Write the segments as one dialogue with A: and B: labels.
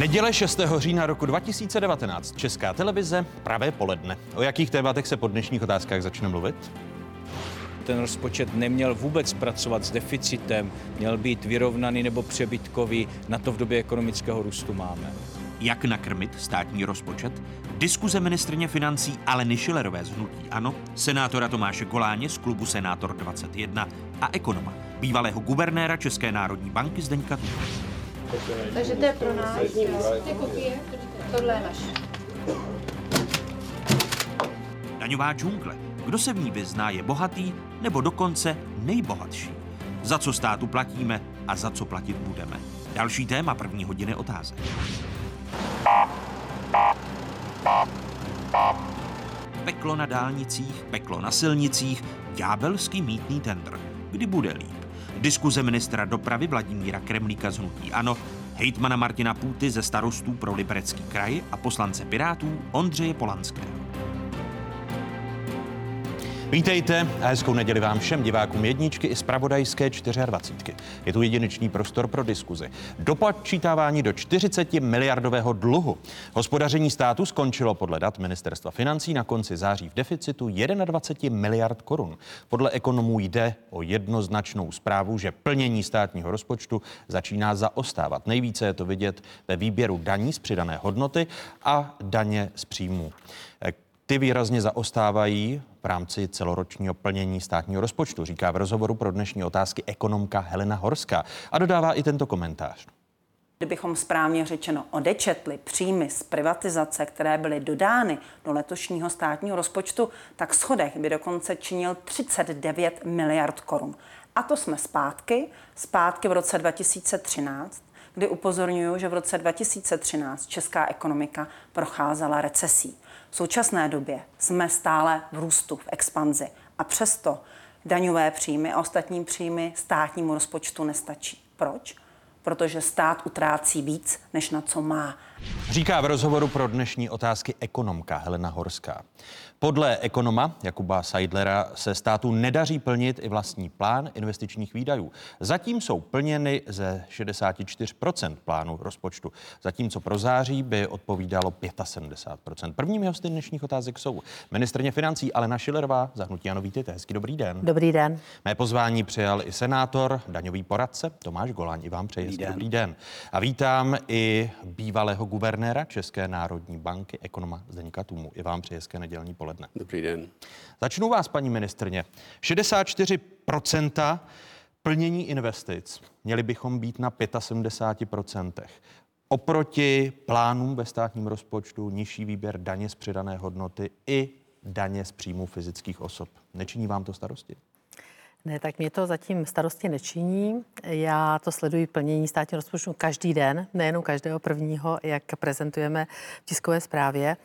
A: Neděle 6. října roku 2019. Česká televize, pravé poledne. O jakých tématech se po dnešních otázkách začne mluvit?
B: Ten rozpočet neměl vůbec pracovat s deficitem, měl být vyrovnaný nebo přebytkový. Na to v době ekonomického růstu máme.
C: Jak nakrmit státní rozpočet? Diskuze ministrně financí Aleny Šilerové z Hnutí Ano, senátora Tomáše Koláně z klubu Senátor 21 a ekonoma, bývalého guvernéra České národní banky Zdeňka Tucha.
D: Takže to je pro nás. Ty kopie, tohle je naše.
C: Daňová džungle. Kdo se v ní vyzná, je bohatý nebo dokonce nejbohatší. Za co státu platíme a za co platit budeme. Další téma první hodiny otázek. Peklo na dálnicích, peklo na silnicích, ďábelský mítný tendr. Kdy bude líp? Diskuze ministra dopravy Vladimíra Kremlíka z Hnutí Ano, hejtmana Martina Půty ze starostů pro Liberecký kraj a poslance Pirátů Ondřeje Polanského.
A: Vítejte a hezkou neděli vám všem divákům jedničky i zpravodajské 24. Je tu jedinečný prostor pro diskuzi. Dopočítávání do 40 miliardového dluhu. Hospodaření státu skončilo podle dat ministerstva financí na konci září v deficitu 21 miliard korun. Podle ekonomů jde o jednoznačnou zprávu, že plnění státního rozpočtu začíná zaostávat. Nejvíce je to vidět ve výběru daní z přidané hodnoty a daně z příjmů. Ty výrazně zaostávají v rámci celoročního plnění státního rozpočtu, říká v rozhovoru pro dnešní otázky ekonomka Helena Horská a dodává i tento komentář.
E: Kdybychom správně řečeno odečetli příjmy z privatizace, které byly dodány do letošního státního rozpočtu, tak schodek by dokonce činil 39 miliard korun. A to jsme zpátky, zpátky v roce 2013, kdy upozorňuju, že v roce 2013 česká ekonomika procházela recesí. V současné době jsme stále v růstu, v expanzi a přesto daňové příjmy a ostatní příjmy státnímu rozpočtu nestačí. Proč? Protože stát utrácí víc, než na co má.
A: Říká v rozhovoru pro dnešní otázky ekonomka Helena Horská. Podle ekonoma Jakuba Seidlera se státu nedaří plnit i vlastní plán investičních výdajů. Zatím jsou plněny ze 64% plánu rozpočtu, zatímco pro září by odpovídalo 75%. Prvními hosty dnešních otázek jsou ministrně financí Alena Šilerová, zahnutí Ano, vítejte, hezký dobrý den.
F: Dobrý den.
A: Mé pozvání přijal i senátor, daňový poradce Tomáš Goláň, i vám přeji hezký dobrý den. A vítám i bývalého guvernéra České národní banky, ekonoma Zdeňka Tumu. I vám přeji hezké nedělní poledne odpoledne.
G: Dobrý den.
A: Začnu vás, paní ministrně. 64% plnění investic. Měli bychom být na 75%. Oproti plánům ve státním rozpočtu nižší výběr daně z přidané hodnoty i daně z příjmu fyzických osob. Nečiní vám to starosti?
F: Ne, tak mě to zatím starosti nečiní. Já to sleduji plnění státního rozpočtu každý den, nejenom každého prvního, jak prezentujeme v tiskové zprávě,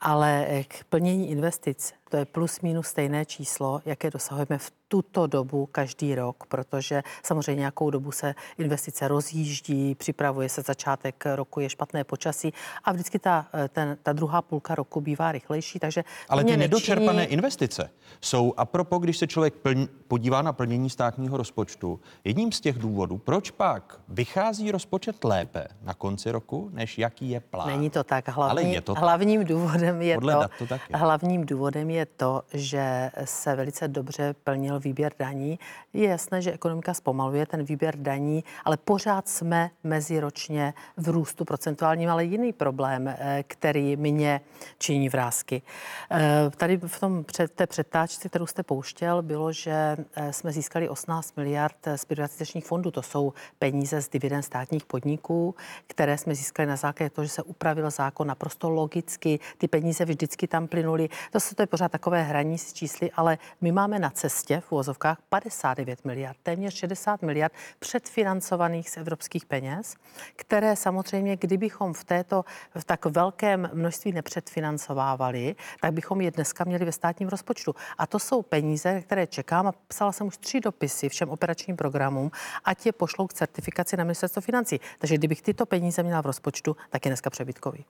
F: ale k plnění investic to je plus minus stejné číslo, jaké dosahujeme v tuto dobu každý rok, protože samozřejmě nějakou dobu se investice rozjíždí, připravuje se začátek roku, je špatné počasí a vždycky ta, ten, ta druhá půlka roku bývá rychlejší, takže...
A: Ale ty nedočerpané nečiní... investice jsou, a propo, když se člověk plň, podívá na plnění státního rozpočtu, jedním z těch důvodů, proč pak vychází rozpočet lépe na konci roku, než jaký je plán.
F: Není to tak. Hlavní, Ale je to tak. Hlavním důvodem je
A: Podle
F: to,
A: to tak je.
F: hlavním důvodem je to, že se velice dobře plnil výběr daní. Je jasné, že ekonomika zpomaluje ten výběr daní, ale pořád jsme meziročně v růstu procentuálním, ale jiný problém, eh, který mě činí vrázky. Eh, tady v tom před, té předtáčce, kterou jste pouštěl, bylo, že eh, jsme získali 18 miliard z privatizačních fondů. To jsou peníze z dividend státních podniků, které jsme získali na základě toho, že se upravil zákon naprosto logicky. Ty peníze vždycky tam plynuly. To, se, to je pořád takové hraní s čísly, ale my máme na cestě v úvozovkách 59 miliard, téměř 60 miliard předfinancovaných z evropských peněz, které samozřejmě, kdybychom v této v tak velkém množství nepředfinancovávali, tak bychom je dneska měli ve státním rozpočtu. A to jsou peníze, které čekám a psala jsem už tři dopisy všem operačním programům, ať je pošlou k certifikaci na ministerstvo financí. Takže kdybych tyto peníze měla v rozpočtu, tak je dneska přebytkový.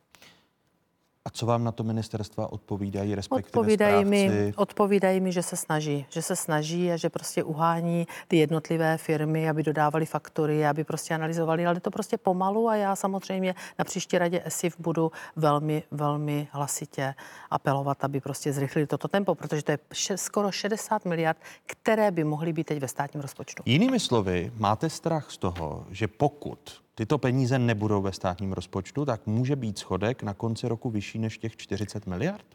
A: A co vám na to ministerstva odpovídají, respektive
F: Odpovídají
A: správci?
F: mi, odpovídají mi, že se snaží, že se snaží a že prostě uhání ty jednotlivé firmy, aby dodávali faktury, aby prostě analyzovali, ale to prostě pomalu a já samozřejmě na příští radě ESIF budu velmi, velmi hlasitě apelovat, aby prostě zrychlili toto tempo, protože to je še, skoro 60 miliard, které by mohly být teď ve státním rozpočtu.
A: Jinými slovy, máte strach z toho, že pokud tyto peníze nebudou ve státním rozpočtu, tak může být schodek na konci roku vyšší než těch 40 miliard?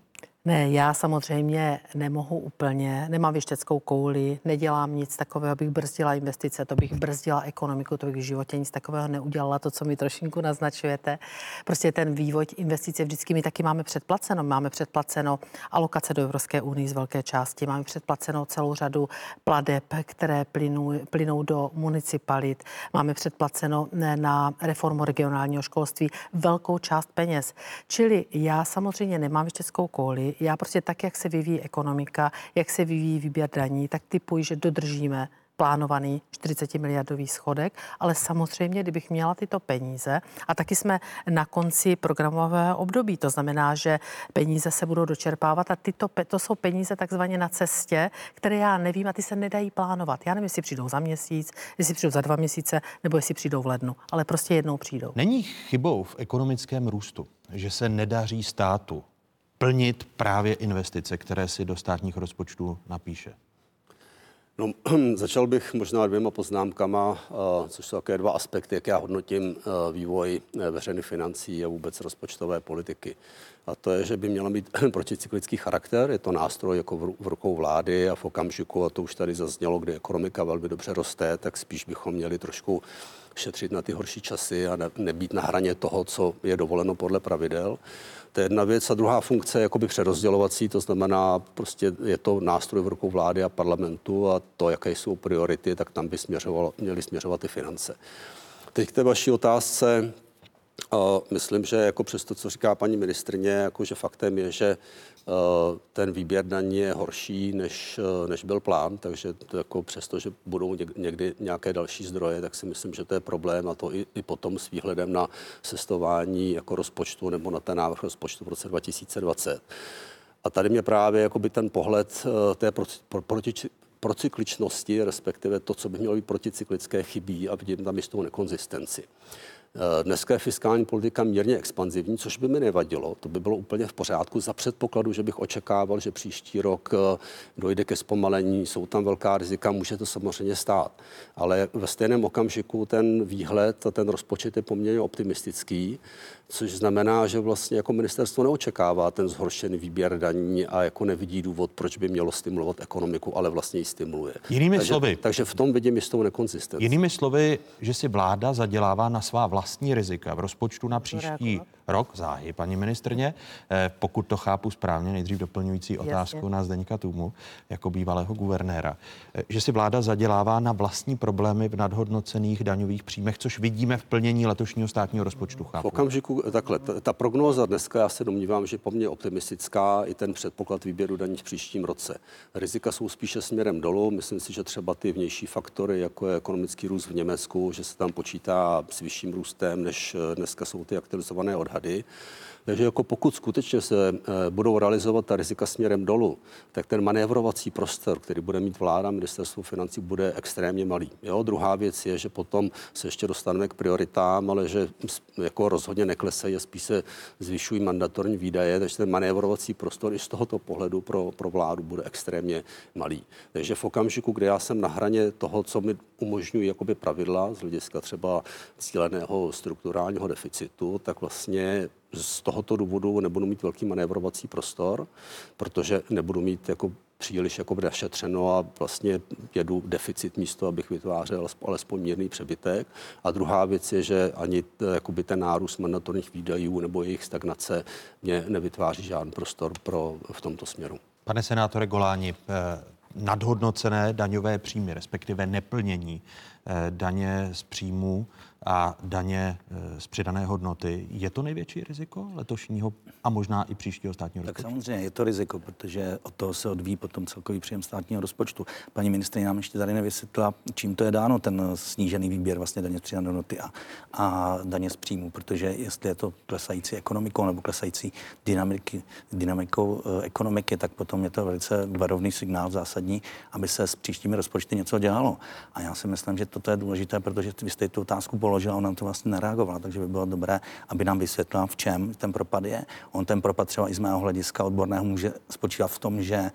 F: Ne, já samozřejmě nemohu úplně, nemám věšteckou kouli, nedělám nic takového, abych brzdila investice, to bych brzdila ekonomiku, to bych v životě nic takového neudělala, to, co mi trošinku naznačujete. Prostě ten vývoj investice vždycky my taky máme předplaceno. Máme předplaceno alokace do Evropské unie z velké části, máme předplaceno celou řadu pladeb, které plynou, plynou do municipalit, máme předplaceno na reformu regionálního školství velkou část peněz. Čili já samozřejmě nemám věšteckou kouli, já prostě tak, jak se vyvíjí ekonomika, jak se vyvíjí výběr daní, tak typuji, že dodržíme plánovaný 40 miliardový schodek, ale samozřejmě, kdybych měla tyto peníze, a taky jsme na konci programového období, to znamená, že peníze se budou dočerpávat a tyto, to jsou peníze takzvaně na cestě, které já nevím a ty se nedají plánovat. Já nevím, jestli přijdou za měsíc, jestli přijdou za dva měsíce, nebo jestli přijdou v lednu, ale prostě jednou přijdou.
A: Není chybou v ekonomickém růstu, že se nedaří státu plnit právě investice, které si do státních rozpočtů napíše?
G: No, začal bych možná dvěma poznámkama, eh, což jsou také dva aspekty, jak já hodnotím eh, vývoj eh, veřejných financí a vůbec rozpočtové politiky. A to je, že by měla mít proticyklický charakter. Je to nástroj jako v rukou vlády a v okamžiku, a to už tady zaznělo, kdy ekonomika velmi dobře roste, tak spíš bychom měli trošku šetřit na ty horší časy a nebýt na hraně toho, co je dovoleno podle pravidel. To je jedna věc. A druhá funkce je jakoby přerozdělovací, to znamená, prostě je to nástroj v rukou vlády a parlamentu a to, jaké jsou priority, tak tam by směřovalo, měly směřovat ty finance. Teď k té vaší otázce, myslím, že jako přes to, co říká paní ministrně, jako že faktem je, že ten výběr daní je horší, než, eh, než byl plán, takže to jako přesto, že budou někdy nějaké další zdroje, tak si myslím, že to je problém a to i, i potom s výhledem na sestování jako rozpočtu nebo na ten návrh rozpočtu v roce 2020. A tady mě právě jakoby ten pohled eh, té proti, procykličnosti, respektive to, co by mělo být proticyklické, chybí a vidím tam jistou nekonzistenci. Eh, dneska je fiskální politika mírně expanzivní, což by mi nevadilo. To by bylo úplně v pořádku za předpokladu, že bych očekával, že příští rok eh, dojde ke zpomalení, jsou tam velká rizika, může to samozřejmě stát. Ale ve stejném okamžiku ten výhled a ten rozpočet je poměrně optimistický což znamená, že vlastně jako ministerstvo neočekává ten zhoršený výběr daní a jako nevidí důvod, proč by mělo stimulovat ekonomiku, ale vlastně ji stimuluje.
A: Jinými
G: takže,
A: slovy.
G: Takže v tom vidím jistou nekonzistenci.
A: Jinými slovy, že si vláda zadělává na svá vlastní rizika v rozpočtu na příští rok záhy, paní ministrně. Eh, pokud to chápu správně, nejdřív doplňující otázku Jasně. na Zdeňka Tůmu jako bývalého guvernéra, eh, že si vláda zadělává na vlastní problémy v nadhodnocených daňových příjmech, což vidíme v plnění letošního státního rozpočtu. Chápu.
G: V okamžiku, takhle, ta, ta prognóza dneska, já se domnívám, že poměrně optimistická, i ten předpoklad výběru daní v příštím roce. Rizika jsou spíše směrem dolů. Myslím si, že třeba ty vnější faktory, jako je ekonomický růst v Německu, že se tam počítá s vyšším růstem, než eh, dneska jsou ty aktualizované odhady. Takže jako pokud skutečně se eh, budou realizovat ta rizika směrem dolů, tak ten manévrovací prostor, který bude mít vláda, ministerstvo financí, bude extrémně malý. Jo? Druhá věc je, že potom se ještě dostaneme k prioritám, ale že jako rozhodně neklesají a spíš se zvyšují mandatorní výdaje, takže ten manévrovací prostor i z tohoto pohledu pro, pro vládu bude extrémně malý. Takže v okamžiku, kdy já jsem na hraně toho, co mi umožňují jakoby pravidla z hlediska třeba cíleného strukturálního deficitu, tak vlastně z tohoto důvodu nebudu mít velký manévrovací prostor, protože nebudu mít jako příliš jako našetřeno a vlastně jedu deficit místo, abych vytvářel alespoň mírný přebytek. A druhá věc je, že ani jakoby ten nárůst mandatorních výdajů nebo jejich stagnace mě nevytváří žádný prostor pro, v tomto směru.
A: Pane senátore Goláni, eh, nadhodnocené daňové příjmy, respektive neplnění eh, daně z příjmů a daně eh, z přidané hodnoty. Je to největší riziko letošního a možná i příštího státního
H: Tak
A: rozpočtu?
H: samozřejmě je to riziko, protože od toho se odvíjí potom celkový příjem státního rozpočtu. Paní ministrině nám ještě tady nevysvětlila, čím to je dáno, ten snížený výběr vlastně daně z přidané hodnoty a, a daně z příjmu, protože jestli je to klesající ekonomikou nebo klesající dynamiky, dynamikou e, ekonomiky, tak potom je to velice varovný signál zásadní, aby se s příštími rozpočty něco dělalo. A já si myslím, že toto je důležité, protože vy jste tu otázku položila, ona na to vlastně nereagovala, takže by bylo dobré, aby nám vysvětlila, v čem ten propad je. On ten propad třeba i z mého hlediska odborného může spočívat v tom, že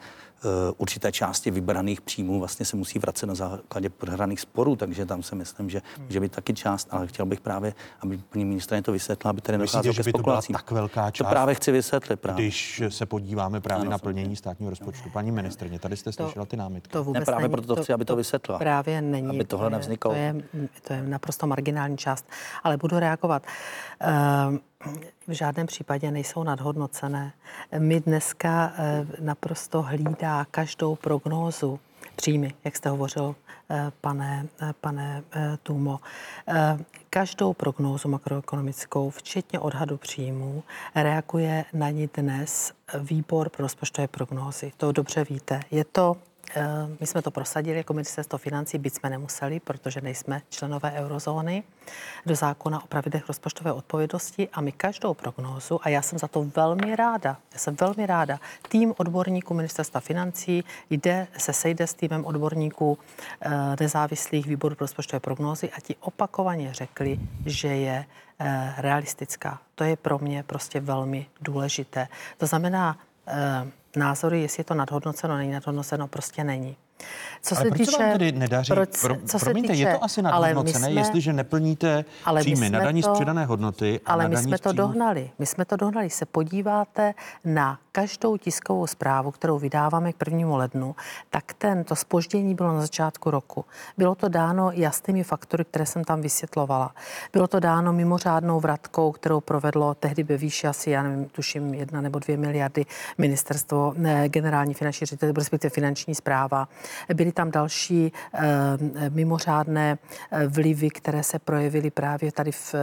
H: určité části vybraných příjmů vlastně se musí vracet na základě prohraných sporů, takže tam si myslím, že může být taky část, ale chtěl bych právě, aby paní ministrině to vysvětlila, aby tady nedocházelo
A: že
H: ke
A: by to byla
H: spekulacím.
A: tak velká část?
H: To právě chci vysvětlit právě.
A: Když se podíváme právě
H: Ano,
A: na plnění státního rozpočtu. Paní ministrině, tady jste slyšela ty námitky.
F: To vůbec
H: Ne, právě
F: není,
H: proto chci, aby to vysvětlila.
F: Právě není.
H: Aby tohle
F: to. To je, to je naprosto marginální část, ale budu reagovat. Ehm, V žádném případě nejsou nadhodnocené. My dneska eh, naprosto hlídá každou prognózu příjmy, jak jste hovořil, eh, pane, eh, pane Tumo. Každou prognózu makroekonomickou, včetně odhadu příjmů, reaguje na ní dnes výbor pro rozpočtové prognózy. To dobře víte. Je to My jsme to prosadili jako ministerstvo financí, byť jsme nemuseli, protože nejsme členové eurozóny, do zákona o pravidlech rozpočtové odpovědnosti a my každou prognózu, a já jsem za to velmi ráda, já jsem velmi ráda, tým odborníků ministerstva financí jde, se sejde s týmem odborníků eh, nezávislých výborů pro rozpočtové prognózy a ti opakovaně řekli, že je eh, realistická. To je pro mě prostě velmi důležité. To znamená, eh, názory, jestli je to nadhodnoceno, není nadhodnoceno, prostě není. Co
A: Ale proč se vám tedy nedaří? Pro, promiňte, je to asi nadhodnocené,
F: jsme-
A: jestliže neplníte
F: ale my
A: příjmy na daní z přidané hodnoty a
F: Ale my jsme to
A: příjmů-
F: dohnali. My jsme to dohnali. Se podíváte na každou tiskovou zprávu, kterou vydáváme k prvnímu lednu, tak ten, to spoždění bylo na začátku roku. Bylo to dáno jasnými faktory, které jsem tam vysvětlovala. Bylo to dáno mimořádnou vratkou, kterou provedlo tehdy ve výši asi, já nevím, tuším, jedna nebo dvě miliardy ministerstvo, ne, generální finanční ředitel, respektive finanční zpráva. Byly tam další eh, mimořádné eh, vlivy, které se projevily právě tady v,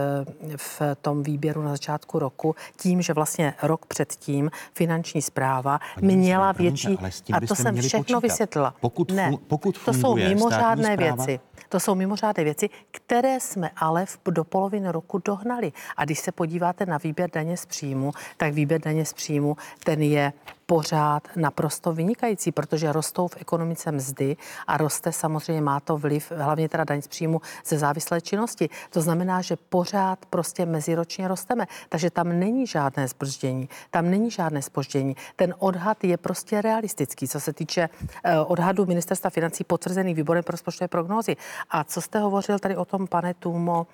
F: v tom výběru na začátku roku, tím, že vlastně rok předtím finanční zpráva
A: Paní
F: měla
A: promiňte,
F: větší, a to jsem všechno
A: počítat.
F: vysvětlila.
A: Pokud
F: ne,
A: fun- pokud
F: to jsou
A: funguje
F: mimořádné věci. To jsou mimořádné věci, které jsme ale v, do poloviny roku dohnali. A když se podíváte na výběr daně z příjmu, tak výběr daně z příjmu, ten je pořád naprosto vynikající, protože rostou v ekonomice mzdy a roste samozřejmě, má to vliv, hlavně teda daň z příjmu ze závislé činnosti. To znamená, že pořád prostě meziročně rosteme. Takže tam není žádné zbrždění, tam není žádné spoždění. Ten odhad je prostě realistický, co se týče eh, odhadu ministerstva financí potvrzený výborem pro rozpočtové prognózy. A co jste hovořil tady o tom, pane Tumo,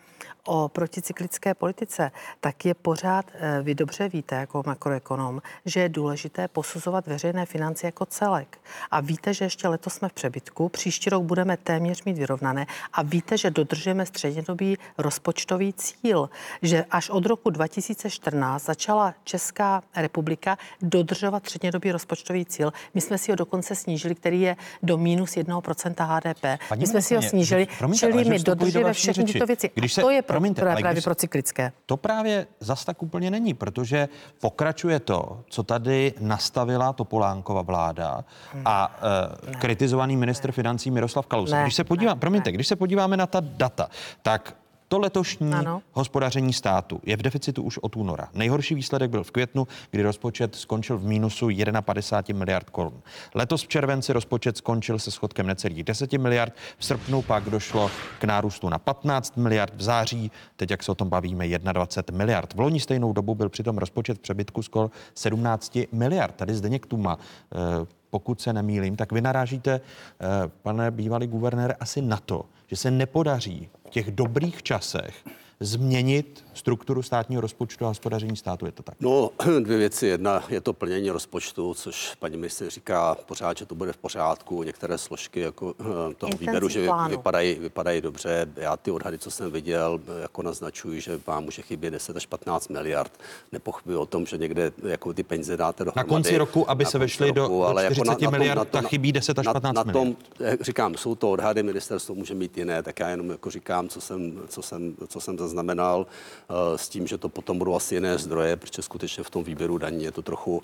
F: o proticyklické politice, tak je pořád, eh, vy dobře víte jako makroekonom, že je důležité posuzovat veřejné finance jako celek. A víte, že ještě letos jsme v přebytku, příští rok budeme téměř mít vyrovnané a víte, že dodržujeme střednědobý rozpočtový cíl, že až od roku 2014 začala Česká republika dodržovat střednědobý rozpočtový cíl. My jsme si ho dokonce snížili, který je do minus 1% HDP.
A: Paní
F: my jsme si ho snížili,
A: promiňte,
F: čili my dodržujeme všechny tyto věci.
A: Když
F: a
A: se-
F: to je pro,
A: promiňte,
F: pro, právě pro cyklické.
A: To právě zas tak úplně není, protože pokračuje to, co tady nastavila Topolánkova vláda a uh, kritizovaný ministr financí Miroslav Kalousek.
F: Ne,
A: Když se podívá,
F: ne,
A: promiňte, když se podíváme na ta data, tak to letošní
F: Ano.
A: hospodaření státu je v deficitu už od února. Nejhorší výsledek byl v květnu, kdy rozpočet skončil v mínusu 51 miliard korun. Letos v červenci rozpočet skončil se schodkem necelých 10 miliard, v srpnu pak došlo k nárůstu na 15 miliard, v září, teď jak se o tom bavíme, 21 miliard. V loni stejnou dobu byl přitom rozpočet v přebytku skoro 17 miliard. Tady Zdeněk Tuma, eh, pokud se nemýlím, tak vy narážíte, eh, pane bývalý guvernér, asi na to, že se nepodaří těch dobrých časech změnit strukturu státního rozpočtu a hospodaření státu. Je to tak?
G: No, dvě věci. Jedna je to plnění rozpočtu, což paní ministr říká pořád, že to bude v pořádku. Některé složky jako eh, toho výběru, že vypadají, vypadají dobře. Já ty odhady, co jsem viděl, jako naznačují, že vám může chybět 10 až 15 miliard. Nepochybuji o tom, že někde jako ty peníze dáte do
A: Na konci roku, aby se vešly do, do 40 jako na, miliard, na chybí 10 až 15 na, na tom,
G: miliard. Říkám, jsou to odhady, ministerstvo může mít jiné, tak já jenom jako říkám, co jsem, co jsem, co jsem zaznamenal eh, s tím, že to potom budou asi jiné zdroje, protože skutečně v tom výběru daní je to trochu,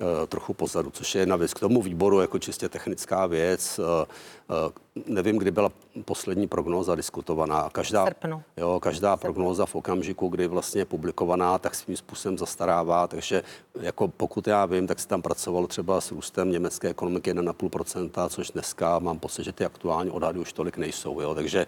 G: eh, trochu pozadu, což je jedna věc. K tomu výboru jako čistě technická věc. Eh, nevím, kdy byla poslední prognóza diskutovaná. Každá, jo, každá prognóza v okamžiku, kdy vlastně je publikovaná, tak svým způsobem zastarává. Takže jako pokud já vím, tak se tam pracovalo třeba s růstem německé ekonomiky 1,5%, což dneska mám pocit, že ty aktuální odhady už tolik nejsou. Jo. Takže,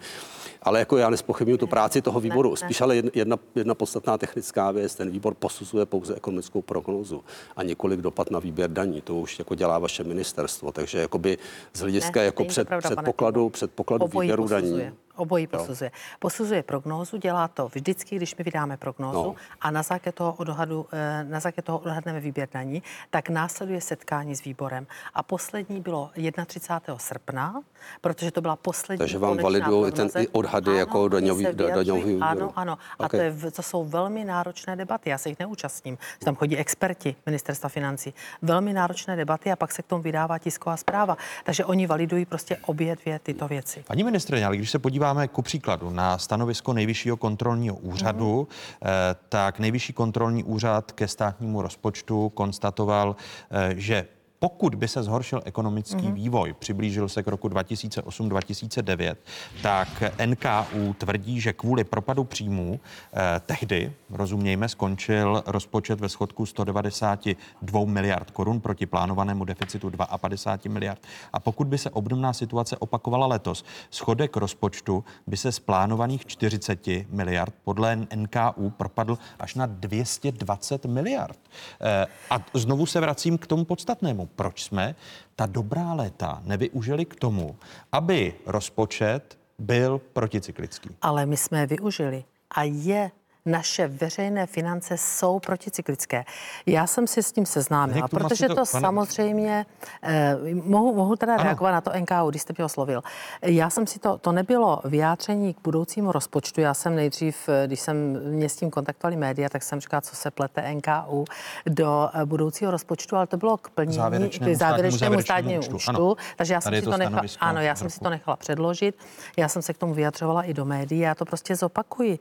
G: ale jako já nespochybnuju tu práci toho výboru. Spíš ale jedna, jedna podstatná technická věc, ten výbor posuzuje pouze ekonomickou prognózu a několik dopad na výběr daní. To už jako dělá vaše ministerstvo. Takže jakoby z hlediska ne, jako před, předpokladu, předpokladu výběru daní.
F: Obojí posuzuje. Posuzuje prognózu, dělá to vždycky, když my vydáme prognózu no. a na základě toho odhadu, eh, na základě toho odhadneme výběr daní, tak následuje setkání s výborem. A poslední bylo 31. srpna, protože to byla poslední
G: Takže vám validují ten i odhady ano, jako daňový, daňový výběr.
F: Ano, ano. A okay. to, je, to jsou velmi náročné debaty. Já se jich neúčastním. Tam chodí experti ministerstva financí. Velmi náročné debaty a pak se k tomu vydává tisková zpráva. Takže oni validují prostě obě dvě tyto věci.
A: Paní ministrině, ale když se podívá podíváme ku příkladu na stanovisko Nejvyššího kontrolního úřadu, mm. tak Nejvyšší kontrolní úřad ke státnímu rozpočtu konstatoval, eh, že pokud by se zhoršil ekonomický mm-hmm. vývoj, přiblížil se k roku 2008-2009, tak NKU tvrdí, že kvůli propadu příjmů eh, tehdy, rozumějme, skončil rozpočet ve schodku 192 miliard korun proti plánovanému deficitu 52 miliard. A pokud by se obdobná situace opakovala letos, schodek rozpočtu by se z plánovaných 40 miliard podle NKU propadl až na 220 miliard. Eh, a znovu se vracím k tomu podstatnému proč jsme ta dobrá léta nevyužili k tomu, aby rozpočet byl proticyklický.
F: Ale my jsme je využili. A je naše veřejné finance jsou proticyklické. Já jsem si s tím seznámila, protože to, to pane... samozřejmě, eh, mohu, mohu teda ano. reagovat na to NKU, když jste mě oslovil. Já jsem si to, to nebylo vyjádření k budoucímu rozpočtu, já jsem nejdřív, eh, když jsem mě s tím kontaktovali média, tak jsem říkala, co se plete NKU do eh, budoucího rozpočtu, ale to bylo k plnění,
A: závěrečnému, k závěrečnému státnímu účtu. účtu.
F: Takže já jsem, si to, nechala, ano, já jsem si to nechala předložit, já jsem se k tomu vyjadřovala i do médií, já to prostě zopakuji.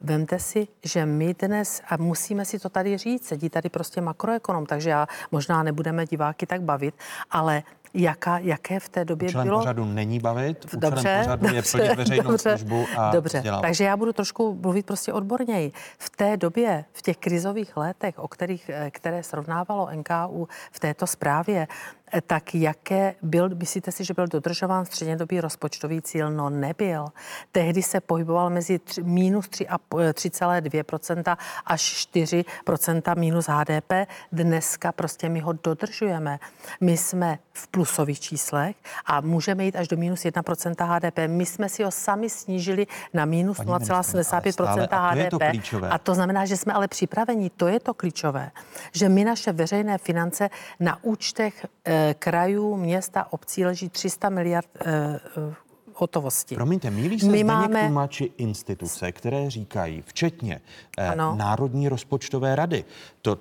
F: Vem Všimněte si, že my dnes, a musíme si to tady říct, sedí tady prostě makroekonom, takže já možná nebudeme diváky tak bavit, ale Jaká, jaké v té době
A: Účelem
F: bylo?
A: pořadu není bavit, účelem dobře, pořadu dobře, je plnit veřejnou dobře, službu a
F: Dobře,
A: vzdělávat.
F: takže já budu trošku mluvit prostě odborněji. V té době, v těch krizových letech, o kterých, eh, které srovnávalo NKU v této zprávě, tak jaké byl, myslíte si, že byl dodržován střednědobý rozpočtový cíl? No nebyl. Tehdy se pohyboval mezi tři, minus 3,2% až 4% minus HDP. Dneska prostě my ho dodržujeme. My jsme v plusových číslech a můžeme jít až do minus 1% HDP. My jsme si ho sami snížili na minus 0,75% HDP. To a to znamená, že jsme ale připraveni. To je to klíčové. Že my naše veřejné finance na účtech eh, krajů, města, obcí leží 300 miliard eh, eh, hotovosti.
A: Promiňte, mílí se My máme... tlumači instituce, které říkají, včetně eh, Národní rozpočtové rady, to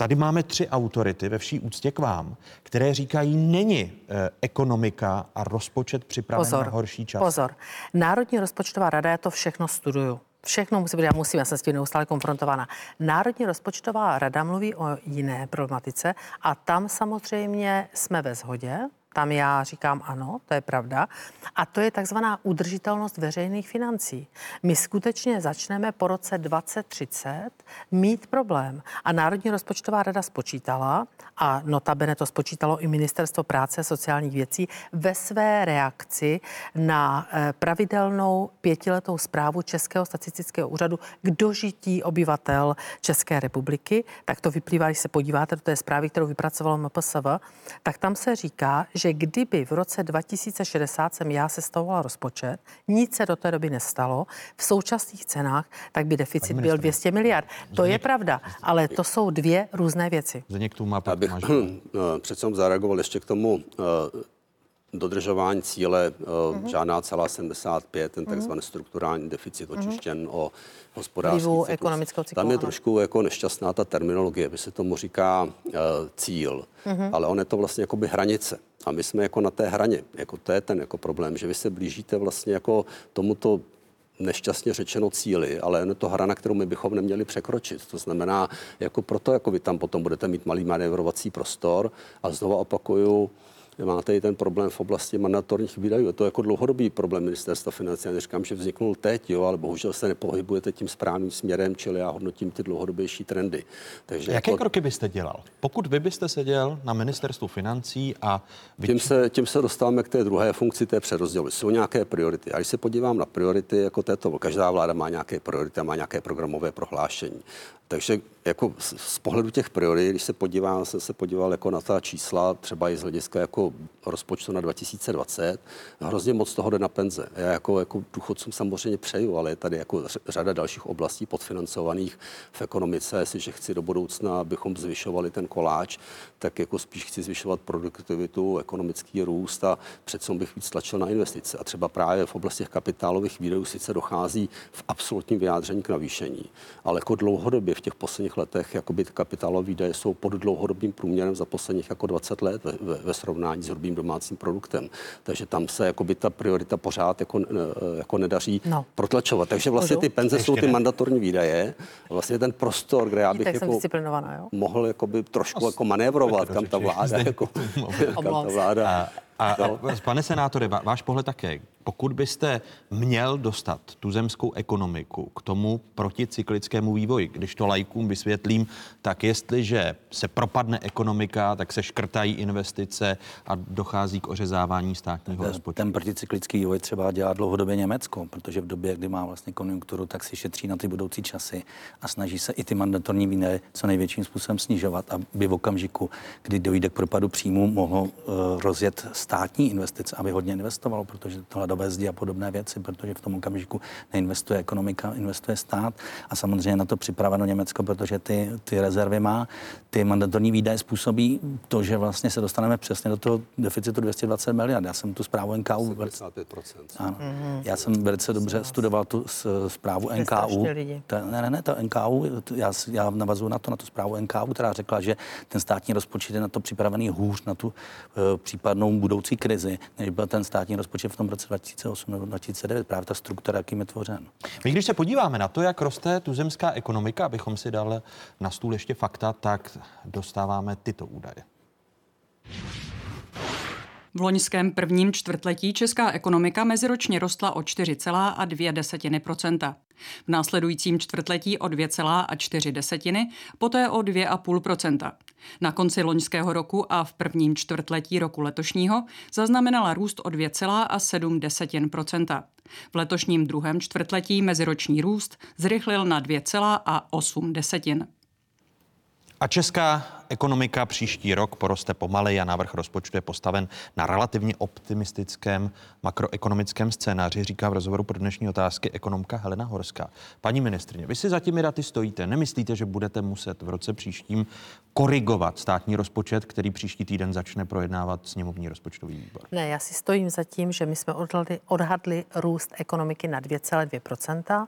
A: Tady máme tři autority ve vší úctě k vám, které říkají, není eh, ekonomika a rozpočet připraven pozor, na horší čas.
F: Pozor, Národní rozpočtová rada, já to všechno studuju. Všechno musí být, já musím, já jsem s tím neustále konfrontována. Národní rozpočtová rada mluví o jiné problematice a tam samozřejmě jsme ve shodě, tam já říkám ano, to je pravda. A to je takzvaná udržitelnost veřejných financí. My skutečně začneme po roce 2030 mít problém. A Národní rozpočtová rada spočítala, a notabene to spočítalo i Ministerstvo práce a sociálních věcí, ve své reakci na eh, pravidelnou pětiletou zprávu Českého statistického úřadu k dožití obyvatel České republiky. Tak to vyplývá, když se podíváte do té zprávy, kterou vypracovalo MPSV, tak tam se říká, že kdyby v roce 2060 jsem já sestavovala rozpočet, nic se do té doby nestalo, v současných cenách, tak by deficit byl 200 miliard. To je pravda, ale to jsou dvě různé věci.
A: Zdeněk tu má
G: Abych přece zareagoval ještě k tomu uh, dodržování cíle uh, žádná celá 75, ten takzvaný strukturální deficit očištěn o hospodářský
F: Vlivu
G: cyklus.
F: ekonomického cyklu,
G: Tam je
F: ano.
G: trošku jako nešťastná ta terminologie, by se tomu říká uh, cíl, ale on je to vlastně jakoby hranice. A my jsme jako na té hraně. Jako to je ten jako problém, že vy se blížíte vlastně jako tomuto nešťastně řečeno cíli, ale je to hra, na kterou my bychom neměli překročit. To znamená, jako proto, jako vy tam potom budete mít malý manévrovací prostor a znovu opakuju, máte i ten problém v oblasti mandatorních výdajů. Je to jako dlouhodobý problém ministerstva financí. Já neříkám, že vzniknul teď, jo, ale bohužel se nepohybujete tím správným směrem, čili já hodnotím ty dlouhodobější trendy. Takže
A: Jaké
G: jako,
A: kroky byste dělal? Pokud vy byste seděl na ministerstvu financí a vy...
G: tím se, tím se dostáváme k té druhé funkci, té přerozdělu. Jsou nějaké priority. A když se podívám na priority jako této, každá vláda má nějaké priority a má nějaké programové prohlášení. Takže jako z, pohledu těch priorit, když se podívám, jsem se podíval jako na ta čísla, třeba i z hlediska jako rozpočtu na 2020, hrozně moc toho jde na penze. Já jako, jako důchodcům samozřejmě přeju, ale je tady jako řada dalších oblastí podfinancovaných v ekonomice. Jestliže chci do budoucna, abychom zvyšovali ten koláč, tak jako spíš chci zvyšovat produktivitu, ekonomický růst a přece bych víc tlačil na investice. A třeba právě v oblasti kapitálových výdajů sice dochází v absolutním vyjádření k navýšení, ale jako dlouhodobě v těch posledních letech jakoby ty kapitálové výdaje jsou pod dlouhodobým průměrem za posledních jako 20 let ve, ve, ve srovnání s hrubým domácím produktem. Takže tam se jakoby ta priorita pořád jako, eh, jako nedaří
F: No.
G: protlačovat. Takže vlastně ty penze jsou
A: Ještě
G: ty
A: ne.
G: mandatorní výdaje. A vlastně ten prostor, kde já bych jako
F: jo?
G: mohl jakoby trošku jako manévrovat, kam ta vláda, jako, kam ta vláda.
A: A,
G: no.
A: a pane senátore, váš pohled také. Pokud byste měl dostat tu zemskou ekonomiku k tomu proticyklickému vývoji, když to lajkům vysvětlím, tak jestliže se propadne ekonomika, tak se škrtají investice a dochází k ořezávání státního rozpočtu.
H: Ten proticyklický vývoj třeba dělá dlouhodobě Německo, protože v době, kdy má vlastně konjunkturu, tak si šetří na ty budoucí časy a snaží se i ty mandatorní výdaje co největším způsobem snižovat, aby v okamžiku, kdy dojde k propadu příjmu, mohlo uh, rozjet státní investice, aby hodně investovalo, protože to hladové zdi a podobné věci, protože v tom okamžiku neinvestuje ekonomika, investuje stát a samozřejmě na to připraveno Německo, protože ty, ty rezervy má. Ty mandatorní výdaje způsobí to, že vlastně se dostaneme přesně do toho deficitu 220 miliard. Já jsem tu zprávu NKU
G: 55%.
H: ano. Mm-hmm. Já jsem velice dobře studoval tu s, zprávu
F: To
H: NKU. Ta, ne, ne, ne, to NKU, to, já, já navazuju na to, na tu zprávu NKU, která řekla, že ten státní rozpočet je na to připravený hůř na tu uh, případnou budoucí krizi, než byl ten státní rozpočet v tom roce 2008 nebo 2009. Právě ta struktura, jakým je tvořen.
A: My když se podíváme na to, jak roste tuzemská ekonomika, abychom si dali na stůl ještě fakta, tak dostáváme tyto údaje.
I: V loňském prvním čtvrtletí česká ekonomika meziročně rostla o 4,2 desetiny procenta. V následujícím čtvrtletí o 2,4 desetiny, poté o 2,5 procenta. Na konci loňského roku a v prvním čtvrtletí roku letošního zaznamenala růst o 2,7 desetin procenta. V letošním druhém čtvrtletí meziroční růst zrychlil na 2,8 desetin.
A: A česká ekonomika příští rok poroste pomaleji a návrh rozpočtu je postaven na relativně optimistickém makroekonomickém scénáři, říká v rozhovoru pro dnešní otázky ekonomka Helena Horská. Paní ministrině, vy si za těmi daty stojíte. Nemyslíte, že budete muset v roce příštím korigovat státní rozpočet, který příští týden začne projednávat sněmovní rozpočtový výbor?
F: Ne, já si stojím za tím, že my jsme odhadli, odhadli růst ekonomiky na 2,2%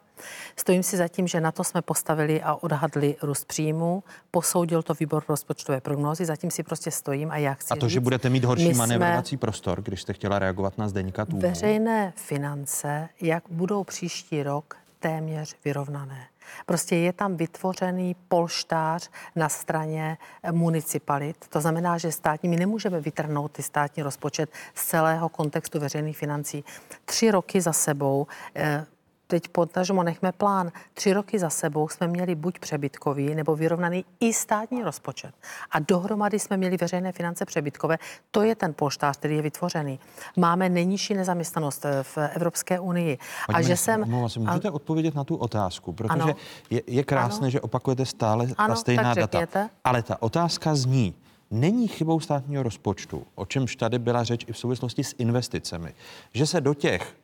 F: Stojím si za tím, že na to jsme postavili a odhadli růst příjmů. Posoudil to výbor rozpočtové prognózy, zatím si prostě stojím a já chci
A: A to,
F: říct,
A: že budete mít horší manévrovací prostor, když jste chtěla reagovat na Zdeňka Tůmu.
F: Veřejné finance, jak budou příští rok téměř vyrovnané. Prostě je tam vytvořený polštář na straně eh, municipalit. To znamená, že státní, my nemůžeme vytrhnout ty státní rozpočet z celého kontextu veřejných financí. Tři roky za sebou eh, teď potažmo nechme plán. Tři roky za sebou jsme měli buď přebytkový nebo vyrovnaný i státní rozpočet. A dohromady jsme měli veřejné finance přebytkové. To je ten polštář, který je vytvořený. Máme nejnižší nezaměstnanost eh, v Evropské unii.
A: Paní
F: a že jsem...
A: se, můžete odpovědět na tu otázku, protože
F: Ano.
A: je, je krásné,
F: Ano.
A: že opakujete stále ta
F: Ano,
A: stejná
F: tak
A: data. Ale ta otázka zní, není chybou státního rozpočtu, o čemž tady byla řeč i v souvislosti s investicemi, že se do těch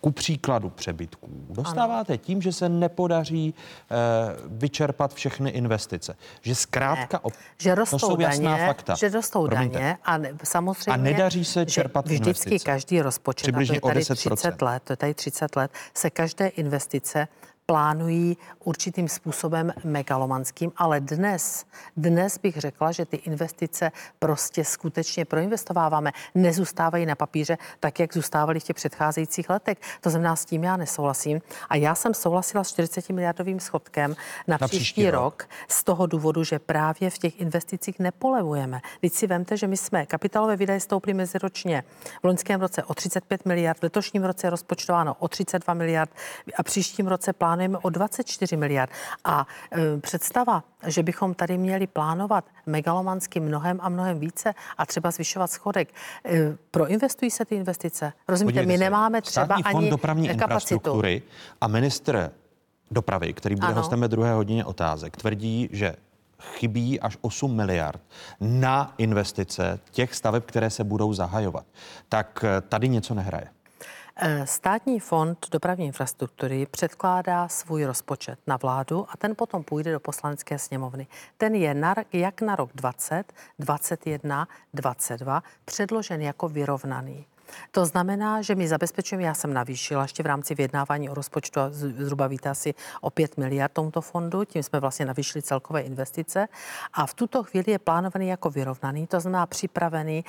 A: ku příkladu přebytků dostáváte ano. tím, že se nepodaří e, vyčerpat všechny investice. Že zkrátka...
F: Ne, že rostou
A: to jsou jasná
F: daně,
A: fakta.
F: Že rostou Promiňte. daně a ne, samozřejmě...
A: A nedaří se čerpat
F: vždycky
A: investice.
F: každý rozpočet,
A: Přibližně
F: a to je tady
A: o 10%.
F: 30 let, to je tady 30 let, se každé investice plánují určitým způsobem megalomanským, ale dnes, dnes bych řekla, že ty investice prostě skutečně proinvestováváme, nezůstávají na papíře tak, jak zůstávaly v těch předcházejících letech. To znamená, s tím já nesouhlasím. A já jsem souhlasila s 40 miliardovým schodkem na, na příští, příští rok. rok z toho důvodu, že právě v těch investicích nepolevujeme. Teď si vemte, že my jsme kapitálové výdaje stouply meziročně v loňském roce o 35 miliard, v letošním roce je rozpočtováno o 32 miliard a příštím roce plán plánujeme o 24 miliard. A e, představa, že bychom tady měli plánovat megalomansky mnohem a mnohem více a třeba zvyšovat schodek, e, proinvestují se ty investice? Rozumíte,
A: Podívejte
F: my
A: se,
F: nemáme třeba
A: Státní fond
F: ani
A: dopravní
F: kapacitu.
A: infrastruktury a ministr dopravy, který bude
F: Ano.
A: hostem ve druhé hodině otázek, tvrdí, že chybí až 8 miliard na investice těch staveb, které se budou zahajovat. Tak e, tady něco nehraje.
F: Eh, Státní fond dopravní infrastruktury předkládá svůj rozpočet na vládu a ten potom půjde do poslanecké sněmovny. Ten je na, jak na rok 20, 21, 22 předložen jako vyrovnaný. To znamená, že my zabezpečujeme, já jsem navýšila ještě v rámci vyjednávání o rozpočtu, a zhruba víte asi o 5 miliard tomuto fondu, tím jsme vlastně navýšili celkové investice a v tuto chvíli je plánovaný jako vyrovnaný, to znamená připravený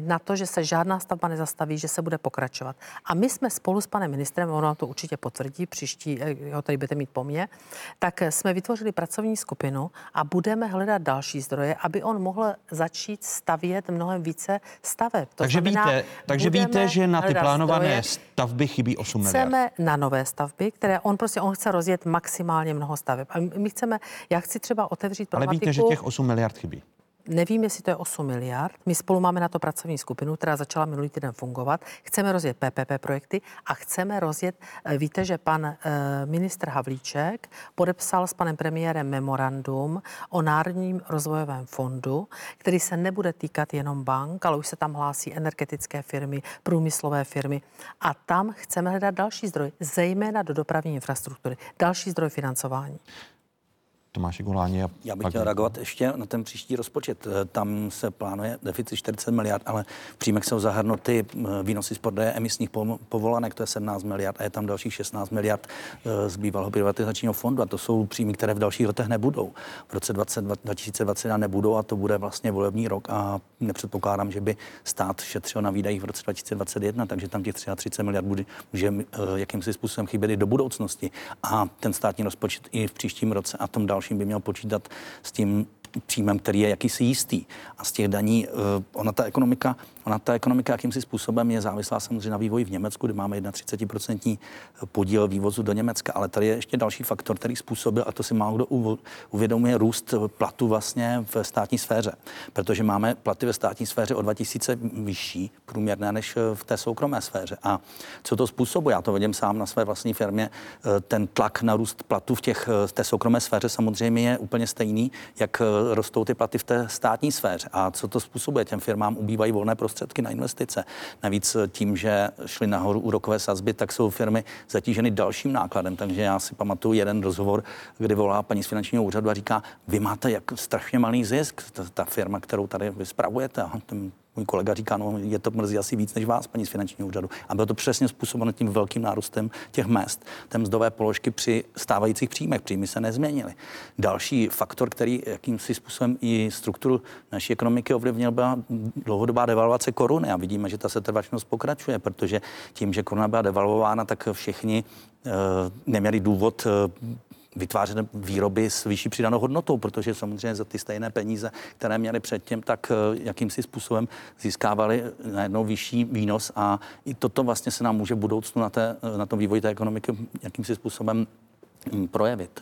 F: na to, že se žádná stavba nezastaví, že se bude pokračovat. A my jsme spolu s panem ministrem, ono to určitě potvrdí, příští, eh, ho tady budete mít po mně, tak jsme vytvořili pracovní skupinu a budeme hledat další zdroje, aby on mohl začít stavět mnohem více staveb. To
A: takže
F: znamená,
A: víte, takže víte, že na ty plánované stavby chybí 8
F: chceme
A: miliard.
F: na nové stavby, které on prostě on chce rozjet maximálně mnoho staveb. A my chceme, já chci třeba otevřít
A: Ale víte, že těch 8 miliard chybí.
F: Nevím, jestli to je 8 miliard. My spolu máme na to pracovní skupinu, která začala minulý týden fungovat. Chceme rozjet PPP projekty a chceme rozjet, eh, víte, že pan eh, ministr Havlíček podepsal s panem premiérem memorandum o Národním rozvojovém fondu, který se nebude týkat jenom bank, ale už se tam hlásí energetické firmy, průmyslové firmy. A tam chceme hledat další zdroj, zejména do dopravní infrastruktury, další zdroj financování.
A: Tomáši Guláni. A
H: Já bych chtěl reagovat ještě na ten příští rozpočet. Eh, Tam se plánuje deficit 40 miliard, ale v příjmech jsou zahrnuty eh, výnosy z prodeje emisních povolanek, to je 17 miliard a je tam dalších 16 miliard eh, z bývalého privatizačního fondu a to jsou příjmy, které v dalších letech nebudou. V roce 20, 2021 nebudou a to bude vlastně volební rok a nepředpokládám, že by stát šetřil na výdajích v roce 2021, takže tam těch 33 miliard bude, může jakýmsi způsobem chybět i do budoucnosti. A ten státní rozpočet i v příštím roce a tom dalším dalším by měl počítat s tím příjmem, který je jakýsi jistý. A z těch daní, ona ta ekonomika, ona ta ekonomika jakýmsi způsobem je závislá samozřejmě na vývoji v Německu, kde máme 31% podíl vývozu do Německa, ale tady je ještě další faktor, který způsobil, a to si málo kdo uvědomuje, růst platu vlastně v státní sféře. Protože máme platy ve státní sféře o 2000 vyšší průměrné než v té soukromé sféře. A co to způsobuje? Já to vidím sám na své vlastní firmě. Ten tlak na růst platu v, těch, v té soukromé sféře samozřejmě je úplně stejný, jak rostou ty platy v té státní sféře. A co to způsobuje? Těm firmám ubývají volné prostředky na investice. Navíc tím, že šly nahoru úrokové sazby, tak jsou firmy zatíženy dalším nákladem. Takže já si pamatuju jeden rozhovor, kdy volá paní z finančního úřadu a říká, vy máte jak strašně malý zisk, ta, ta firma, kterou tady vy spravujete. A můj kolega říká, no je to mrzí asi víc než vás, paní z finančního úřadu. A bylo to přesně způsobeno tím velkým nárůstem těch mest. Té mzdové položky při stávajících příjmech, příjmy se nezměnily. Další faktor, který jakýmsi způsobem i strukturu naší ekonomiky ovlivnil, byla dlouhodobá devalvace koruny. A vidíme, že ta setrvačnost pokračuje, protože tím, že koruna byla devalvována, tak všichni e, neměli důvod vytvářet výroby s vyšší přidanou hodnotou, protože samozřejmě za ty stejné peníze, které měli předtím, tak jakýmsi způsobem získávali najednou vyšší výnos a i toto vlastně se nám může v budoucnu na, té, na tom vývoji té ekonomiky jakýmsi způsobem hm, projevit.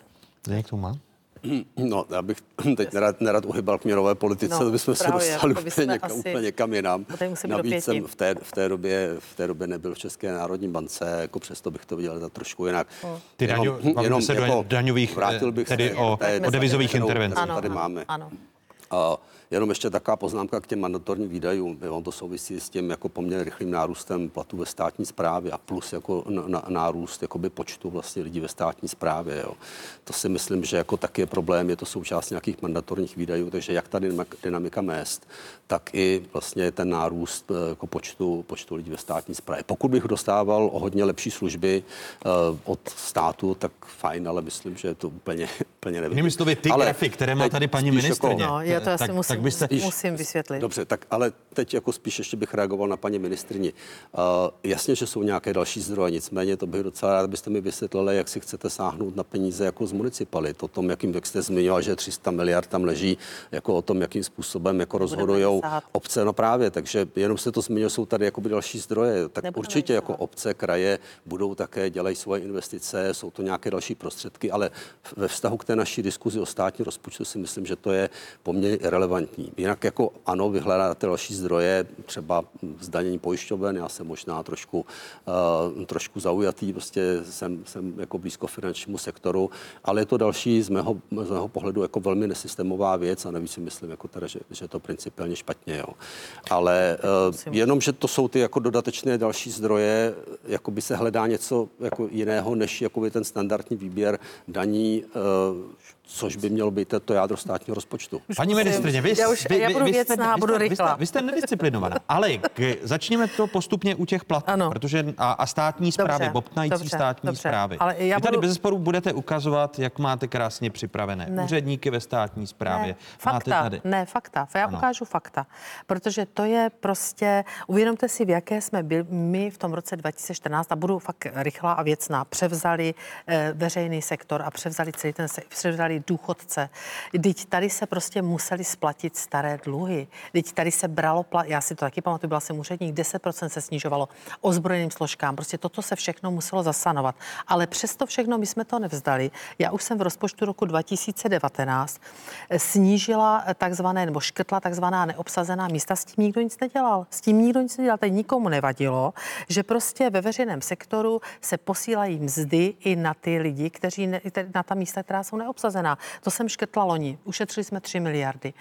A: Jak to má?
G: No, já bych teď nerad, nerad uhybal k měrové politice, no, to bychom právě, se dostali úplně, někam, asi, úplně někam jinam. Navíc jsem v té, v, té době, v té době nebyl v České národní bance, jako přesto bych to viděl za trošku jinak.
A: No. Ty jenom, daňo, jenom se jako, daňových, vrátil bych tedy se o, té, o devizových intervencích.
G: Tady máme.
F: Ano.
G: A jenom ještě taková poznámka k těm mandatorním výdajům. On to souvisí s tím jako poměrně rychlým nárůstem platů ve státní správě a plus jako na, nárůst jakoby počtu vlastně lidí ve státní správě. Jo. To si myslím, že jako taky je problém, je to součást nějakých mandatorních výdajů, takže jak ta dynamika mest, tak i vlastně ten nárůst eh, jako počtu, počtu lidí ve státní správě. Pokud bych dostával o hodně lepší služby uh, od státu, tak fajn, ale myslím, že je to úplně, úplně nevím.
A: Jinými slovy, ty ale grafy, které má tady paní ministrně.
F: Jako, no, já to asi tak, musím, tak byste... musím vysvětlit.
G: Dobře, tak ale teď jako spíš ještě bych reagoval na paní ministrni. Uh, jasně, že jsou nějaké další zdroje, nicméně to bych docela rád, abyste mi vysvětlili, jak si chcete sáhnout na peníze jako z municipalit. O tom, jakým, jak jste zmiňoval, že 300 miliard tam leží, jako o tom, jakým způsobem jako rozhodují obce. No právě, takže jenom se to zmiňuje, jsou tady jako další zdroje. Tak Nebudeme určitě jako obce, kraje budou také, dělají svoje investice, jsou to nějaké další prostředky, ale ve vztahu k té naší diskuzi o státní rozpočtu si myslím, že to je poměrně relevantní. Jinak jako ano, vyhledáte další zdroje, třeba zdanění pojišťoven, já jsem možná trošku, uh, trošku zaujatý, prostě jsem, jsem jako blízko finančnímu sektoru, ale je to další z mého, z mého pohledu jako velmi nesystémová věc a navíc si myslím, jako teda, že, že je to principiálně špatně. Jo. Ale uh, jenom, že to jsou ty jako dodatečné další zdroje, jako by se hledá něco jako jiného, než jako by ten standardní výběr daní uh, což by mělo být to jádro státního rozpočtu.
A: Paní ministrině, vy,
F: já, už,
A: vy,
F: já budu vy, věcná, vy, budu
A: vy, jste, vy jste nedisciplinovaná, ale k, začněme to postupně u těch platů, ano. protože a, a státní zprávy, bobtnající dobře, státní dobře, zprávy. Ale já vy tady budu... bez sporu budete ukazovat, jak máte krásně připravené ne. úředníky ve státní správě.
F: Ne, fakta, máte tady. ne, fakta. Já ano. ukážu fakta, protože to je prostě, uvědomte si, v jaké jsme byli my v tom roce 2014 a budu fakt rychlá a věcná, převzali eh, veřejný sektor a převzali celý ten se, převzali důchodce. Teď tady se prostě museli splatit staré dluhy. Teď tady se bralo, plat, já si to taky pamatuju, byla jsem úředník, 10% se snižovalo ozbrojeným složkám. Prostě toto se všechno muselo zasanovat. Ale přesto všechno my jsme to nevzdali. Já už jsem v rozpočtu roku 2019 snížila takzvané, nebo škrtla takzvaná neobsazená místa. S tím nikdo nic nedělal. S tím nikdo nic nedělal. Teď nikomu nevadilo, že prostě ve veřejném sektoru se posílají mzdy i na ty lidi, kteří ne, na ta místa, která jsou neobsazená znamená, to jsem škrtla loni, ušetřili jsme 3 miliardy.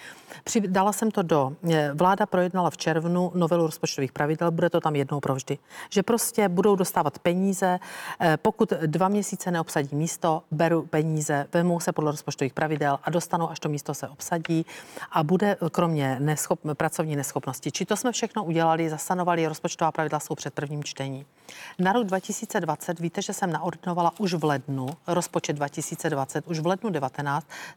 F: Dala jsem to do, eh, vláda projednala v červnu novelu rozpočtových pravidel, bude to tam jednou provždy. Že prostě budou dostávat peníze, eh, pokud dva měsíce neobsadí místo, beru peníze, vemou se podle rozpočtových pravidel a dostanou, až to místo se obsadí a bude kromě neschop, pracovní neschopnosti. Či to jsme všechno udělali, zasanovali, rozpočtová pravidla jsou před prvním čtení. Na rok 2020 víte, že jsem naordinovala už v lednu, rozpočet 2020, už v lednu 19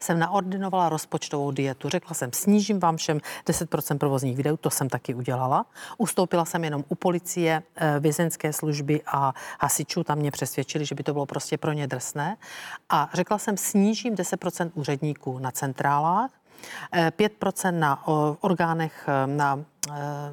F: jsem naordinovala rozpočtovou dietu. Řekla jsem, snížím vám všem 10% provozních videů, to jsem taky udělala. Ustoupila jsem jenom u policie, eh, vězenské služby a hasičů, tam mě přesvědčili, že by to bylo prostě pro ně drsné. A řekla jsem, snížím 10% úředníků na centrálách, 5% eh, na orgánech, eh, na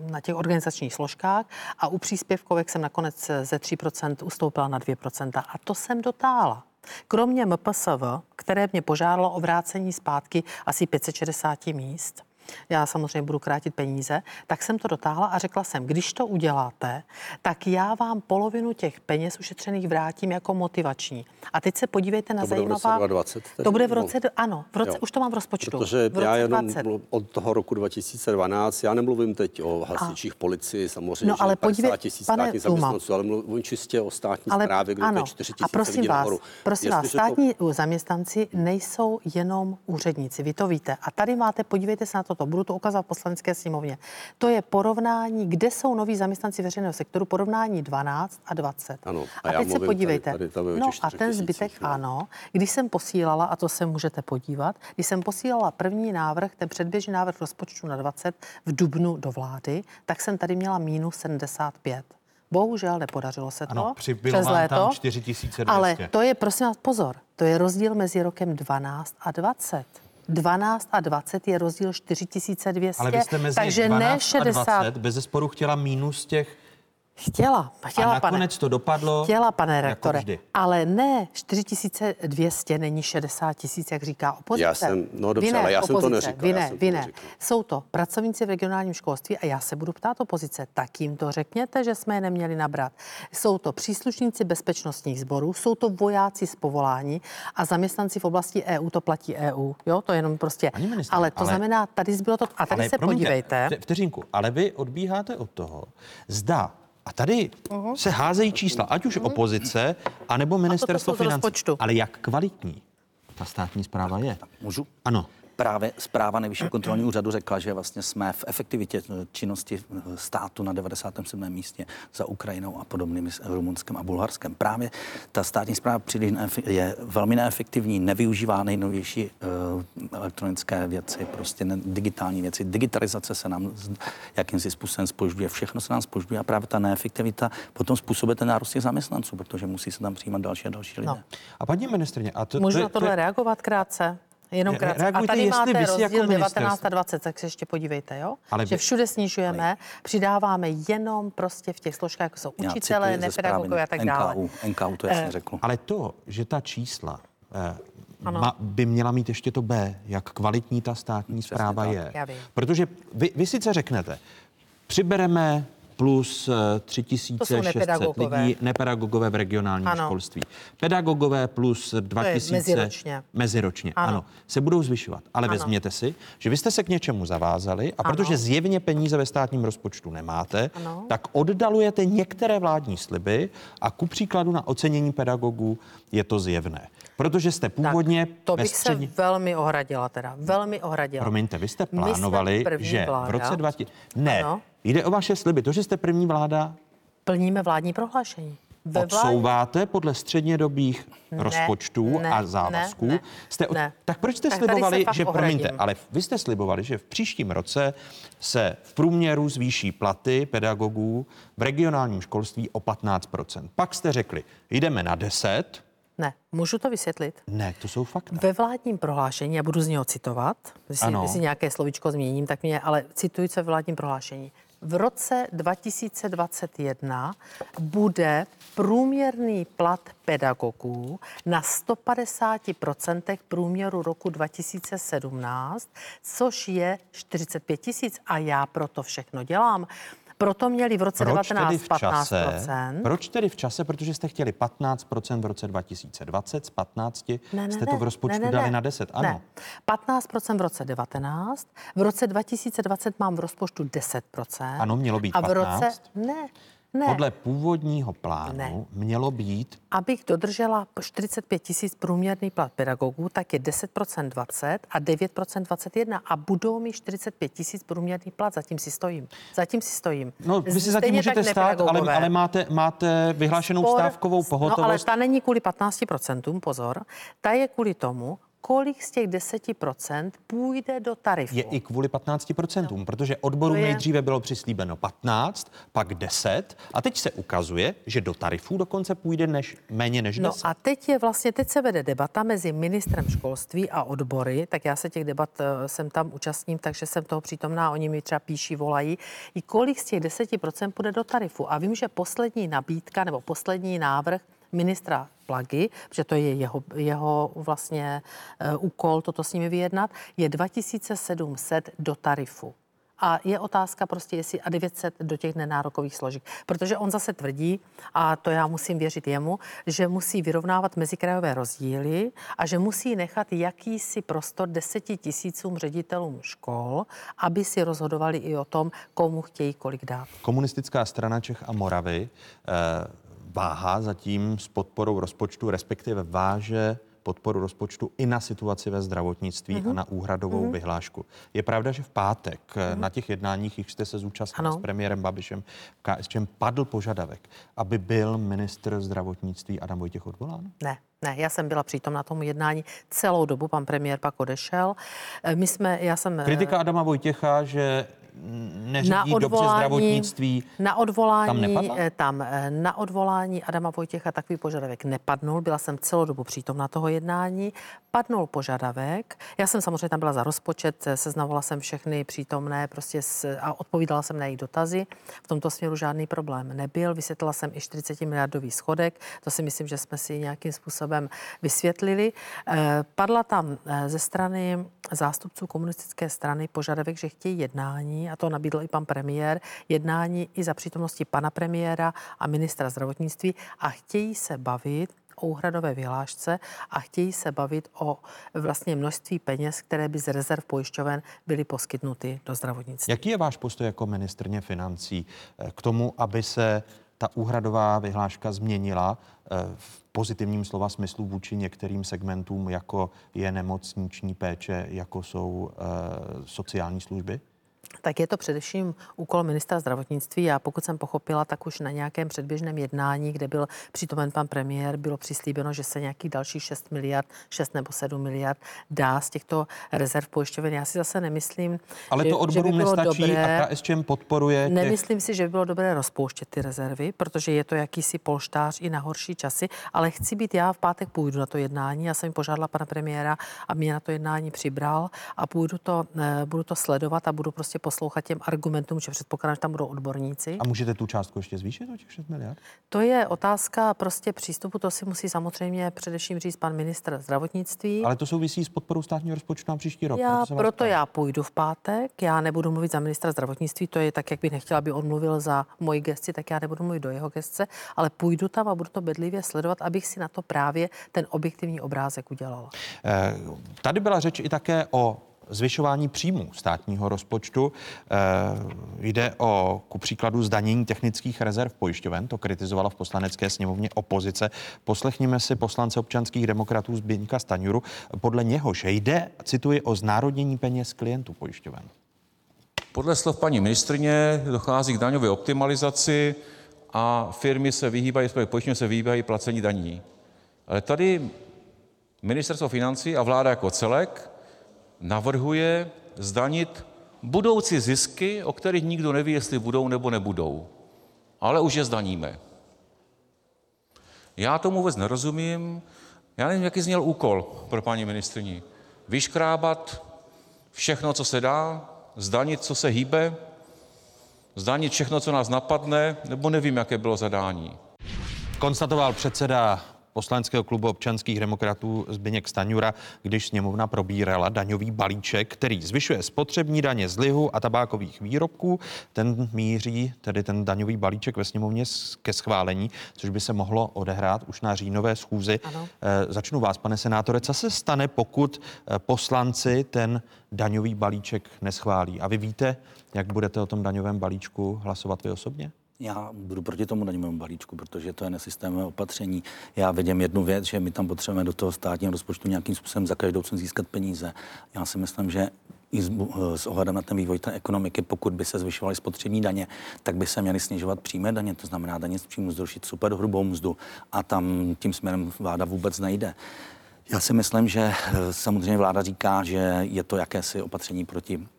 F: na těch organizačních složkách a u příspěvkovek jsem nakonec ze 3% ustoupila na 2%. A to jsem dotáhla. Kromě MPSV, které mě požádalo o vrácení zpátky asi 560 míst, já samozřejmě budu krátit peníze, tak jsem to dotáhla a řekla jsem, když to uděláte, tak já vám polovinu těch peněz ušetřených vrátím jako motivační. A teď se podívejte na
G: to
F: zajímavá...
G: Bude v roce 2020,
F: to bude v roce, ano, v roce, už to mám v rozpočtu.
G: Protože
F: v roce
G: já jenom 20. od toho roku 2012, já nemluvím teď o hasičích, a. policii, samozřejmě, no, ale podívej, tisíc pane státních zaměstnanců, ale mluvím čistě o státní ale, správě, kde ano, to je 4 tisíc
F: A prosím vás, prosím vás, státní to... zaměstnanci nejsou jenom úředníci, vy to víte. A tady máte, podívejte se na toto, budu to ukázat v poslanecké sněmovně. To je porovnání, kde jsou noví zaměstnanci veřejného sektoru, porovnání 12 a 20.
G: Ano,
F: a, a teď se podívejte. Tady, tady no a ten zbytek tisíc, ano. Když jsem posílala, a to se můžete podívat, když jsem posílala první návrh, ten předběžný návrh rozpočtu na 20 v dubnu do vlády, tak jsem tady měla minus 75. Bohužel nepodařilo se to
A: ano, přes léto. Tam 4200.
F: Ale to je, prosím vás, pozor, to je rozdíl mezi rokem 12 a 20. 12 a 20 je rozdíl 4200.
A: Ale vy jste mezi takže 12 ne 60. a 20 bez zesporu chtěla mínus těch
F: Chtěla, chtěla,
A: a nakonec
F: pane,
A: to dopadlo
F: chtěla, pane
A: jako
F: rektore,
A: vždy.
F: ale ne 4200 není 60 tisíc, jak říká opozice.
G: Já jsem- no dobře,
F: Vy ne,
G: ale já jsem to
F: opozice,
G: neříkal,
F: Vy ne,
G: to
F: vy ne.
G: neříkal.
F: Jsou to pracovníci v regionálním školství a já se budu ptát opozice, tak jim to řekněte, že jsme je neměli nabrat. Jsou to příslušníci bezpečnostních sborů, jsou to vojáci z povolání a zaměstnanci v oblasti EU, to platí EU. Jo, to jenom prostě.
A: Ministryně,
F: ale to
A: ale-
F: znamená, tady zbylo to. A tady
A: Ale
F: se
A: promiňte,
F: podívejte.
A: vte- Vteřinku, ale vy odbíháte od toho, zda a tady
F: Mhm.
A: se házejí čísla, ať už opozice, anebo ministerstvo financí. Ale jak kvalitní ta státní zpráva je?
H: Můžu?
A: Ano.
H: Právě zpráva nejvyššího kontrolního úřadu řekla, že vlastně jsme v efektivitě eh, činnosti eh, státu na 97. místě za Ukrajinou a podobnými s Rumunskem a Bulharskem. Právě ta státní zpráva příliš je velmi neefektivní, nevyužívá nejnovější elektronické věci, prostě ne, digitální věci. Digitalizace se nám jakýmsi způsobem spožďuje, všechno se nám spožďuje a právě ta neefektivita potom způsobuje ten nárůst těch zaměstnanců, protože musí se tam přijímat další a další lidé.
F: No.
A: A paní ministrině, a to,
F: Můžu
A: to,
F: na
A: to,
F: tohle
A: je-
F: reagovat krátce? Jenom krátce. A
A: reagujte,
F: tady
A: jestli
F: máte
A: vy si jako
F: rozdíl 19
A: ministerstvo-
F: a 20, tak se ještě podívejte, jo?
A: Ale
F: že všude snižujeme, přidáváme jenom prostě v těch složkách, jako jsou učitelé, nepedagogové a tak dále.
H: NKU, NKU to jasně
F: Eh,
H: řekl.
A: Ale to, že ta čísla eh,
F: Ano.
A: ma, by měla mít ještě to B, jak kvalitní ta státní zpráva
H: tak.
A: je. Protože vy, vy sice řeknete, přibereme plus eh,
F: To jsou
A: 3600
F: nepedagogové.
A: lidí, nepedagogové v regionálním
F: Ano.
A: školství. Pedagogové plus 2000
F: meziročně.
A: meziročně ano.
F: Ano.
A: ano. Se budou zvyšovat. Ale
F: Ano.
A: vezměte si, že vy jste se k něčemu zavázali a
F: Ano.
A: protože zjevně peníze ve státním rozpočtu nemáte,
F: Ano.
A: tak oddalujete některé vládní sliby a ku příkladu na ocenění pedagogů je to zjevné. Protože jste původně
F: tak, to bych
A: střední...
F: se velmi ohradila teda, velmi ohradila.
A: Promiňte, vy jste plánovali, že
F: vláda.
A: v roce 2000... Ne,
F: Ano.
A: jde o vaše sliby. To, že jste první vláda,
F: Plníme vládní prohlášení. Ve
A: odsouváte podle střednědobých rozpočtů
F: ne,
A: a závazků.
F: ne,
A: jste od...
F: ne.
A: Tak proč jste
F: Tak
A: slibovali, že, promiňte, ale vy jste slibovali, že v příštím roce se v průměru zvýší platy pedagogů v regionálním školství o 15%. Pak jste řekli, jdeme na 10.
F: Ne, můžu to vysvětlit?
A: Ne, to jsou fakta.
F: Ve vládním prohlášení, já budu z něho citovat, když si,
A: Ano.
F: když si nějaké slovíčko změním, tak mě, ale cituji, je ve vládním prohlášení. V roce 2021 bude průměrný plat pedagogů na 150% průměru roku 2017, což je 45 tisíc. A já proto všechno dělám. Proto měli v roce
A: Proč tedy
F: 19
A: v čase?
F: 15%.
A: Proč tedy v čase? Protože jste chtěli 15% v roce 2020, z 15 jste to v rozpočtu dali na 10, ano.
F: Ne. 15% v roce 19, v roce 2020 mám v rozpočtu 10%.
A: Ano, mělo být
F: A v roce,
A: 15.
F: ne, ne,
A: Podle původního plánu
F: Ne.
A: mělo být
F: abych dodržela 45 tisíc průměrný plat pedagogů, tak je 10% 20 a 9% 21 a budou mít 45 tisíc průměrný plat, zatím si stojím. Zatím si stojím.
A: No, vy si zatím můžete stát, ale, ale máte, máte vyhlášenou
F: Spor-
A: stávkovou pohotovost.
F: No, ale ta není kvůli 15%, pozor. Ta je kvůli tomu, kolik z těch 10% půjde do tarifu.
A: je i kvůli 15%, no. protože odboru
F: To je-
A: nejdříve bylo přislíbeno 15, pak 10 a teď se ukazuje, že do tarifů dokonce půjde než, méně než 10.
F: No a teď je vlastně, teď se vede debata mezi ministrem školství a odbory, tak já se těch debat eh, jsem tam účastním, takže jsem toho přítomná, oni mi třeba píší, volají, i kolik z těch 10% půjde do tarifu. A vím, že poslední nabídka nebo poslední návrh ministra Plagy, protože to je jeho, jeho vlastně uh, úkol toto s nimi vyjednat, je 2700 do tarifu. A je otázka prostě, jestli a 900 do těch nenárokových složek. Protože on zase tvrdí, a to já musím věřit jemu, že musí vyrovnávat mezikrajové rozdíly a že musí nechat jakýsi prostor deseti tisícům ředitelům škol, aby si rozhodovali i o tom, komu chtějí kolik dát.
A: Komunistická strana Čech a Moravy eh, váhá zatím s podporou rozpočtu, respektive váže podporu rozpočtu i na situaci ve zdravotnictví mm-hmm. a na úhradovou mm-hmm. vyhlášku. Je pravda, že v pátek mm-hmm. na těch jednáních, jich jste se zúčastnil
F: Ano.
A: s premiérem Babišem v KSČM, padl požadavek, aby byl ministr zdravotnictví Adam Vojtěch odvolán?
F: Ne, ne, já jsem byla přítom na tomu jednání celou dobu, pan premiér pak odešel. Eh, My jsme, já jsem... eh,
A: Kritika Adama Vojtěcha, že neřídí na odvolání, dobře zdravotnictví.
F: Na odvolání, tam, eh, tam eh, na odvolání Adama Vojtěcha takový požadavek nepadnul. Byla jsem celou dobu přítomna toho jednání. Padnul požadavek. Já jsem samozřejmě tam byla za rozpočet, eh, seznamovala jsem všechny přítomné prostě s, a odpovídala jsem na jejich dotazy. V tomto směru žádný problém nebyl. Vysvětlila jsem i 40 miliardový schodek. To si myslím, že jsme si nějakým způsobem vysvětlili. Padla tam ze strany zástupců komunistické strany požadavek, že chtějí jednání, a to nabídl i pan premiér, jednání i za přítomnosti pana premiéra a ministra zdravotnictví a chtějí se bavit o úhradové vyhlášce a chtějí se bavit o vlastně množství peněz, které by z rezerv pojišťoven byly poskytnuty do zdravotnictví.
A: Jaký je váš postoj jako ministrně financí eh, k tomu, aby se ta úhradová vyhláška změnila eh, v pozitivním slova smyslu vůči některým segmentům, jako je nemocniční péče, jako jsou eh, sociální služby?
F: Tak je to především úkol ministra zdravotnictví a pokud jsem pochopila, tak už na nějakém předběžném jednání, kde byl přítomen pan premiér, bylo přislíbeno, že se nějakých dalších 6 miliard, 6 nebo 7 miliard dá z těchto rezerv pojišťoven. Já si zase nemyslím,
A: Ale to odborům by nestačí dobré, a KSČM podporuje. Těch...
F: Nemyslím si, že by bylo dobré rozpouštět ty rezervy, protože je to jakýsi polštář i na horší časy, ale chci být já v pátek půjdu na to jednání. Já jsem požádala pana premiéra, aby mě na to jednání přibral a půjdu to, eh, budu to sledovat a budu prostě poslouchat těm argumentům, že předpokládám, že tam budou odborníci.
A: A můžete tu částku ještě zvýšit o těch 6 miliard?
F: To je otázka prostě přístupu, to si musí samozřejmě především říct pan ministr zdravotnictví.
A: Ale to souvisí s podporou státního rozpočtu na příští rok.
F: Já, proto, proto já půjdu v pátek, já nebudu mluvit za ministra zdravotnictví, to je tak, jak bych nechtěla, aby on mluvil za moji gesti, tak já nebudu mluvit do jeho gestce, ale půjdu tam a budu to bedlivě sledovat, abych si na to právě ten objektivní obrázek udělala.
A: Eh, tady byla řeč i také o zvyšování příjmů státního rozpočtu. Eh, jde o, ku příkladu, zdanění technických rezerv pojišťoven. To kritizovala v poslanecké sněmovně opozice. Poslechněme si poslance občanských demokratů Zbyňka Staňuru. Podle něhož jde, cituji, o znárodnění peněz klientů pojišťoven.
J: Podle slov paní ministrně dochází k daňové optimalizaci a firmy se vyhýbají, pojišťovny se vyhýbají placení daní. Ale tady ministerstvo financí a vláda jako celek navrhuje zdanit budoucí zisky, o kterých nikdo neví, jestli budou nebo nebudou, ale už je zdaníme. Já tomu vůbec nerozumím. Já nevím, jaký zněl úkol pro paní ministryni. Vyškrábat všechno, co se dá, zdanit, co se hýbe, zdanit všechno, co nás napadne, nebo nevím, jaké bylo zadání.
A: Konstatoval předseda poslaneckého klubu občanských demokratů Zbyněk Staňura, když sněmovna probírala daňový balíček, který zvyšuje spotřební daně z lihu a tabákových výrobků. Ten míří, tedy ten daňový balíček ve sněmovně ke schválení, což by se mohlo odehrát už na říjnové schůzi. Ano. E, začnu vás, pane senátore, co se stane, pokud eh, poslanci ten daňový balíček neschválí? A vy víte, jak budete o tom daňovém balíčku hlasovat vy osobně?
H: Já budu proti tomu daňovému balíčku, protože to je nesystémové opatření. Já vidím jednu věc, že my tam potřebujeme do toho státního rozpočtu nějakým způsobem za každou cenu získat peníze. Já si myslím, že i s, s ohledem na ten vývoj té ekonomiky, pokud by se zvyšovaly spotřební daně, tak by se měly snižovat přímé daně, to znamená daně z příjmu zrušit super hrubou mzdu a tam tím směrem vláda vůbec nejde. Já si myslím, že eh, samozřejmě vláda říká, že je to jakési opatření proti Eh,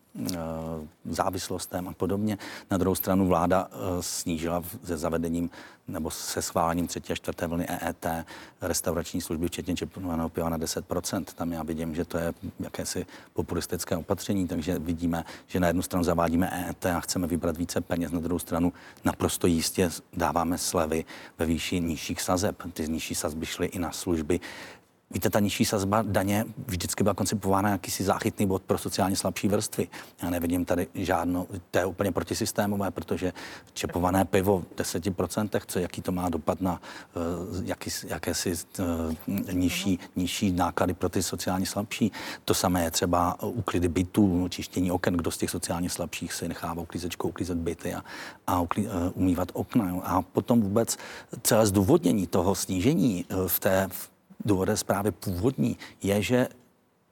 H: závislostem a podobně. Na druhou stranu vláda eh, snížila se zavedením nebo se schválením třetí a čtvrté vlny EET restaurační služby, včetně čepovaného piva na 10%. Tam já vidím, že to je jakési populistické opatření, takže vidíme, že na jednu stranu zavádíme EET a chceme vybrat více peněz, na druhou stranu naprosto jistě dáváme slevy ve výši nižších sazeb. Ty nižší sazby šly i na služby, Víte, ta nižší sazba daně vždycky byla koncipována jakýsi záchytný bod pro sociálně slabší vrstvy. Já nevidím tady žádnou, to je úplně protisystémové, protože čepované pivo v 10%, co, jaký to má dopad na uh, jaký, jakési uh, nižší, nižší náklady pro ty sociálně slabší. To samé je třeba uklidy bytů, čištění oken, kdo z těch sociálně slabších si nechává uklízečkou uklízet byty a, a uklí, uh, umývat okna. Jo. A potom vůbec celé zdůvodnění toho snížení v té v důvodové zprávy původní je, že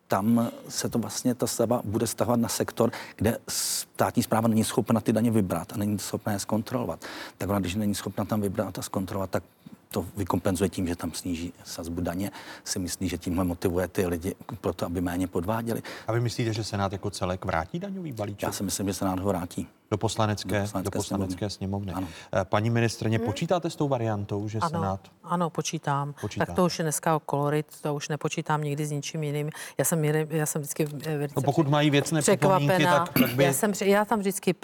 H: tam se to vlastně ta stavba bude stavovat na sektor, kde státní zpráva není schopna ty daně vybrat a není schopna je zkontrolovat. Tak ona, když není schopna tam vybrat a zkontrolovat, tak to vykompenzuje tím, že tam sníží sazbu daně, si myslí, že tímhle motivuje ty lidi pro to, aby méně podváděli.
A: A vy myslíte, že Senát jako celek vrátí daňový balíček?
H: Já si myslím, že Senát ho vrátí.
A: Do poslanecké, do poslanecké, do poslanecké sněmovny. sněmovny. Ano. Paní ministrně, hmm. počítáte s tou variantou, že
F: ano,
A: Senát...
F: Ano, počítám. Počítá. Tak to už je dneska kolorit, to už nepočítám nikdy s ničím jiným. Já jsem, já jsem vždycky
A: eh, velice no, pokud mají věcné překvapená. Tak, tak by...
F: já, jsem, já tam vždycky,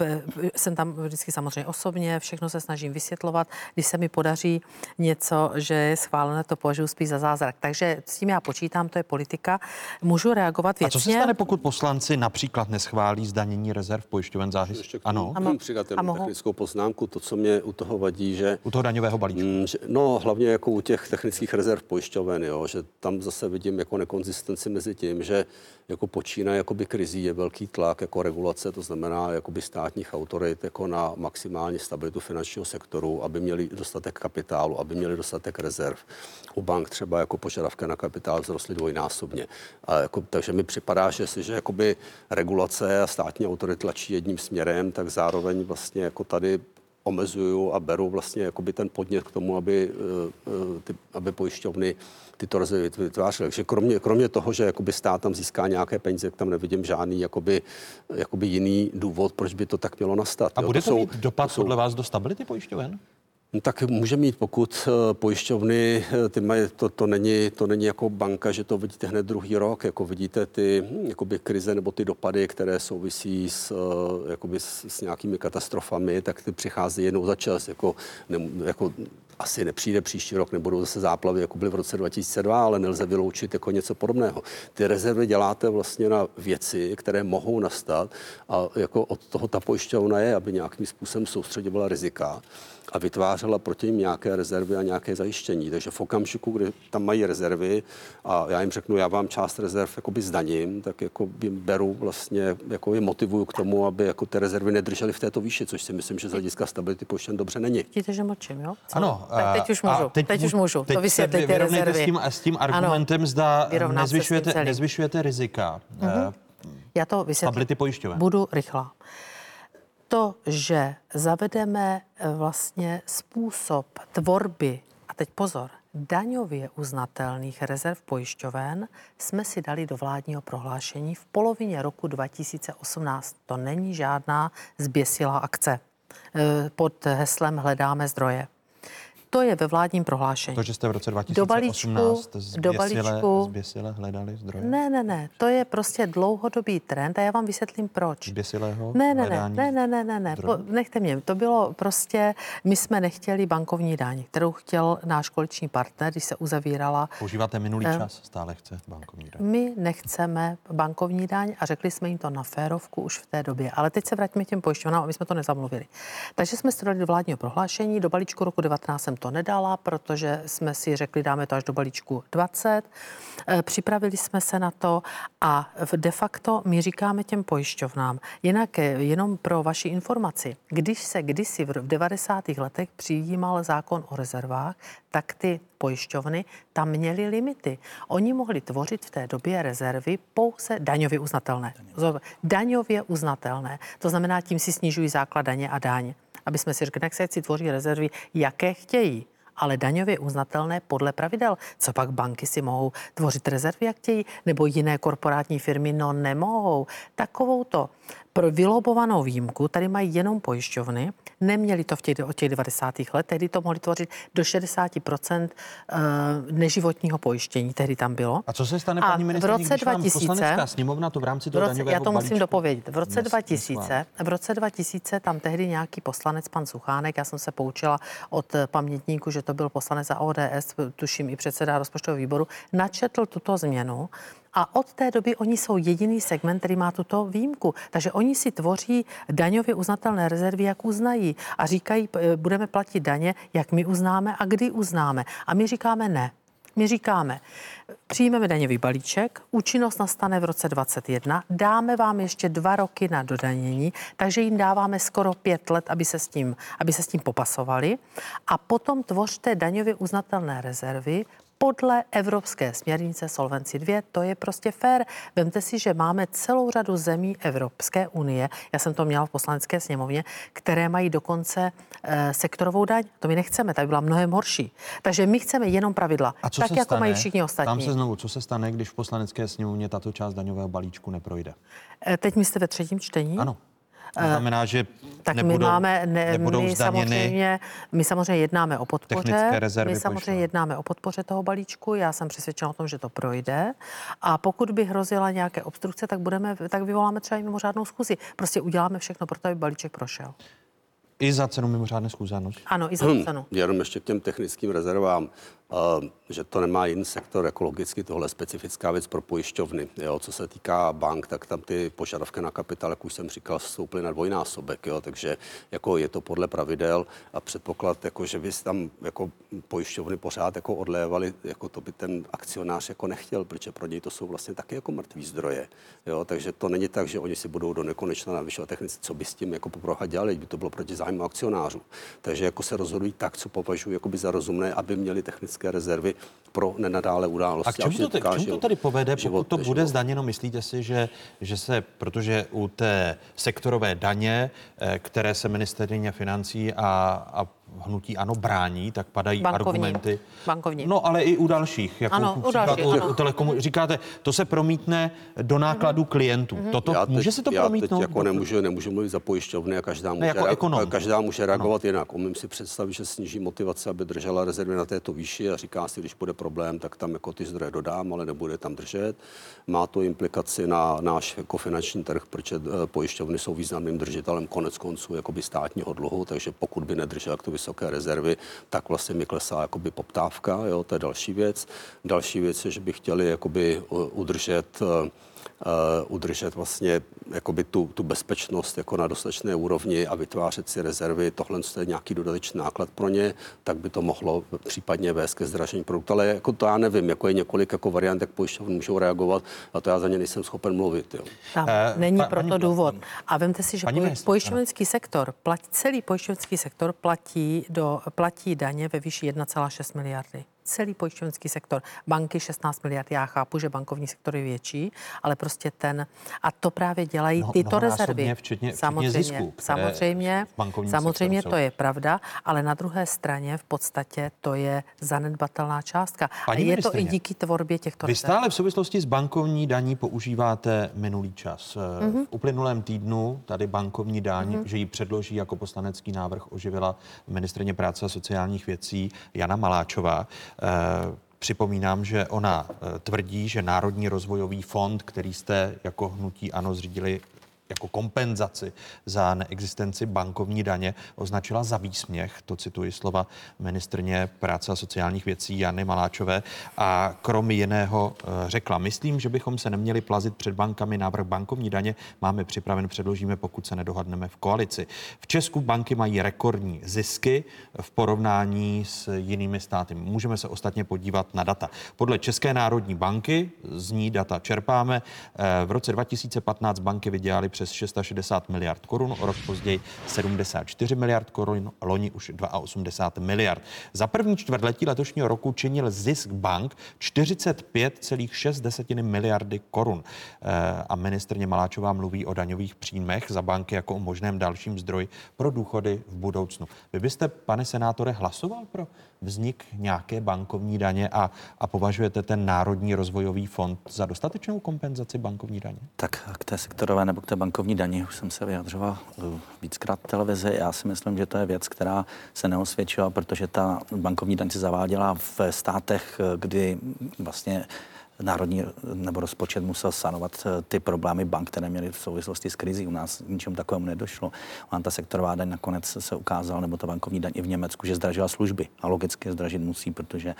F: jsem tam vždycky samozřejmě osobně, všechno se snažím vysvětlovat. Když se mi podaří něco, že je schválené, to považuji spíš za zázrak. Takže s tím já počítám, to je politika. Můžu reagovat věcně.
A: A co se stane, pokud poslanci například neschválí zdanění rezerv pojišťoven záhy?
G: Ano. A mo- přidat jenom technickou poznámku. To, co mě u toho vadí, že...
A: U toho daňového balíčku. Mm,
G: že, no, hlavně jako u těch technických rezerv pojišťoven, jo, že tam zase vidím jako nekonzistenci mezi tím, že jako počíná jakoby krizí je velký tlak jako regulace, to znamená jakoby státních autorit jako na maximální stabilitu finančního sektoru, aby měli dostatek kapitálu, aby měli dostatek rezerv. U bank třeba jako požadavky na kapitál vzrostly dvojnásobně. A jako, takže mi připadá, že si, že jakoby regulace a státní autority tlačí jedním směrem, tak zároveň vlastně jako tady omezuju a beru vlastně jakoby ten podnět k tomu, aby, eh, eh, ty, aby pojišťovny tyto rezervy vytvářely. Takže kromě, kromě toho, že jakoby stát tam získá nějaké peníze, tam nevidím žádný jakoby, jakoby jiný důvod, proč by to tak mělo nastat.
A: A jo, bude to, to mít jsou, dopad to jsou, podle vás do stability pojišťoven?
G: No, tak může mít, pokud eh, pojišťovny, eh, ty mají, to, to, není, to není jako banka, že to vidíte hned druhý rok, jako vidíte ty hm, jakoby krize nebo ty dopady, které souvisí s, eh, jakoby s, s nějakými katastrofami, tak ty přichází jednou za čas, jako, ne, jako asi nepřijde příští rok, nebudou zase záplavy, jako byly v roce 2002, ale nelze vyloučit jako něco podobného. Ty rezervy děláte vlastně na věci, které mohou nastat a jako od toho ta pojišťovna je, aby nějakým způsobem soustředila rizika a vytvářela proti ním nějaké rezervy a nějaké zajištění. Takže v okamžiku, kdy tam mají rezervy a já jim řeknu, já vám část rezerv jakoby zdaním, tak jako jim beru vlastně, jako je motivuju k tomu, aby jako ty rezervy nedržely v této výši, což si myslím, že z hlediska stability pojištěn dobře není.
F: Vidíte, že močím, jo?
A: Co? Ano.
F: Tak teď už můžu, teď, teď už můžu,
A: teď
F: to vysvětlit ty rezervy.
A: S tím, s tím argumentem, ano, zda nezvyšujete, nezvyšujete rizika. Uh-huh.
F: Já to vysvětlím. Budu rychlá to, že zavedeme eh, vlastně způsob tvorby, a teď pozor, daňově uznatelných rezerv pojišťoven jsme si dali do vládního prohlášení v polovině roku 2018. To není žádná zběsilá akce. Eh, pod heslem hledáme zdroje to je ve vládním prohlášení.
A: To, že jste v roce 2018 do balíčku, zběsile, do balíčku, zběsile hledali zdroje?
F: Ne, ne, ne. To je prostě dlouhodobý trend a já vám vysvětlím, proč.
A: Zběsilého
F: ne, ne, ne, ne, ne, ne, ne, ne. Po, nechte mě. To bylo prostě, my jsme nechtěli bankovní daň, kterou chtěl náš koaliční partner, když se uzavírala.
A: Používáte minulý eh, čas, stále chce bankovní daň.
F: My nechceme bankovní daň a řekli jsme jim to na férovku už v té době. Ale teď se vraťme těm pojišťovnám, aby jsme to nezamluvili. Takže jsme strojili do vládního prohlášení, do balíčku roku 19 jsem to nedala, protože jsme si řekli, dáme to až do balíčku 20. Eh, připravili jsme se na to a de facto my říkáme těm pojišťovnám, jinak eh, jenom pro vaši informaci, když se kdysi v 90. letech přijímal zákon o rezervách, tak ty pojišťovny tam měly limity. Oni mohli tvořit v té době rezervy pouze daňově uznatelné. Daňově uznatelné. To znamená, tím si snižují základ daně a daň aby jsme si řekli, jak se si tvoří rezervy, jaké chtějí ale daňově uznatelné podle pravidel. Co pak banky si mohou tvořit rezervy, jak chtějí, nebo jiné korporátní firmy, no nemohou. Takovou to pro vylobovanou výjimku tady mají jenom pojišťovny. Neměli to v těch, od těch 90. let, tehdy to mohli tvořit do 60% eh, neživotního pojištění, tehdy tam bylo.
A: A co se stane, paní ministr, v roce 2000, sněmovna to v rámci toho v roce,
F: Já to musím balíčku. dopovědět. V roce, 2000, v roce 2000 tam tehdy nějaký poslanec, pan Suchánek, já jsem se poučila od pamětníku, že to byl poslanec za ODS, tuším i předseda rozpočtového výboru, načetl tuto změnu a od té doby oni jsou jediný segment, který má tuto výjimku. Takže oni si tvoří daňově uznatelné rezervy, jak uznají. A říkají, budeme platit daně, jak my uznáme a kdy uznáme. A my říkáme ne. My říkáme, přijmeme daňový balíček, účinnost nastane v roce 2021, dáme vám ještě dva roky na dodanění, takže jim dáváme skoro pět let, aby se s tím, aby se s tím popasovali a potom tvořte daňově uznatelné rezervy podle evropské směrnice Solvency 2. To je prostě fér. Vemte si, že máme celou řadu zemí Evropské unie, já jsem to měla v poslanecké sněmovně, které mají dokonce e, sektorovou daň. To my nechceme, ta by byla mnohem horší. Takže my chceme jenom pravidla,
A: A co
F: tak
A: se
F: jako
A: stane?
F: mají všichni ostatní.
A: Tam se znovu, co se stane, když v poslanecké sněmovně tato část daňového balíčku neprojde?
F: E, teď my jste ve třetím čtení?
A: Ano. To znamená, že
F: Tak
A: nebudou,
F: my máme, ne,
A: nebudou
F: my samozřejmě, my samozřejmě jednáme o podpoře.
A: technické rezervy
F: My samozřejmě
A: pojišťoven.
F: jednáme o podpoře toho balíčku. Já jsem přesvědčena o tom, že to projde. A pokud by hrozila nějaké obstrukce, tak budeme, tak vyvoláme třeba i mimořádnou schůzi. Prostě uděláme všechno pro to, aby balíček prošel.
A: I za cenu mimořádné schůze, ano.
F: Ano, i za
G: Hmm.
F: tu cenu.
G: Jenom ještě k těm technickým rezervám, že to nemá jiný sektor, ekologicky tohle je specifická věc pro pojišťovny. Jo, co se týká bank, tak tam ty požadavky na kapitál, jak už jsem říkal, stouply na dvojnásobek, jo, takže jako je to podle pravidel a předpoklad, jako, že by tam jako pojišťovny pořád jako odlévali, jako to by ten akcionář jako nechtěl, protože pro něj to jsou vlastně taky jako mrtvý zdroje. Jo, takže to není tak, že oni si budou do nekonečna navyšovat technici, co by s tím jako poproha dělali, by to bylo proti zájmu akcionářů. Takže jako se rozhodují tak, co považují jako by za rozumné, aby měli technické rezervy pro nenadále události.
A: A k čemu to, te- k čemu to tedy povede, pokud
G: život-
A: to bude
G: život.
A: zdaněno? Myslíte si, že, že se, protože u té sektorové daně, eh, které se ministerině financí a, a hnutí ano brání, tak padají
F: Bankovní.
A: argumenty.
F: Bankovní.
A: No ale i u dalších. Jako
F: Ano, u dalších,
A: u,
F: ano.
A: u telekomu, říkáte, to se promítne do nákladů klientů. Toto,
G: Já teď,
A: může se to
G: já
A: promítnout?
G: teď jako nemůžu, nemůžu mluvit za pojišťovny a každá může,
A: jako ekonom.
G: každá může reagovat jinak. Umím si představit, že sníží motivace, aby držela rezervy na této výši a říká si, když bude problém, tak tam jako ty zdroje dodám, ale nebude tam držet. Má to implikaci na náš jako finanční trh, protože eh, pojišťovny jsou významným držitelem konec konců jakoby státního dluhu, takže pokud by nedržel takto vysoké rezervy, tak vlastně mi klesá jakoby poptávka, jo, to je další věc. Další věc je, že by chtěli jakoby udržet eh, udržet vlastně jakoby tu, tu bezpečnost jako na dostatečné úrovni a vytvářet si rezervy, tohle je nějaký dodatečný náklad pro ně, tak by to mohlo případně vést ke zdražení produktu. Ale jako to já nevím, jako je několik jako variant, jak pojišťovny můžou reagovat a to já za ně nejsem schopen mluvit. Jo.
F: Tam
A: Eh,
F: není
A: pa-
F: proto
A: paní-
F: důvod. A vemte si, že
A: Paní
F: poj-
A: ministr-
F: pojišťovenský sektor, platí, celý pojišťovenský sektor platí, do, platí daně ve výši 1,6 miliardy. Celý pojišťovenský sektor. Banky 16 miliard. Já chápu, že bankovní sektor je větší, ale prostě ten... A to právě dělají
A: Mnoho-
F: tyto rezervy.
A: včetně- včetně
F: samozřejmě,
A: které
F: samozřejmě, samozřejmě to je pravda, ale na druhé straně v podstatě to je zanedbatelná částka.
A: Paní
F: a je to i díky tvorbě těchto
A: Vy
F: rezerv.
A: stále v souvislosti s bankovní daní používáte minulý čas.
F: Mhm.
A: V uplynulém týdnu tady bankovní daň, že ji předloží jako poslanecký návrh, oživila ministrině práce a sociálních věcí Jana Maláčová. Eh, Připomínám, že ona eh, tvrdí, že Národní rozvojový fond, který jste jako hnutí ANO zřídili jako kompenzaci za neexistenci bankovní daně označila za výsměch, to cituji slova ministrně práce a sociálních věcí Jany Maláčové a krom jiného eh, řekla, myslím, že bychom se neměli plazit před bankami, návrh bankovní daně máme připraven, předložíme, pokud se nedohodneme v koalici. V Česku banky mají rekordní zisky v porovnání s jinými státy. Můžeme se ostatně podívat na data. Podle České národní banky, z ní data čerpáme, eh, v roce 2015 banky vydělaly přes 660 miliard korun, o rok později 74 miliard korun, loni už 82 miliard. Za první čtvrtletí letošního roku činil zisk bank 45,6 miliardy korun. Eh, A ministrně Maláčová mluví o daňových příjmech za banky jako o možném dalším zdroji pro důchody v budoucnu. Vy byste, pane senátore, hlasoval pro vznik nějaké bankovní daně a, a považujete ten Národní rozvojový fond za dostatečnou kompenzaci bankovní daně?
H: Tak k té sektorové nebo k té bankovní dani už jsem se vyjadřoval eh, víckrát v televizi. Já si myslím, že to je věc, která se neosvědčila, protože ta bankovní daň se zaváděla v státech, eh, kdy vlastně národní nebo rozpočet musel sanovat eh, ty problémy bank, které měly v souvislosti s krizí. U nás k ničemu takovému nedošlo. Ona ta sektorová daň nakonec se ukázala, nebo ta bankovní daň i v Německu, že zdražila služby. A logicky zdražit musí, protože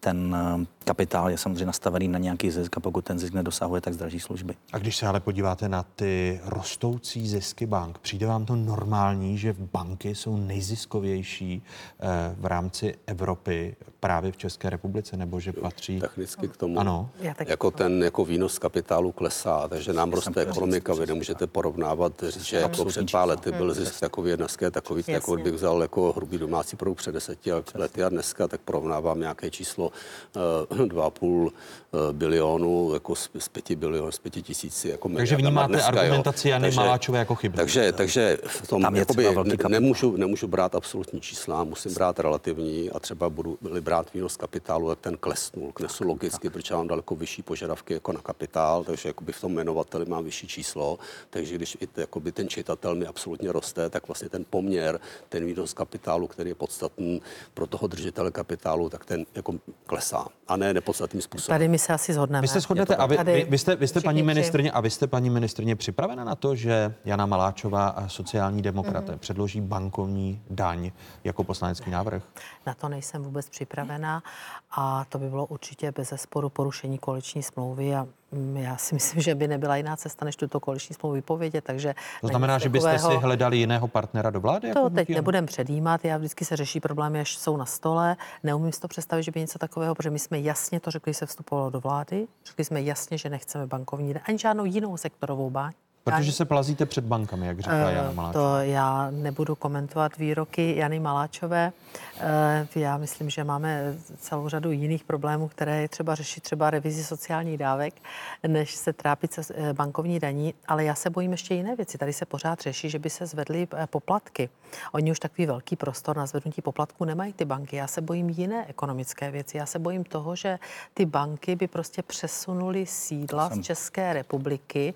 H: ten, eh, kapitál je samozřejmě nastavený na nějaký zisk a pokud ten zisk nedosahuje, tak zdraží služby.
A: A když se ale podíváte na ty rostoucí zisky bank, přijde vám to normální, že banky jsou nejziskovější eh, v rámci Evropy právě v České republice, nebo že patří...
G: Technicky k tomu.
A: Ano.
G: Jako ten jako výnos kapitálu klesá, takže nám roste ekonomika. Vy nemůžete porovnávat, říct, že jako před pár lety byl zisk takový, dneska je takový, jako bych vzal jako hrubý domácí produkt před deseti lety a dneska, tak porovnávám nějaké číslo eh, 2,5 eh, bilionu, jako z, z 5 bilionů, z 5 tisíci. Jako
A: Takže vnímáte
G: dneska,
A: argumentaci. Jany Maláčové jako chybnou.
G: Takže, takže v tom
H: Tam je
G: jakoby, nemůžu, nemůžu brát absolutní čísla, musím brát relativní a třeba budu brát výnos kapitálu, jak ten klesnul. Knesu logicky, protože mám daleko vyšší požadavky jako na kapitál, takže jakoby v tom jmenovateli mám vyšší číslo, takže když i t- jakoby ten čitatel mi absolutně roste, tak vlastně ten poměr, ten výnos kapitálu, který je podstatný pro toho držitele kapitálu, tak ten jako klesá a ne nepodstatným způsobem.
F: Tady my se asi shodneme.
A: Vy jste shodnete a vy, vy, vy jste, vy jste paní ministrně a vy jste paní ministrně připravena na to, že Jana Maláčová a sociální demokraté
F: Mhm.
A: předloží bankovní daň jako poslanecký návrh?
F: Na to nejsem vůbec připravená a to by bylo určitě bez zesporu porušení koaliční smlouvy a mm, já si myslím, že by nebyla jiná cesta, než tuto koaliční smlouvu vypovědět, takže...
A: To znamená, že byste si hledali jiného partnera do vlády? jako
F: To teď
A: hnutí ANO?
F: nebudem předjímat, já vždycky se řeší problémy, až jsou na stole. Neumím si to představit, že by něco takového, protože my jsme jasně to řekli, že se vstupovalo do vlády. Řekli jsme jasně, že nechceme bankovní, ani žádnou jinou sektorovou báň.
A: Protože se plazíte před bankami, jak říká Jana
F: Eh,
A: Maláčová.
F: To já nebudu komentovat výroky Jany Maláčové. Eh, Já myslím, že máme celou řadu jiných problémů, které je třeba řešit, třeba revizi sociálních dávek, než se trápit se eh, bankovní daní. Ale já se bojím ještě jiné věci. Tady se pořád řeší, že by se zvedly poplatky. Oni už takový velký prostor na zvednutí poplatků nemají ty banky. Já se bojím jiné ekonomické věci. Já se bojím toho, že ty banky by prostě přesunuly sídla z České republiky,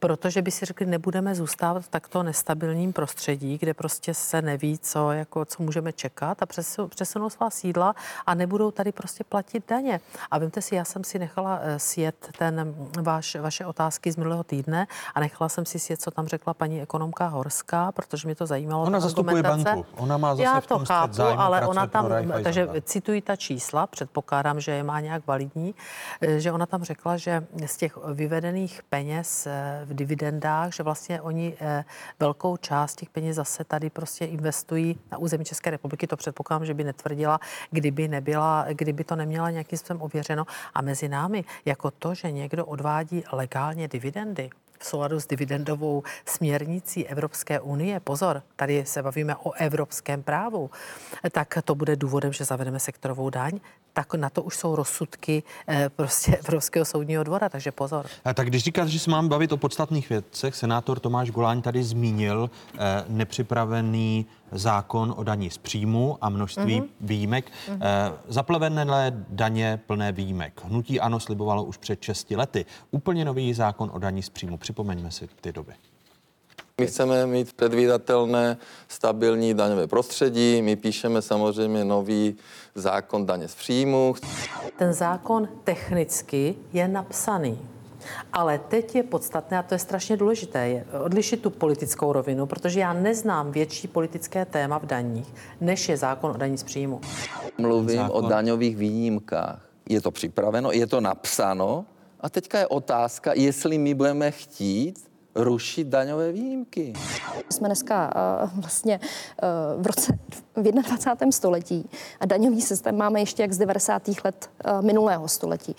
F: protože by si řekli, nebudeme zůstávat v takto nestabilním prostředí, kde prostě se neví, co, jako, co můžeme čekat a přesu- přesunou svá sídla a nebudou tady prostě platit daně. A vemte si, já jsem si nechala eh, sjet ten váš, vaše otázky z minulého týdne a nechala jsem si sjet, co tam řekla paní ekonomka Horská, protože mě to zajímalo.
A: Ona zastupuje banku. Ona má zase
F: Já to chápu,
A: zájmu,
F: ale ona tam, takže cituji ta čísla, předpokládám, že je má nějak validní, eh, že ona tam řekla, že z těch vyvedených peněz eh, v dividendách, že vlastně oni eh, velkou část těch peněz zase tady prostě investují na území České republiky. To předpokládám, že by netvrdila, kdyby nebyla, kdyby to neměla nějakým způsobem ověřeno. A mezi námi, jako to, že někdo odvádí legálně dividendy, v souladu s dividendovou směrnicí Evropské unie, pozor, tady se bavíme o evropském právu, tak to bude důvodem, že zavedeme sektorovou daň, tak na to už jsou rozsudky eh, prostě Evropského soudního dvora, takže pozor.
A: A tak když říkáte, že se mám bavit o podstatných věcech, senátor Tomáš Goláň tady zmínil eh, nepřipravený zákon o daní z příjmu a množství mm-hmm. výjimek. Mm-hmm. Eh, zaplevené daně plné výjimek. Hnutí ANO slibovalo už před 6 lety úplně nový zákon o daní z příjmu. Připomeňme si ty doby.
K: My chceme mít předvídatelné, stabilní daňové prostředí. My píšeme samozřejmě nový zákon daně z příjmu.
F: Ten zákon technicky je napsaný. Ale teď je podstatné, a to je strašně důležité, je odlišit tu politickou rovinu, protože já neznám větší politické téma v daních, než je zákon o daní z příjmu.
K: Mluvím
A: Zákon.
K: o daňových výjimkách. Je to připraveno, je to napsáno a teďka je otázka, jestli my budeme chtít rušit daňové výjimky.
L: Jsme dneska uh, vlastně uh, v roce v 21. století a daňový systém máme ještě jak z 90. let uh, minulého století.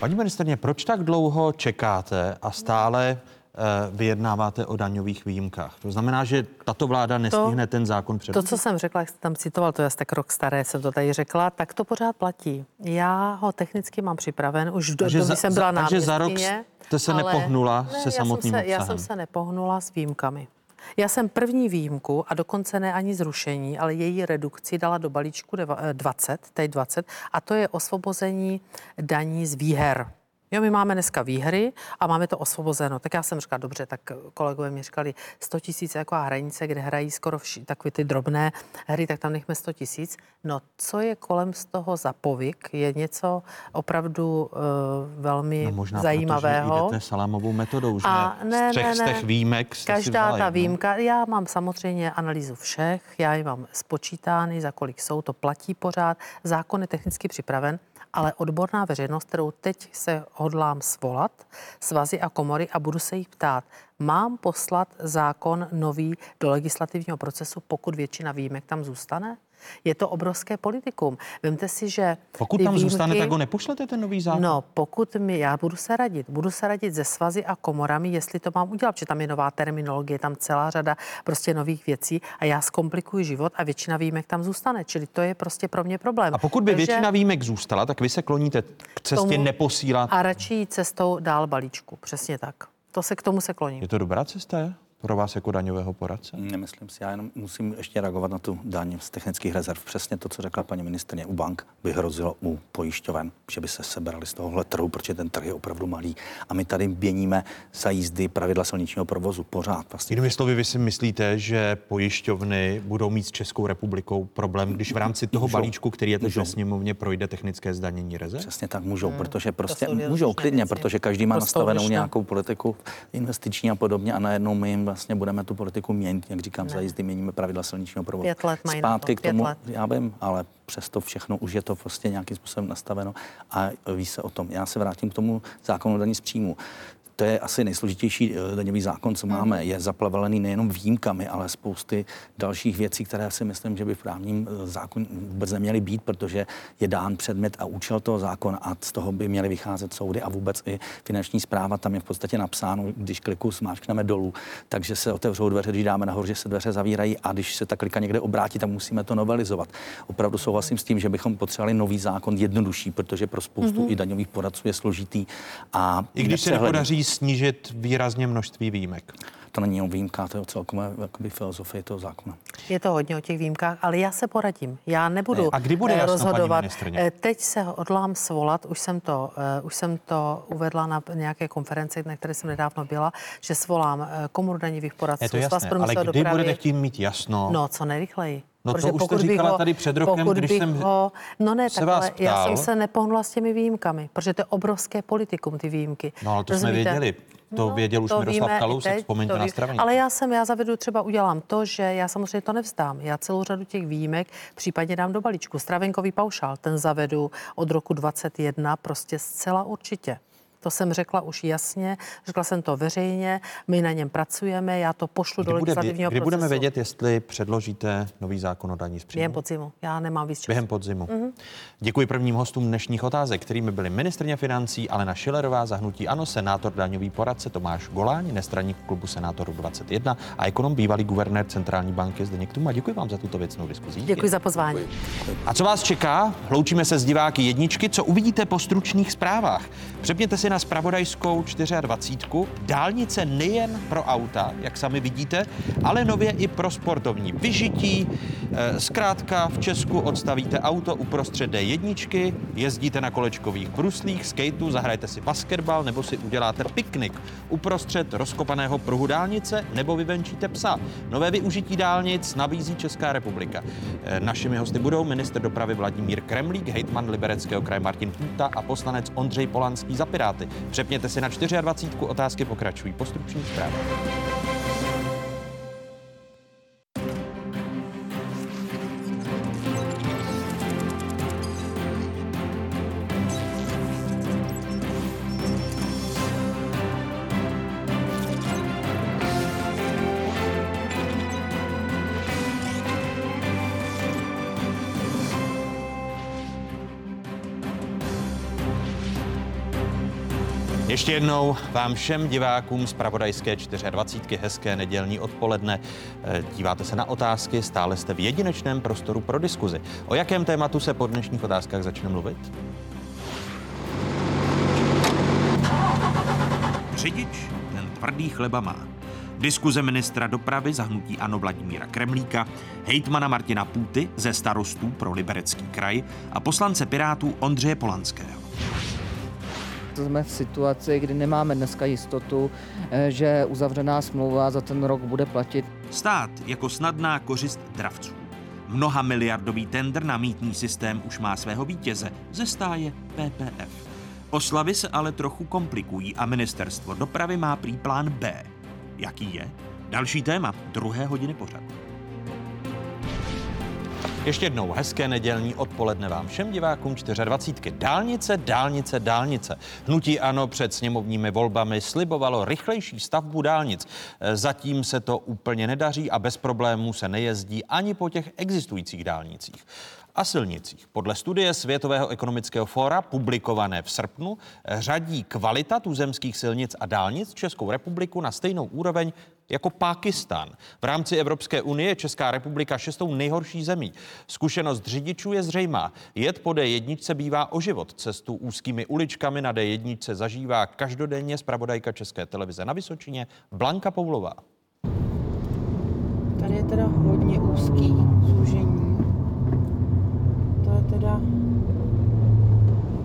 A: Paní ministrně, proč tak dlouho čekáte a stále eh, vyjednáváte o daňových výjimkách? To znamená, že tato vláda nestihne ten zákon
F: To,
A: předložit?
F: co jsem řekla, jak jste tam citoval, to je asi tak rok staré, jsem to tady řekla, tak to pořád platí. Já ho technicky mám připraven, už do doby
A: za-
F: jsem byla
A: takže za rok jste se
F: ale-
A: nepohnula se
F: já jsem se, Já
A: obsahem.
F: jsem se nepohnula s výjimkami. Já jsem první výjimku, a dokonce ne ani zrušení, ale její redukci dala do balíčku deva- eh, 20, teď 20, a to je osvobození daní z výher. Jo, my máme dneska výhry a máme to osvobozeno. Tak já jsem říkala, dobře, tak kolegové mi říkali, 100 tisíc je taková hranice, kde hrají skoro vši, takové ty drobné hry, tak tam nechme 100 tisíc. No, co je kolem z toho za povyk, je něco opravdu uh, velmi
A: No možná
F: zajímavého.
A: protože jdete salámovou metodou, že
F: A ne,
A: z třech
F: ne,
A: z
F: ne.
A: těch výjimek jste si
F: Každá
A: vzala
F: ta
A: jednu.
F: výjimka, já mám samozřejmě analýzu všech, já ji mám spočítány, za kolik jsou, to platí pořád, zákon je technicky připraven, ale odborná veřejnost, kterou teď se hodlám svolat, svazy a komory a budu se jich ptát, mám poslat zákon nový do legislativního procesu, pokud většina výjimek tam zůstane? Je to obrovské politikum. Vemte si, že.
A: Pokud tam výjimky, zůstane, tak ho nepošlete ten nový zákon?
F: No, pokud mi, já budu se radit. Budu se radit ze svazy a komorami, jestli to mám udělat, protože tam je nová terminologie, tam celá řada prostě nových věcí a já zkomplikuji život a většina výjimek tam zůstane. Čili to je prostě pro mě problém.
A: A pokud by Takže, většina výjimek zůstala, tak vy se kloníte k cestě tomu, neposílat.
F: A radši cestou dál balíčku. Přesně tak. To se k tomu se kloním.
A: Je to dobrá cesta, je? Pro vás jako daňového poradce?
H: Nemyslím si, já jenom musím ještě reagovat na tu daň z technických rezerv. Přesně to, co řekla paní ministrně u bank, by hrozilo u pojišťoven, že by se sebrali z tohohle trhu, protože ten trh je opravdu malý. A my tady běníme za jízdy pravidla silničního provozu pořád.
A: Vlastně. Jinými slovy, vy si myslíte, že pojišťovny budou mít s Českou republikou problém, když v rámci toho můžou, balíčku, který je teď ve sněmovně, projde technické zdanění rezerv?
H: Přesně tak můžou, hmm, protože prostě můžou klidně, věci. protože každý má nastavenou nějakou politiku investiční a podobně a najednou my jim vlastně budeme tu politiku měnit, jak říkám, za jízdy měníme pravidla silničního provozu.
F: Pět let mají
H: Zpátky
F: to,
H: k tomu,
F: let.
H: já vím, ale přesto všechno už je to prostě nějakým způsobem nastaveno a ví se o tom. Já se vrátím k tomu zákonu daní z příjmu to je asi nejsložitější eh, daňový zákon, co hmm. máme. Je zaplavený nejenom výjimkami, ale spousty dalších věcí, které si myslím, že by v právním eh, zákonu vůbec neměly být, protože je dán předmět a účel toho zákona a z toho by měly vycházet soudy a vůbec i finanční zpráva. Tam je v podstatě napsáno, když kliku smáčkneme dolů, takže se otevřou dveře, když dáme nahoru, že se dveře zavírají a když se ta klika někde obrátí, tak musíme to novelizovat. Opravdu souhlasím s tím, že bychom potřebovali nový zákon jednodušší, protože pro spoustu mm-hmm. i daňových poradců je složitý a
A: i když se nepodaří snížit výrazně množství výjimek.
H: To není jenom výjimka, to je celkové jakoby, filozofie toho zákona.
F: Je to hodně o těch výjimkách, ale já se poradím. Já nebudu
A: A kdy bude
F: eh,
A: jasno,
F: rozhodovat.
A: Eh,
F: teď se hodlám svolat, už jsem, to, uh, už jsem to uvedla na nějaké konferenci, na které jsem nedávno byla, že svolám komoru daňových poradců.
A: Je to jasné, ale kdy dopravy. budete chtít mít jasno?
F: No, co nejrychleji.
A: No to už jste říkala
F: ho,
A: tady před rokem, když jsem
F: ho, No ne,
A: se vás
F: ptal, já jsem se nepohnula s těmi výjimkami, protože to je obrovské politikum, ty výjimky.
A: No ale to Rozumíte? jsme věděli. To no, věděl už to Miroslav víme, Kalousek, teď, vzpomeňte to na stravení.
F: Ale já jsem, já zavedu třeba udělám to, že já samozřejmě to nevzdám. Já celou řadu těch výjimek případně dám do balíčku. Stravenkový paušál, ten zavedu od roku 21 prostě zcela určitě. To jsem řekla už jasně, řekla jsem to veřejně, my na něm pracujeme, já to pošlu kdy do legislativního
A: kdy
F: procesu.
A: budeme vědět, jestli předložíte nový zákon o daní z příjmu?
F: Během podzimu, já nemám víc času.
A: Během podzimu. Mm-hmm. Děkuji prvním hostům dnešních otázek, kterými byly ministrně financí Alena Šilerová, zahnutí ANO, senátor daňový poradce Tomáš Goláň, nestraník klubu senátorů 21 a ekonom bývalý guvernér centrální banky Zdeněk Tuma. Děkuji vám za tuto věcnou diskuzi.
F: Děkuji za pozvání.
A: A co vás čeká? Loučíme se s diváky jedničky. Co uvidíte po stručných zprávách? Přepněte si na spravodajskou 24. Dálnice nejen pro auta, jak sami vidíte, ale nově i pro sportovní vyžití. Eh, zkrátka v Česku odstavíte auto uprostřed D1, jezdíte na kolečkových bruslích, skateu, zahrajete si basketbal nebo si uděláte piknik uprostřed rozkopaného pruhu dálnice nebo vyvenčíte psa. Nové využití dálnic nabízí Česká republika. Eh, našimi hosty budou minister dopravy Vladimír Kremlík, hejtman Libereckého kraje Martin Půta a poslanec Ondřej Polanský za Piráty. Přepněte si na 24. Otázky pokračují po stručných zprávách. Ještě jednou vám všem divákům z Pravodajské 24. hezké nedělní odpoledne. Eh, díváte se na otázky, stále jste v jedinečném prostoru pro diskuzi. O jakém tématu se po dnešních otázkách začne mluvit?
C: Řidič ten tvrdý chleba má. Diskuze ministra dopravy zahnutí Ano Vladimíra Kremlíka, hejtmana Martina Půty ze starostů pro Liberecký kraj a poslance Pirátů Ondřeje Polanského.
M: Jsme v situaci, kdy nemáme dneska jistotu, eh, že uzavřená smlouva za ten rok bude platit.
C: Stát jako snadná kořist dravců. Mnoha miliardový tender na mítný systém už má svého vítěze ze stáje PPF. Oslavy se ale trochu komplikují a ministerstvo dopravy má prý plán B. Jaký je? Další téma druhé hodiny pořadu.
A: Ještě jednou hezké nedělní odpoledne vám všem divákům 24. Dálnice, dálnice, dálnice. Hnutí ano před sněmovními volbami slibovalo rychlejší stavbu dálnic. Zatím se to úplně nedaří a bez problémů se nejezdí ani po těch existujících dálnicích a silnicích. Podle studie Světového ekonomického fóra publikované v srpnu řadí kvalita tuzemských silnic a dálnic Českou republiku na stejnou úroveň jako Pákistán. V rámci Evropské unie je Česká republika šestou nejhorší zemí. Zkušenost řidičů je zřejmá. Jet po D1 bývá o život. Cestu úzkými uličkami na D1 zažívá každodenně zpravodajka České televize na Vysočině Blanka Poulová.
N: Tady je teda hodně úzký zúžení. To je teda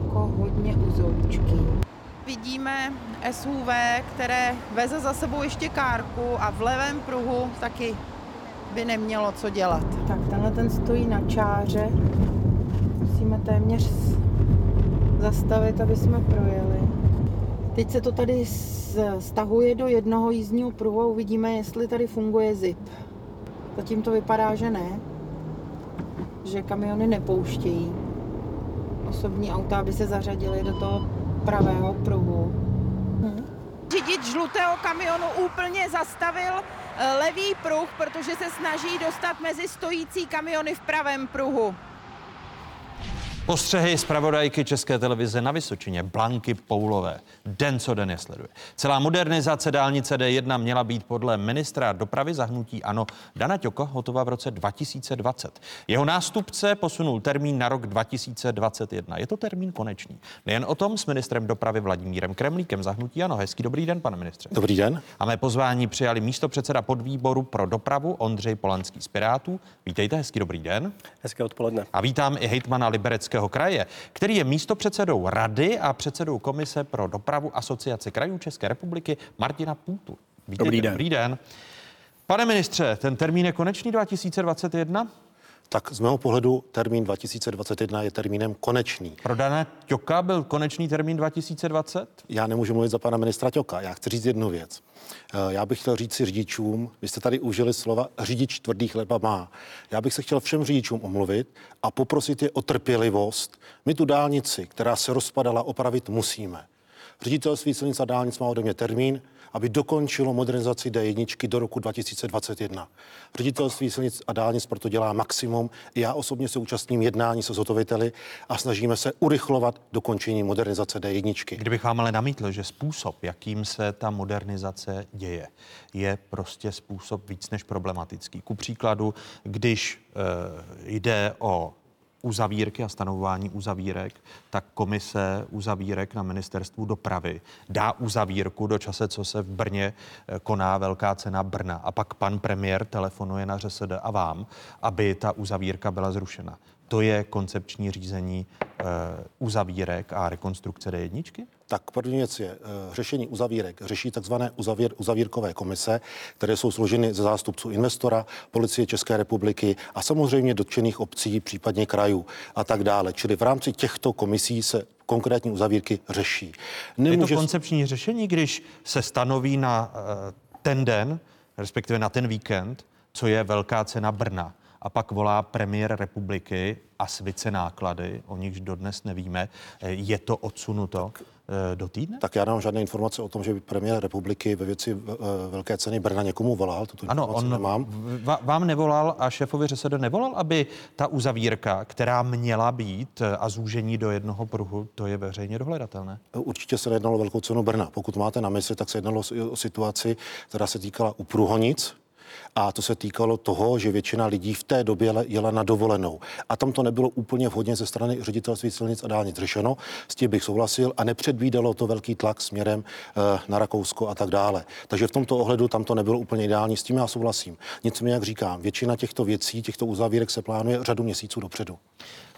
N: jako hodně uzoučký. Vidíme SUV, které veze za sebou ještě kárku a v levém pruhu taky by nemělo co dělat. Tak tenhle ten stojí na čáře. Musíme téměř zastavit, aby jsme projeli. Teď se to tady stahuje do jednoho jízdního pruhu a uvidíme, jestli tady funguje zip. Zatím to vypadá, že ne, že kamiony nepouštějí. Osobní auta, aby se zařadili do toho pravého pruhu. Hmm. Řidič žlutého kamionu úplně zastavil eh, levý pruh, protože se snaží dostat mezi stojící kamiony v pravém pruhu.
A: Postřehy zpravodajky České televize na Vysočině, Blanky Poulové. Den co den je sleduje. Celá modernizace dálnice D1 měla být podle ministra dopravy zahnutí Ano Dana Ťoko hotová v roce 2020. Jeho nástupce posunul termín na rok 2021. Je to termín konečný. Nejen o tom s ministrem dopravy Vladimírem Kremlíkem zahnutí Ano. Hezký dobrý den, pane ministře.
O: Dobrý den.
A: A mé pozvání přijali místo předseda podvýboru pro dopravu Ondřej Polanský z Pirátů. Vítejte, hezký dobrý den.
O: Hezké odpoledne.
A: A vítám i hejtmana Libereckého Libereckého kraje, který je místopředsedou rady a předsedou Komise pro dopravu Asociace krajů České republiky Martina Půtu.
O: Vítejte, dobrý den.
A: Dobrý den. Pane ministře, ten termín je konečný 2021?
O: Tak z mého pohledu termín 2021 je termínem konečný.
A: Pro Dana Ťoka byl konečný termín 2020?
O: Já nemůžu mluvit za pana ministra Ťoka. Já chci říct jednu věc. Eh, já bych chtěl říct si řidičům, vy jste tady užili slova řidič tvrdý chleba má. Já bych se chtěl všem řidičům omluvit a poprosit je o trpělivost. My tu dálnici, která se rozpadala, opravit musíme. Ředitelství silnic a dálnic má ode mě termín, aby dokončilo modernizaci D1 do roku 2021. Ředitelství silnic a dálnic proto dělá maximum. Já osobně se účastním jednání se zhotoviteli a snažíme se urychlovat dokončení modernizace D1.
A: Kdybych vám ale namítl, že způsob, jakým se ta modernizace děje, je prostě způsob víc než problematický. Ku příkladu, když e, jde o uzavírky a stanovování uzavírek, tak komise uzavírek na ministerstvu dopravy dá uzavírku do čase, co se v Brně eh, koná velká cena Brna. A pak pan premiér telefonuje na ŘSD a vám, aby ta uzavírka byla zrušena. To je koncepční řízení e, uzavírek a rekonstrukce D1?
O: Tak první věc je, uh, řešení uzavírek řeší takzvané uzavír, uzavírkové komise, které jsou složeny ze zástupců investora, policie České republiky a samozřejmě dotčených obcí, případně krajů a tak dále. Čili v rámci těchto komisí se konkrétní uzavírky řeší.
A: Nemůže... Je to koncepční řešení, když se stanoví na uh, ten den, respektive na ten víkend, co je velká cena Brna a pak volá premiér republiky a svice náklady, o nichž dodnes nevíme. Je to odsunuto eh, do týdne?
O: Tak já nemám žádné informace o tom, že by premiér republiky ve věci eh, velké ceny Brna někomu volal. Tuto ano, on nemám.
A: vám nevolal a šéfovi ŘSD nevolal, aby ta uzavírka, která měla být eh, a zúžení do jednoho pruhu, to je veřejně dohledatelné?
O: Určitě se nejednalo velkou cenu Brna. Pokud máte na mysli, tak se jednalo o situaci, která se týkala u Průhonic, a to se týkalo toho, že většina lidí v té době jela na dovolenou. A tam to nebylo úplně vhodně ze strany ředitelství silnic a dálnic řešeno. S tím bych souhlasil a nepředvídalo to velký tlak směrem eh, na Rakousko a tak dále. Takže v tomto ohledu tam to nebylo úplně ideální, s tím já souhlasím. Nicméně, jak říkám, většina těchto věcí, těchto uzavírek se plánuje řadu měsíců dopředu.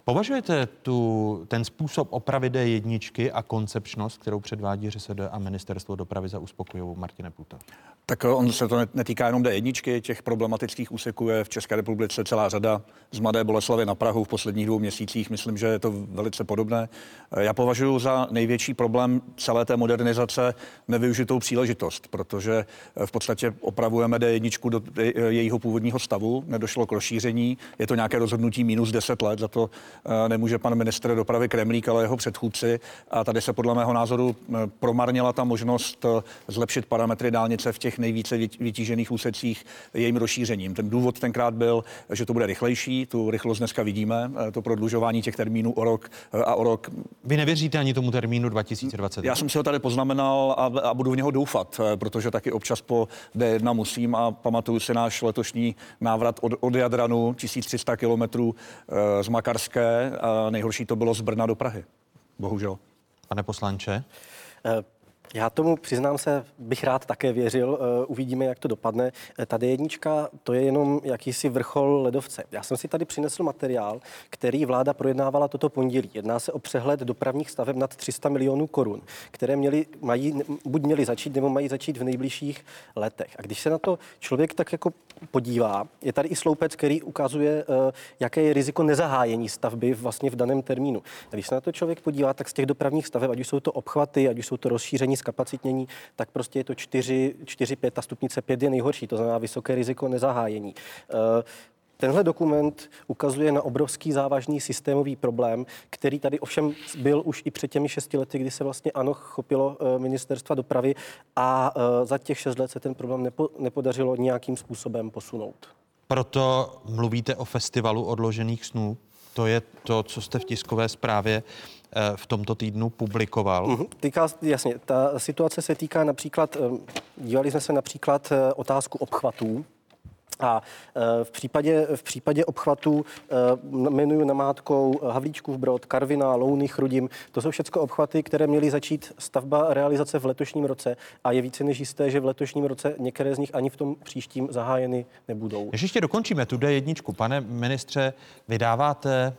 A: Považujete tu, ten způsob opravy D1 a koncepčnost, kterou předvádí ŘSD a ministerstvo dopravy za uspokojivou Martine Puta?
P: Tak on se to netýká jenom D1, těch problematických úseků je v České republice celá řada. Z Mladé Boleslavy na Prahu v posledních dvou měsících myslím, že je to velice podobné. Já považuji za největší problém celé té modernizace nevyužitou příležitost, protože v podstatě opravujeme D1 do jejího původního stavu, nedošlo k rozšíření, je to nějaké rozhodnutí minus 10 let, za to eh, nemůže pan minister dopravy Kremlík, ale jeho předchůdci. A tady se podle mého názoru eh, promarnila ta možnost eh, zlepšit parametry dálnice v těch nejvíce vytížených úsecích jejím rozšířením. Ten důvod tenkrát byl, že to bude rychlejší, tu rychlost dneska vidíme, eh, to prodlužování těch termínů o rok eh, a o rok.
A: Vy nevěříte ani tomu termínu 2020?
P: Já jsem si ho tady poznamenal a, a budu v něho doufat, eh, protože taky občas po D1 musím a pamatuju si náš letošní návrat od, od Jadranu 1300 kilometrů z Makarské a nejhorší to bylo z Brna do Prahy. Bohužel.
A: Pane poslanče?
Q: Já tomu přiznám se, bych rád také věřil. Eh, uvidíme, jak to dopadne. Eh, tady jednička, to je jenom jakýsi vrchol ledovce. Já jsem si tady přinesl materiál, který vláda projednávala toto pondělí. Jedná se o přehled dopravních staveb nad 300 milionů korun, které měly, mají, buď měly začít, nebo mají začít v nejbližších letech. A když se na to člověk tak jako podívá, je tady i sloupec, který ukazuje, eh, jaké je riziko nezahájení stavby vlastně v daném termínu. A když se na to člověk podívá, tak z těch dopravních staveb, ať už jsou to obchvaty, ať už jsou to rozšíření zkapacitnění, tak prostě je to 4, 4 5 a stupnice 5 je nejhorší, to znamená vysoké riziko nezahájení. Eh, tenhle dokument ukazuje na obrovský závažný systémový problém, který tady ovšem byl už i před těmi šesti lety, kdy se vlastně ano chopilo eh, ministerstva dopravy a eh, za těch šest let se ten problém nepo, nepodařilo nějakým způsobem posunout.
A: Proto mluvíte o festivalu odložených snů? To je to, co jste v tiskové zprávě v tomto týdnu publikoval.
Q: Mm-hmm. Týká, jasně, ta situace se týká například, eh, dívali jsme se například eh, otázku obchvatů, a v případě, v případě obchvatu jmenuju namátkou Havlíčkův Brod, Karvina, Louny, Chrudim. To jsou všechno obchvaty, které měly začít stavba realizace v letošním roce a je více než jisté, že v letošním roce některé z nich ani v tom příštím zahájeny nebudou.
A: Když ještě dokončíme tu D1, pane ministře, vydáváte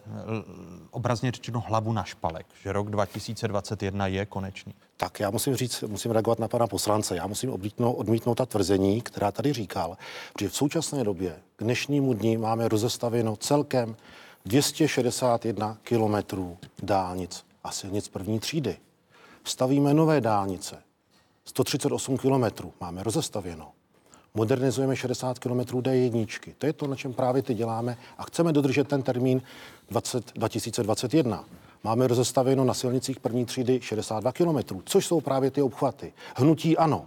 A: obrazně řečeno hlavu na špalek, že rok 2021 je konečný.
O: Tak já musím říct, musím reagovat na pana poslance. Já musím odmítnout, odmítnout ta tvrzení, která tady říkal, že v současné době k dnešnímu dní máme rozestaveno celkem 261 kilometrů dálnic a silnic první třídy. Stavíme nové dálnice. 138 kilometrů máme rozestavěno. Modernizujeme 60 kilometrů D1. To je to, na čem právě teď děláme a chceme dodržet ten termín 20, 2021. Máme rozestavěno na silnicích první třídy 62 kilometrů, což jsou právě ty obchvaty. Hnutí ano.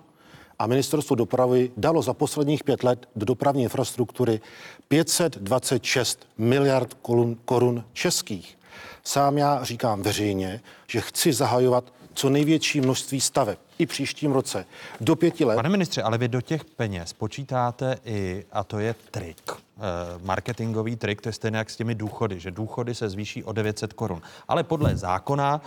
O: A ministerstvo dopravy dalo za posledních pět let do dopravní infrastruktury 526 miliard korun, korun českých. Sám já říkám veřejně, že chci zahajovat co největší množství staveb i příštím roce do pěti let.
A: Pane ministře, ale vy do těch peněz počítáte i, a to je trik, marketingový trik, to je stejné jak s těmi důchody, že důchody se zvýší o 900 korun. Ale podle zákona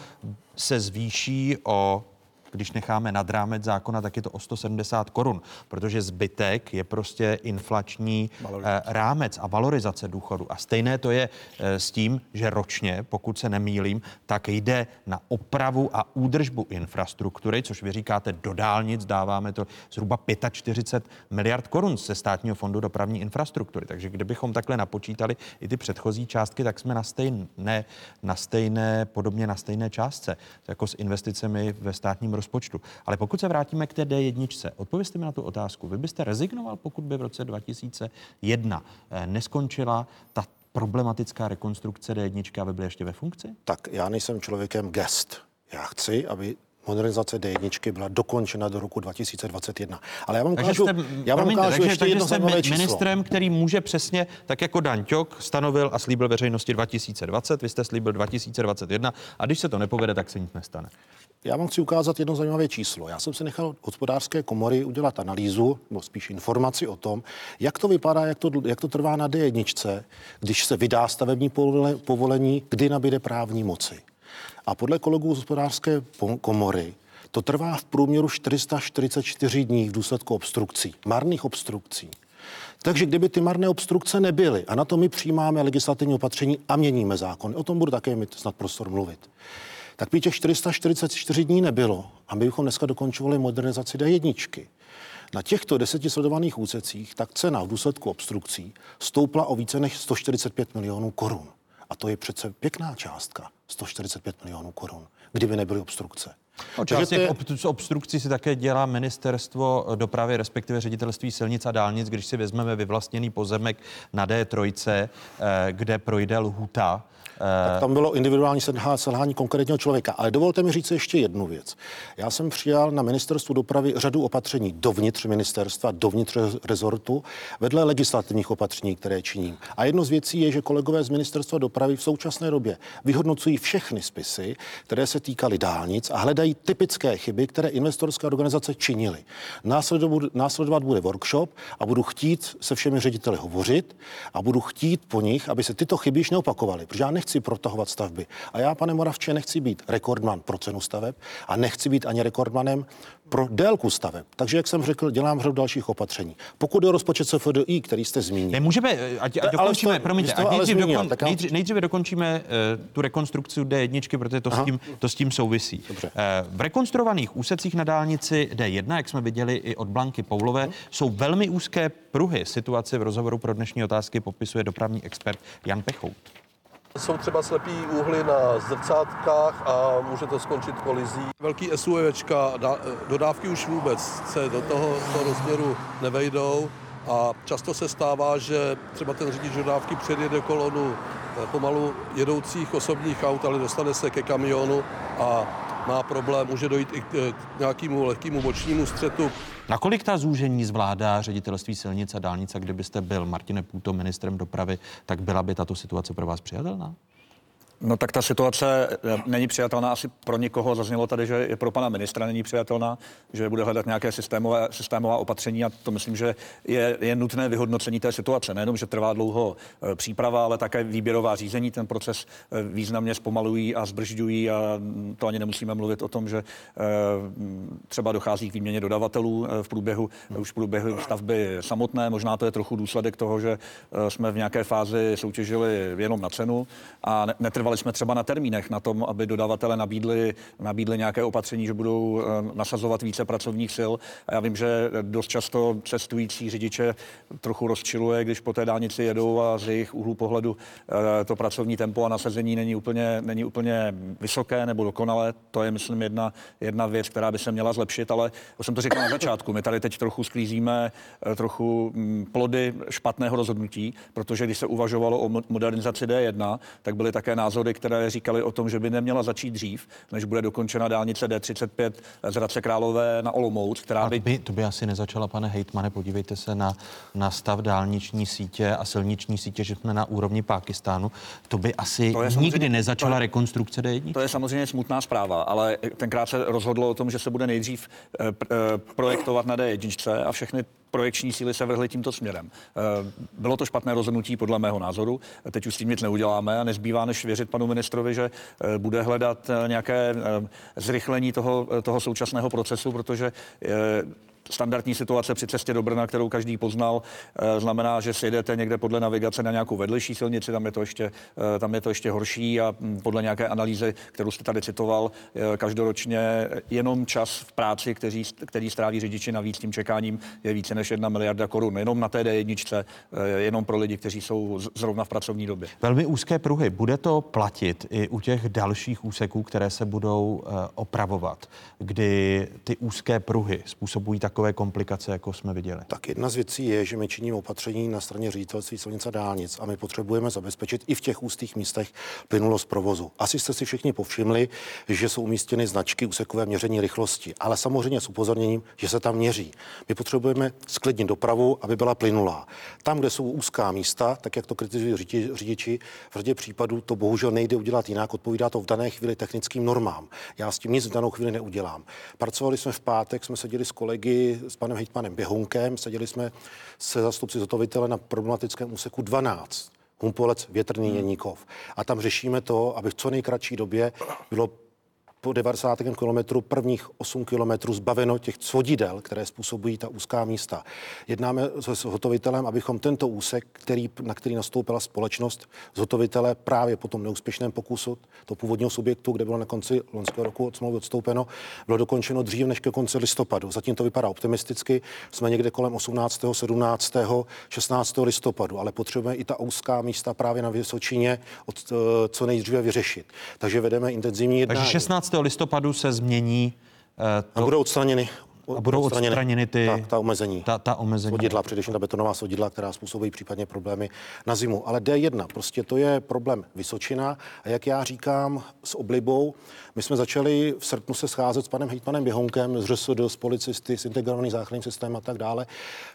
A: se zvýší o když necháme nad rámec zákona, tak je to o 170 korun, protože zbytek je prostě inflační valorizace. Eh, rámec a valorizace důchodu. A stejné to je eh, s tím, že ročně, pokud se nemýlím, tak jde na opravu a údržbu infrastruktury, což vy říkáte do dálnic, dáváme to zhruba 45 miliard korun ze státního fondu dopravní infrastruktury. Takže kdybychom takhle napočítali i ty předchozí částky, tak jsme na stejné, na stejné podobně na stejné částce, jako s investicemi ve státním rozpočtu. Ale pokud se vrátíme k té D1, odpověste mi na tu otázku. Vy byste rezignoval, pokud by v roce 2001 eh, neskončila ta problematická rekonstrukce D1, aby byly ještě ve funkci?
O: Tak já nejsem člověkem gest. Já chci, aby modernizace D1 byla dokončena do roku 2021. Ale já vám ukážu, jste, já vám promiňte, ukážu takže, ještě takže jedno jste číslo.
A: ministrem, který může přesně, tak jako Dan Ťok stanovil a slíbil veřejnosti 2020, vy jste slíbil 2021 a když se to nepovede, tak se nic nestane.
O: Já vám chci ukázat jedno zajímavé číslo. Já jsem si nechal od hospodářské komory udělat analýzu, nebo spíš informaci o tom, jak to vypadá, jak to, jak to trvá na D1, když se vydá stavební povolení, kdy nabíde právní moci. A podle kolegů z hospodářské komory to trvá v průměru 444 dní v důsledku obstrukcí, marných obstrukcí. Takže kdyby ty marné obstrukce nebyly, a na to my přijímáme legislativní opatření a měníme zákon, o tom budu také mít snad prostor mluvit, tak by těch 444 dní nebylo a my bychom dneska dokončovali modernizaci D1. Na těchto deseti sledovaných úsecích tak cena v důsledku obstrukcí stoupla o více než 145 milionů korun. A to je přece pěkná částka, 145 milionů korun, kdyby nebyly obstrukce.
A: No, část těch ob- obstrukcí si také dělá ministerstvo dopravy, respektive ředitelství silnic a dálnic, když si vezmeme vyvlastněný pozemek na D3, eh, kde projde lhuta.
O: Tak tam bylo individuální selhá- selhání konkrétního člověka. Ale dovolte mi říct ještě jednu věc. Já jsem přijal na ministerstvu dopravy řadu opatření dovnitř ministerstva, dovnitř rezortu, vedle legislativních opatření, které činím. A jedno z věcí je, že kolegové z ministerstva dopravy v současné době vyhodnocují všechny spisy, které se týkaly dálnic a hledají typické chyby, které investorské organizace činily. Následovat, následovat bude workshop a budu chtít se všemi řediteli hovořit a budu chtít po nich, aby se tyto chyby již neopakovaly, protože já nechci protahovat stavby. A já, pane Moravče, nechci být rekordman pro cenu staveb a nechci být ani rekordmanem pro délku staveb. Takže, jak jsem řekl, dělám řadu dalších opatření. Pokud je rozpočet SFDI, který jste zmínil.
A: Nemůžeme, ať, ať
O: Ale
A: dokončíme,
O: jste-
A: promiňte, ať
O: ale
A: nejdřív,
O: zmínil,
A: dokon,
O: tak já-
A: nejdřív, nejdříve dokončíme uh, tu rekonstrukci D1, protože to s, tím, to s tím souvisí. Uh, v rekonstruovaných úsecích na dálnici D1, jak jsme viděli i od Blanky Poulové, jsou velmi úzké pruhy. Situaci v rozhovoru pro dnešní otázky popisuje dopravní expert Jan Pechout.
R: Jsou třeba slepý úhly na zrcátkách a může to skončit kolizí. Velký da- dodávky už vůbec se do toho, toho rozměru nevejdou a často se stává, že třeba ten řidič dodávky předjede kolonu eh, pomalu jedoucích osobních aut, ale dostane se ke kamionu a má problém, může dojít i k k nějakému lehkému bočnímu střetu.
A: Nakolik ta zúžení zvládá ředitelství silnic a dálnic a kdybyste byl, Martine Půto, ministrem dopravy, tak byla by tato situace pro vás přijatelná?
P: No tak ta situace eh, není přijatelná asi pro někoho. Zaznělo tady, že je pro pana ministra není přijatelná, že bude hledat nějaké systémové, systémová opatření a to myslím, že je, je nutné vyhodnocení té situace. Nejenom, že trvá dlouho eh, příprava, ale také výběrová řízení ten proces eh, významně zpomalují a zbržďují a mm, to ani nemusíme mluvit o tom, že mm, třeba dochází k výměně dodavatelů v průběhu, už v průběhu stavby samotné. Možná to je trochu důsledek toho, že jsme v nějaké fázi soutěžili jenom na cenu a ne- netrvali jsme třeba na termínech, na tom, aby dodavatele nabídli, nabídli nějaké opatření, že budou eh, nasazovat více pracovních sil. A já vím, že dost často cestující řidiče trochu rozčiluje, když po té dálnici jedou a z jejich úhlu pohledu eh, to pracovní tempo a nasazení není úplně, není úplně vysoké nebo dokonalé. To je, myslím, jedna, jedna věc, která by se měla zlepšit, ale už jsem to říkal na začátku. My tady teď trochu sklízíme eh, trochu mm, plody špatného rozhodnutí, protože když se uvažovalo o mo- modernizaci D1, tak byly také názory, které říkali o tom, že by neměla začít dřív, než bude dokončena dálnice D35 z Hradce Králové na Olomouc, která by...
A: To by, to by asi nezačala, pane hejtmane, podívejte se na, na stav dálniční sítě a silniční sítě, že jsme na úrovni Pákistánu. To by asi
P: To
A: nikdy nezačala
P: to je-
A: rekonstrukce D1.
P: To je samozřejmě smutná zpráva, ale tenkrát se rozhodlo o tom, že se bude nejdřív eh, eh, projektovat na D1 a všechny projekční síly se vrhly tímto směrem. Eh, Bylo to špatné rozhodnutí podle mého názoru. Teď už s tím nic neuděláme a nezbývá než věřit panu ministrovi, že eh, bude hledat eh, nějaké zrychlení toho, toho současného procesu, protože standardní situace při cestě do Brna, kterou každý poznal, eh, znamená, že si jedete někde podle navigace na nějakou vedlejší silnici, tam je to ještě, eh, tam je to ještě horší a hm, podle nějaké analýzy, kterou jste tady citoval, eh, každoročně jenom čas v práci, který, který stráví řidiči navíc tím čekáním, je více než jedna miliarda korun. Jenom na té D1, eh, jenom pro lidi, kteří jsou zrovna v pracovní době.
A: Velmi úzké pruhy. Bude to platit i u těch dalších úseků, které se budou opravovat, kdy ty úzké pruhy způsobují takové komplikace, jako jsme viděli?
O: Tak jedna z věcí je, že my činíme opatření na straně ředitelství silnic a dálnic a my potřebujeme zabezpečit i v těch ústých místech plynulost provozu. Asi jste si všichni povšimli, že jsou umístěny značky úsekové měření rychlosti, ale samozřejmě s upozorněním, že se tam měří. My potřebujeme sklidnit dopravu, aby byla plynulá. Tam, kde jsou úzká místa, tak jak to kritizují řidi- řidiči, v řadě případů to bohužel nejde udělat jinak, odpovídá to v dané chvíli technickým normám. Já s tím nic v danou chvíli neudělám. Pracovali jsme v pátek, jsme seděli s kolegy, s panem hejtmanem Běhounkem, seděli jsme se zastupci zhotovitele na problematickém úseku 12. Humpolec, Větrný, Jeníkov. A tam řešíme to, aby v co nejkratší době bylo po 90. kilometru prvních 8 kilometrů zbaveno těch svodidel, které způsobují ta úzká místa. Jednáme s hotovitelem, abychom tento úsek, který, na který nastoupila společnost, zhotovitele právě po tom neúspěšném pokusu to původního subjektu, kde bylo na konci loňského roku od smlouvy odstoupeno, bylo dokončeno dřív než ke konci listopadu. Zatím to vypadá optimisticky. Jsme někde kolem 18., 17., 16. listopadu, ale potřebujeme i ta úzká místa právě na Vysočině od, eh, co nejdříve vyřešit. Takže vedeme intenzivní jednání.
A: Takže 16. listopadu se změní
O: uh, to... A budou odstraněny
A: a budou odstraněny ty...
O: Ta, ta omezení.
A: Ta, ta omezení.
O: Svodidla, především ta betonová svodidla, která způsobují případně problémy na zimu. Ale D1, prostě to je problém Vysočina. A jak já říkám s oblibou, my jsme začali v srpnu se scházet s panem hejtmanem Běhonkem, z ŘSD, s policisty, s integrovaným záchranným systémem a tak dále.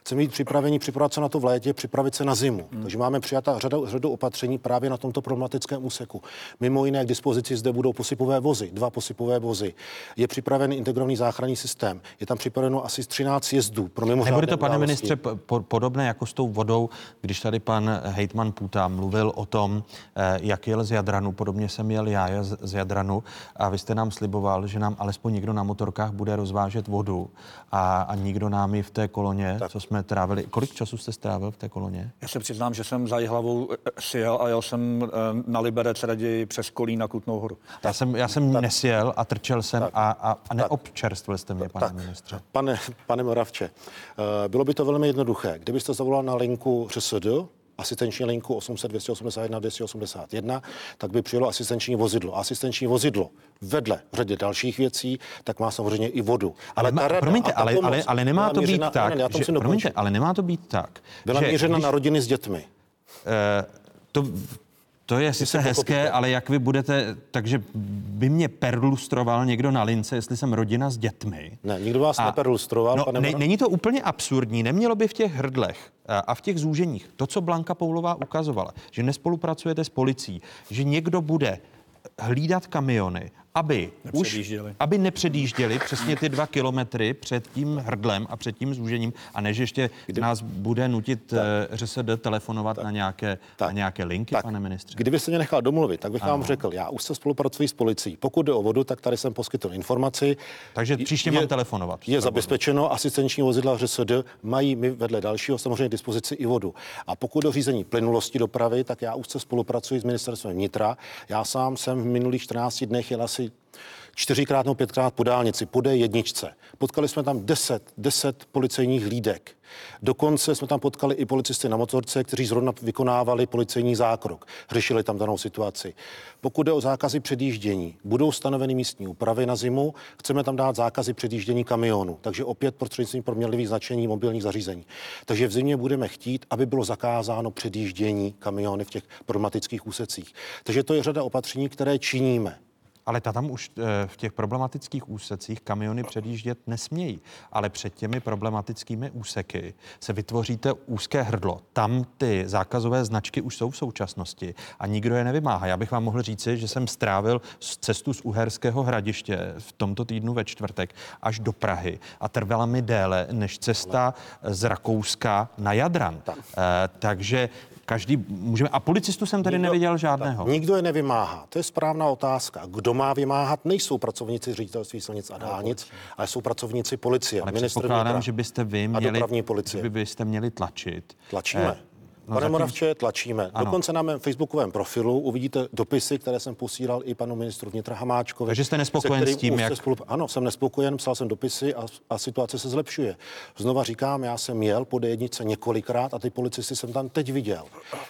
O: Chceme být připraveni připravit se na to v létě, připravit se na zimu. Hmm. Takže máme přijatá řadu, řadu opatření právě na tomto problematickém úseku. Mimo jiné k dispozici zde budou posypové vozy, dva posypové vozy. Je připraven integrovaný záchranný systém. Je tam připraveno asi 13 jezdů pro mimořádné
A: Nebude to, pane ministře, po, podobné jako s tou vodou, když tady pan hejtman Půta mluvil o tom, eh, jak jel z Jadranu, podobně jsem jel já z Jadranu a vy jste nám sliboval, že nám alespoň někdo na motorkách bude rozvážet vodu a, a nikdo nám ji v té koloně, tak. co jsme trávili. Kolik času jste strávil v té koloně?
P: Já se přiznám, že jsem za hlavou eh, sjel a jel jsem eh, na Liberec raději přes Kolí na Kutnou horu.
A: Já jsem, já jsem tak. nesjel a trčel jsem tak. a, a, a neobčerstvil jste mě, pane tak. ministře.
O: Pane, pane Moravče, eh, bylo by to velmi jednoduché. Kdybyste zavolal na linku ŘSD, asistenční linku 800 281 281, tak by přijelo asistenční vozidlo. Asistenční vozidlo vedle řadě dalších věcí, tak má samozřejmě i vodu.
A: Ale, ale, rada, promiňte, ale, pomoc, ale, ale nemá to být tak, ne, že, promiňte, ale nemá to být tak.
O: Byla že, měřena když, na rodiny s dětmi.
A: Uh, to to je sice hezké, ale jak vy budete, takže by mě perlustroval někdo na lince, jestli jsem rodina s dětmi.
O: Ne, nikdo vás a, neperlustroval.
A: No, pane ne, není to úplně absurdní, nemělo by v těch hrdlech a v těch zúženích to, co Blanka Poulová ukazovala, že nespolupracujete s policií, že někdo bude hlídat kamiony aby už, aby nepředjížděli přesně ty dva kilometry před tím hrdlem a před tím zúžením a než ještě Kdy... nás bude nutit tak. Eh, ŘSD telefonovat tak. na nějaké, tak. na nějaké linky, tak. pane ministře.
O: Kdyby se mě nechal domluvit, tak bych ano. vám řekl, já už se spolupracuji s policií. Pokud jde o vodu, tak tady jsem poskytl informaci.
A: Takže příště je, mám telefonovat.
O: Je zabezpečeno, asistenční vozidla ŘSD mají my vedle dalšího samozřejmě dispozici i vodu. A pokud do řízení plynulosti dopravy, tak já už se spolupracuji s ministerstvem vnitra. Já sám jsem v minulých 14 dnech jel asi čtyřikrát nebo pětkrát po dálnici, po D1. Potkali jsme tam 10, 10 policejních hlídek. Dokonce jsme tam potkali i policisty na motorce, kteří zrovna vykonávali policejní zákrok. Řešili tam danou situaci. Pokud jde o zákazy předjíždění, budou stanoveny místní úpravy na zimu, chceme tam dát zákazy předjíždění kamionu, takže opět prostřednictvím proměnlivých značení mobilních zařízení. Takže v zimě budeme chtít, aby bylo zakázáno předjíždění kamiony v těch problematických úsecích. Takže to je řada opatření, které činíme.
A: Ale ta tam už eh, v těch problematických úsecích kamiony předjíždět nesmějí. Ale před těmi problematickými úseky se vytvoříte úzké hrdlo. Tam ty zákazové značky už jsou v současnosti a nikdo je nevymáhá. Já bych vám mohl říci, že jsem strávil cestu z Uherského hradiště v tomto týdnu ve čtvrtek až do Prahy a trvala mi déle než cesta z Rakouska na Jadran. Tak. Eh, takže Každý můžeme. A policistu jsem tady nikdo, neviděl žádného.
O: Tak, nikdo je nevymáhá. To je správná otázka. Kdo má vymáhat, nejsou pracovníci ředitelství silnic a dálnic, ale jsou pracovníci policie.
A: Ale předpokládám, že byste vy měli, policie. že byste měli tlačit.
O: Tlačíme. Eh, No Pane zatím... Moravče, tlačíme. Ano. Dokonce na mém facebookovém profilu uvidíte dopisy, které jsem posílal i panu ministru vnitra Hamáčkovi.
A: Takže jste nespokojen s tím, jak...
O: Spolup... Ano, jsem nespokojen, psal jsem dopisy a, a situace se zlepšuje. Znova říkám, já jsem jel po D1 několikrát a ty policisty jsem tam teď viděl.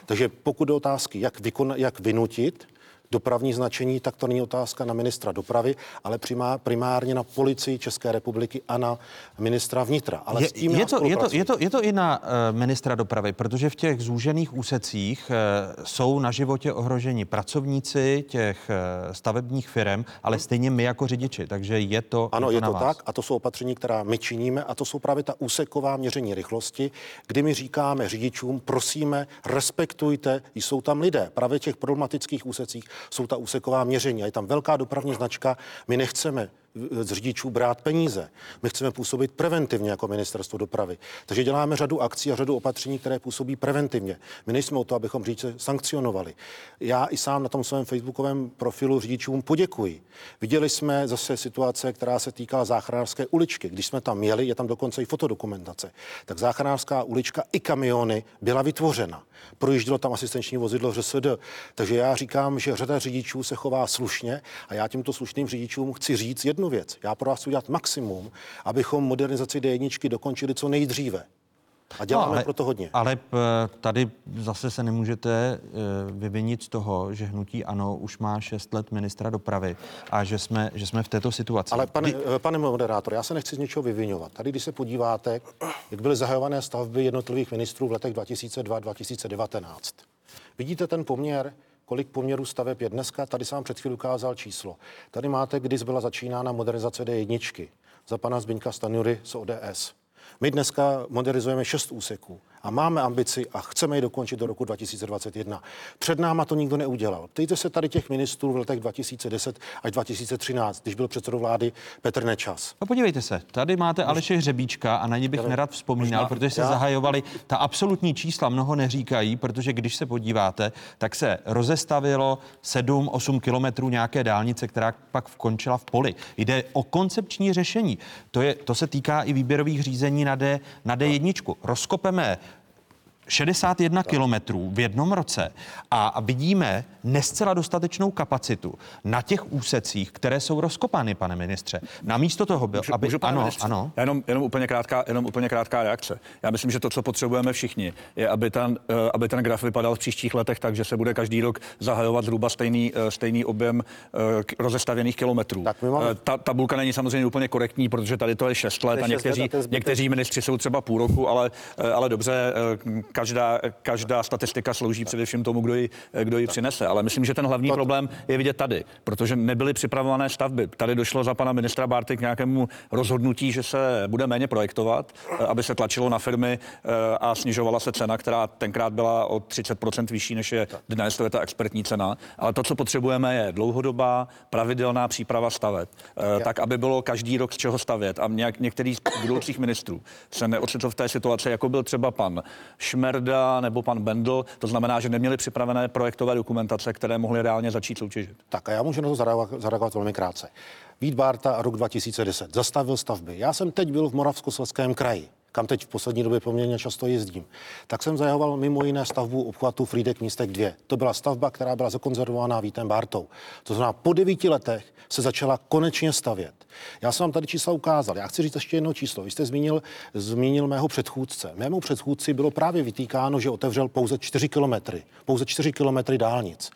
O: Takže pokud do otázky, jak, vykon... jak vynutit, dopravní značení, tak to není otázka na ministra dopravy, ale primárně na policii České republiky a na ministra vnitra. Ale
A: je, s tím je, to, je, to, je, to, je to i na uh, ministra dopravy, protože v těch zúžených úsecích uh, jsou na životě ohroženi pracovníci těch uh, stavebních firm, ale stejně my jako řidiči, takže je to
O: Ano,
A: je
O: to, je to tak a to jsou opatření, která my činíme a to jsou právě ta úseková měření rychlosti, kdy my říkáme řidičům, prosíme, respektujte, jsou tam lidé právě těch problematických úsecích, jsou ta úseková měření a je tam velká dopravní značka. My nechceme z řidičů brát peníze. My chceme působit preventivně jako ministerstvo dopravy. Takže děláme řadu akcí a řadu opatření, které působí preventivně. My nejsme o to, abychom řidiče sankcionovali. Já i sám na tom svém facebookovém profilu řidičům poděkuji. Viděli jsme zase situace, která se týkala záchranářské uličky. Když jsme tam měli, je tam dokonce i fotodokumentace, tak záchranářská ulička i kamiony byla vytvořena. Projíždělo tam asistenční vozidlo ŘSD. Takže já říkám, že řada řidičů se chová slušně a já těmto slušným řidičům chci říct jednu věc. Já pro vás udělat maximum, abychom modernizaci D1 dokončili co nejdříve. A děláme
A: no, ale,
O: proto hodně.
A: Ale p- tady zase se nemůžete uh, vyvinit z toho, že hnutí ANO už má 6 let ministra dopravy a že jsme, že jsme v této situaci.
O: Ale pane, Kdy... pane moderátor, já se nechci z něčeho vyvinovat. Tady, když se podíváte, jak byly zahajované stavby jednotlivých ministrů v letech 2002-2019, vidíte ten poměr, kolik poměrů staveb je dneska. Tady jsem vám před chvíli ukázal číslo. Tady máte, když byla začínána modernizace D1 za pana Zbyňka Stanury z ODS. My dneska modernizujeme šest úseků a máme ambici a chceme ji dokončit do roku 2021. Před náma to nikdo neudělal. Ptejte se tady těch ministrů v letech 2010 až 2013, když byl předsedou vlády Petr Nečas.
A: No podívejte se, tady máte Aleše Hřebíčka a na ně bych nerad vzpomínal, možná, protože se já... zahajovali. Ta absolutní čísla mnoho neříkají, protože když se podíváte, tak se rozestavilo 7-8 kilometrů nějaké dálnice, která pak vkončila v poli. Jde o koncepční řešení. To, je, to se týká i výběrových řízení na, D, na D1. Rozkopeme 61 kilometrů v jednom roce a vidíme nescela dostatečnou kapacitu na těch úsecích, které jsou rozkopány, pane ministře. Namísto toho byl, aby...
P: Můžu,
A: ano,
P: ministře,
A: ano.
P: Jenom, jenom, úplně krátká, jenom úplně krátká reakce. Já myslím, že to, co potřebujeme všichni, je, aby ten, eh, aby ten graf vypadal v příštích letech tak, že se bude každý rok zahajovat zhruba stejný, eh, stejný objem eh, rozestavěných kilometrů. Tak máme... Ta tabulka není samozřejmě úplně korektní, protože tady to je 6 let a někteří, někteří ministři jsou třeba půl roku, ale, ale dobře, každá, každá statistika slouží především tomu, kdo ji, kdo ji přinese. Ale myslím, že ten hlavní to... problém je vidět tady, protože nebyly připravované stavby. Tady došlo za pana ministra Bárty k nějakému rozhodnutí, že se bude méně projektovat, eh, aby se tlačilo na firmy eh, a snižovala se cena, která tenkrát byla o 30% vyšší, než je dnes, to je ta expertní cena. Ale to, co potřebujeme, je dlouhodobá, pravidelná příprava staveb, eh, tak, aby bylo každý rok z čeho stavět. A nějak, některý z budoucích ministrů se neocitl v té situaci, jako byl třeba pan Šmerda nebo pan Bendl. To znamená, že neměli připravené projektové dokumentace, které mohly reálně začít soutěžit.
O: Tak a já můžu na to zareagovat velmi krátce. Vít Bárta, rok 2010, zastavil stavby. Já jsem teď byl v Moravskoslezském kraji kam teď v poslední době poměrně často jezdím, tak jsem zajahoval mimo jiné stavbu obchvatu Frídek místek 2. To byla stavba, která byla zakonzervovaná Vítem Bartou. To znamená, po devíti letech se začala konečně stavět. Já jsem vám tady čísla ukázal. Já chci říct ještě jedno číslo. Vy jste zmínil, zmínil mého předchůdce. Mému předchůdci bylo právě vytýkáno, že otevřel pouze 4 kilometry. Pouze 4 kilometry dálnic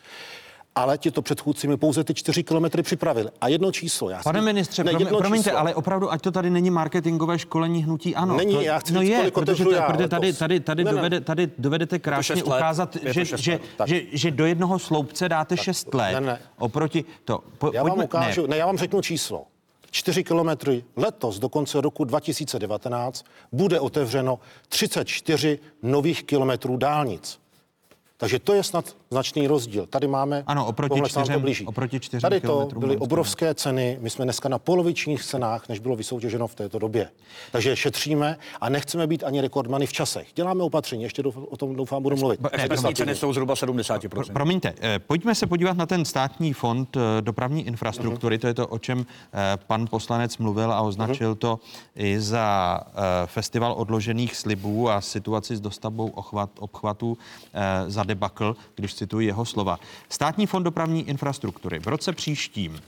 O: ale to předchůdci mi pouze ty čtyři kilometry připravili. A jedno číslo. Já
A: Pane ministře, ne, jedno promiňte, číslo. ale opravdu, ať to tady není marketingové školení hnutí, ano.
O: Není,
A: to,
O: já chci
A: no
O: říct,
A: je, protože,
O: já,
A: protože tady, tady, tady, ne, dovede, tady dovedete krásně ukázat, že, že, že, že, do jednoho sloupce dáte tak, 6 let. Ne, ne. Oproti to.
O: Po, já vám pojďme, ukážu, ne. ne, já vám řeknu číslo. 4 kilometry letos do konce roku 2019 bude otevřeno 34 nových kilometrů dálnic. Takže to je snad značný rozdíl. Tady máme...
A: Ano, oproti čtyřem,
O: blíží.
A: oproti čtyřem
O: Tady to byly obrovské ceny. My jsme dneska na polovičních cenách, než bylo vysoutěženo v této době. Takže šetříme a nechceme být ani rekordmany v časech. Děláme opatření, ještě douf, o tom doufám budu mluvit.
P: Ne, ceny jsou zhruba 70%. Pro,
A: promiňte, eh, pojďme se podívat na ten státní fond eh, dopravní infrastruktury. Uh-huh. To je to, o čem eh, pan poslanec mluvil a označil uh-huh. to i za festival odložených slibů a situaci s dostavbou obchvat, obchvatů za debakl, když cituji jeho slova. Státní fond dopravní infrastruktury v roce příštím uh,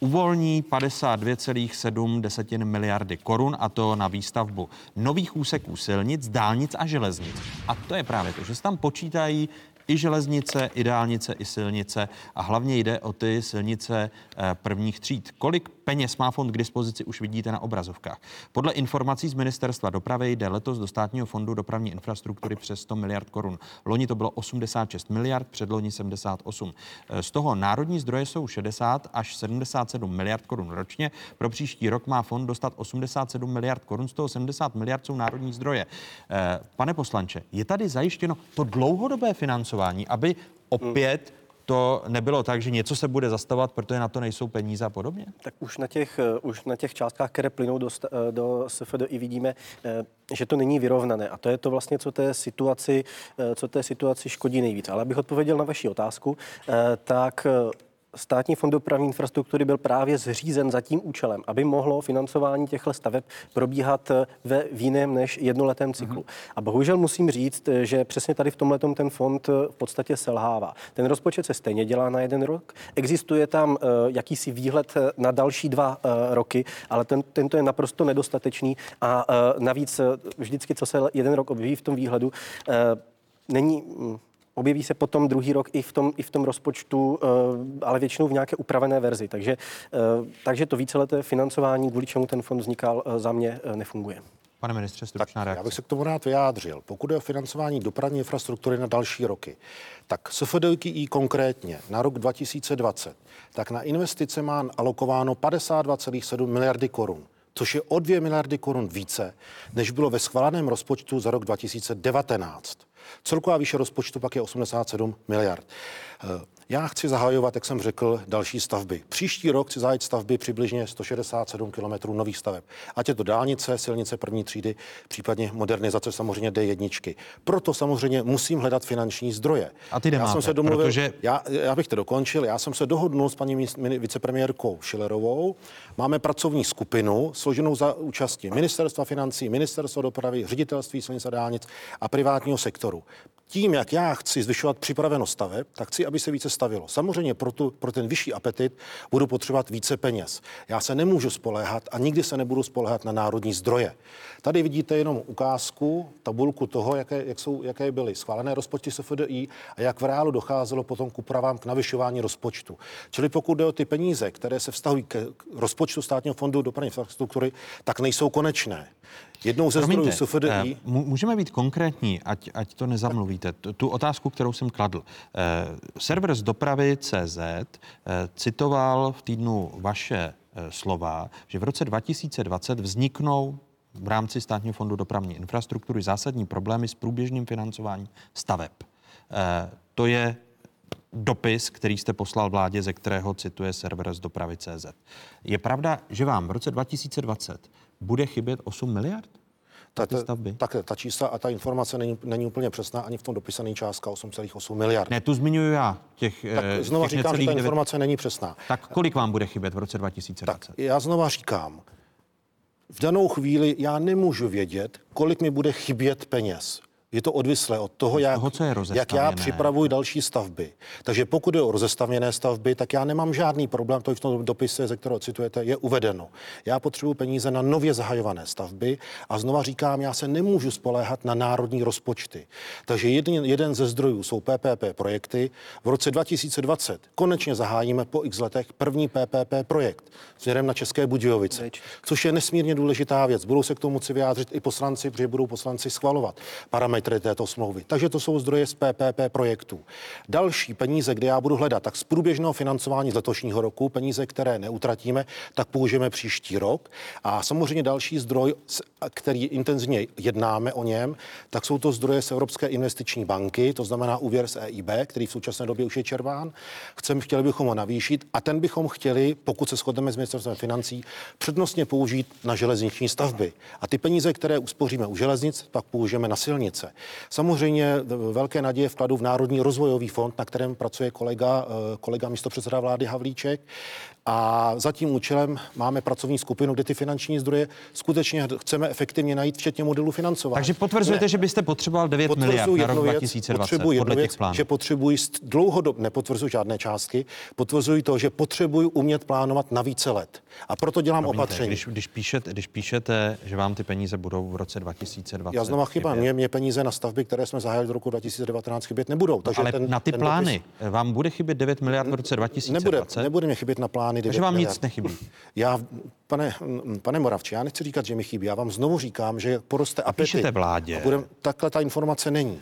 A: uvolní 52,7 miliardy korun a to na výstavbu nových úseků silnic, dálnic a železnic. A to je právě to, že se tam počítají i železnice, i dálnice, i silnice a hlavně jde o ty silnice eh, prvních tříd. Kolik peněz má fond k dispozici, už vidíte na obrazovkách. Podle informací z ministerstva dopravy jde letos do státního fondu dopravní infrastruktury přes 100 miliard korun. Loni to bylo 86 miliard, předloni 78. Eh, z toho národní zdroje jsou 60 až 77 miliard korun ročně. Pro příští rok má fond dostat 87 miliard korun, z toho 70 miliard jsou národní zdroje. Eh, pane poslanče, je tady zajištěno to dlouhodobé financování, aby opět to nebylo tak, že něco se bude zastavovat, protože na to nejsou peníze a podobně?
Q: Tak už na těch, eh, už na těch částkách, které plynou do, eh, do SFDI, vidíme, eh, že to není vyrovnané. A to je to vlastně, co té situaci, co té situaci škodí nejvíc. Ale abych odpověděl na vaši otázku, tak Státní fond dopravní infrastruktury byl právě zřízen za tím účelem, aby mohlo financování těchto staveb probíhat eh, ve v jiném než jednoletém cyklu. Mm-hmm. A bohužel musím říct, eh, že přesně tady v tomhle ten fond eh, v podstatě selhává. Ten rozpočet se stejně dělá na jeden rok, existuje tam uh, jakýsi výhled na další dva uh, roky, ale ten, tento je naprosto nedostatečný a uh, navíc vždycky, co se jeden rok objeví v tom výhledu, není mm, objeví se potom druhý rok i v tom, i v tom rozpočtu, eh, ale většinou v nějaké upravené verzi. Takže, eh, takže to víceleté financování, kvůli čemu ten fond vznikal, eh, za mě nefunguje.
A: Pane ministře, stručná reakce.
O: Já bych se k tomu rád vyjádřil. Pokud je o financování dopravní infrastruktury na další roky, tak SFDI konkrétně na rok 2020, tak na investice má alokováno 52,7 miliardy korun což je o 2 miliardy korun více, než bylo ve schváleném rozpočtu za rok 2019. Celková výše rozpočtu pak je 87 miliard. Já chci zahajovat, jak jsem řekl, další stavby. Příští rok chci zahájit stavby přibližně 167 km nových staveb. Ať je to dálnice, silnice první třídy, případně modernizace samozřejmě D1. Proto samozřejmě musím hledat finanční zdroje.
A: A ty nemáte,
O: já jsem se domluvil,
A: protože...
O: já, já bych to dokončil, já jsem se dohodnul s paní vicepremiérkou Šilerovou. Máme pracovní skupinu složenou za účasti Ministerstva financí, Ministerstva dopravy, ředitelství silnic a dálnic a privátního sektoru tím, jak já chci zvyšovat připravenost staveb, tak chci, aby se více stavilo. Samozřejmě pro, tu, pro ten vyšší apetit budu potřebovat více peněz. Já se nemůžu spoléhat a nikdy se nebudu spoléhat na národní zdroje. Tady vidíte jenom ukázku, tabulku toho, jaké, jak jsou, jaké byly schválené rozpočty SFDI a jak v reálu docházelo potom k úpravám k navyšování rozpočtu. Čili pokud jde o ty peníze, které se vztahují k rozpočtu státního fondu dopravní infrastruktury, tak nejsou konečné. Jednou ze
A: Promiňte,
O: zdrojů SFDI...
A: Eh, můžeme být konkrétní, ať, ať to nezamluvíte. Tu, otázku, kterou jsem kladl. Eh, server z dopravy CZ eh, citoval v týdnu vaše slova, že v roce 2020 vzniknou v rámci Státního fondu dopravní infrastruktury zásadní problémy s průběžným financováním staveb. To je dopis, který jste poslal vládě, ze kterého cituje server z dopravy CZ. Je pravda, že vám v roce 2020 bude chybět 8 miliard?
O: Ta, ta, tak ta čísla a ta informace není, není úplně přesná, ani v tom dopise není částka 8,8 miliard.
A: Ne, tu zmiňuji já. Těch,
O: tak
A: eh,
O: znova
A: těch
O: říkám, že ta
A: 9...
O: informace není přesná.
A: Tak kolik vám bude chybět v roce 2020?
O: Tak já znova říkám, v danou chvíli já nemůžu vědět, kolik mi bude chybět peněz. Je to odvislé od toho, jak,
A: toho, co je
O: jak já připravuji další stavby. Takže pokud je o rozestavěné stavby, tak já nemám žádný problém, to i v tom dopise, ze kterého citujete, je uvedeno. Já potřebuji peníze na nově zahajované stavby a znova říkám, já se nemůžu spoléhat na národní rozpočty. Takže jeden, jeden ze zdrojů jsou PPP projekty. V roce 2020 konečně zahájíme po x letech první PPP projekt směrem na České Budějovice, což je nesmírně důležitá věc. Budou se k tomu moci vyjádřit i poslanci, protože budou poslanci schvalovat parametry parametry této smlouvy. Takže to jsou zdroje z PPP projektů. Další peníze, kde já budu hledat, tak z průběžného financování z letošního roku, peníze, které neutratíme, tak použijeme příští rok. A samozřejmě další zdroj, který intenzivně jednáme o něm, tak jsou to zdroje z Evropské investiční banky, to znamená úvěr z EIB, který v současné době už je červán. Chceme, chtěli bychom ho navýšit a ten bychom chtěli, pokud se shodneme s ministerstvem financí, přednostně použít na železniční stavby. A ty peníze, které uspoříme u železnic, pak použijeme na silnice roce. Samozřejmě velké naděje vkladu v Národní rozvojový fond, na kterém pracuje kolega, eh, kolega místopředseda vlády Havlíček. A za tím účelem máme pracovní skupinu, kde ty finanční zdroje skutečně chceme efektivně najít, včetně modelu financování.
A: Takže potvrzujete, ne. že byste potřeboval 9 miliard na rok 2020
O: potřebuji podle těch plánů. Že potřebuji dlouhodobě, nepotvrzuji žádné částky, potvrzuji to, že potřebuji umět plánovat na více let. A proto dělám Promiňte, opatření.
A: Když, když, píšete, když píšete, že vám ty peníze budou v roce 2020.
O: Já znova chyba, mě, mě peníze na stavby, které jsme zahájili do roku 2019, chybět nebudou. No,
A: takže ale ten, na ty ten plány dopis... vám bude chybět 9 miliard v roce 2020?
O: Nebude, nebude mě chybět na plány 9
A: Takže vám
O: miliard.
A: nic nechybí.
O: Já, pane, pane Moravči, já nechci říkat, že mi chybí. Já vám znovu říkám, že poroste
A: apetit. Píšete vládě.
O: A budem, takhle ta informace není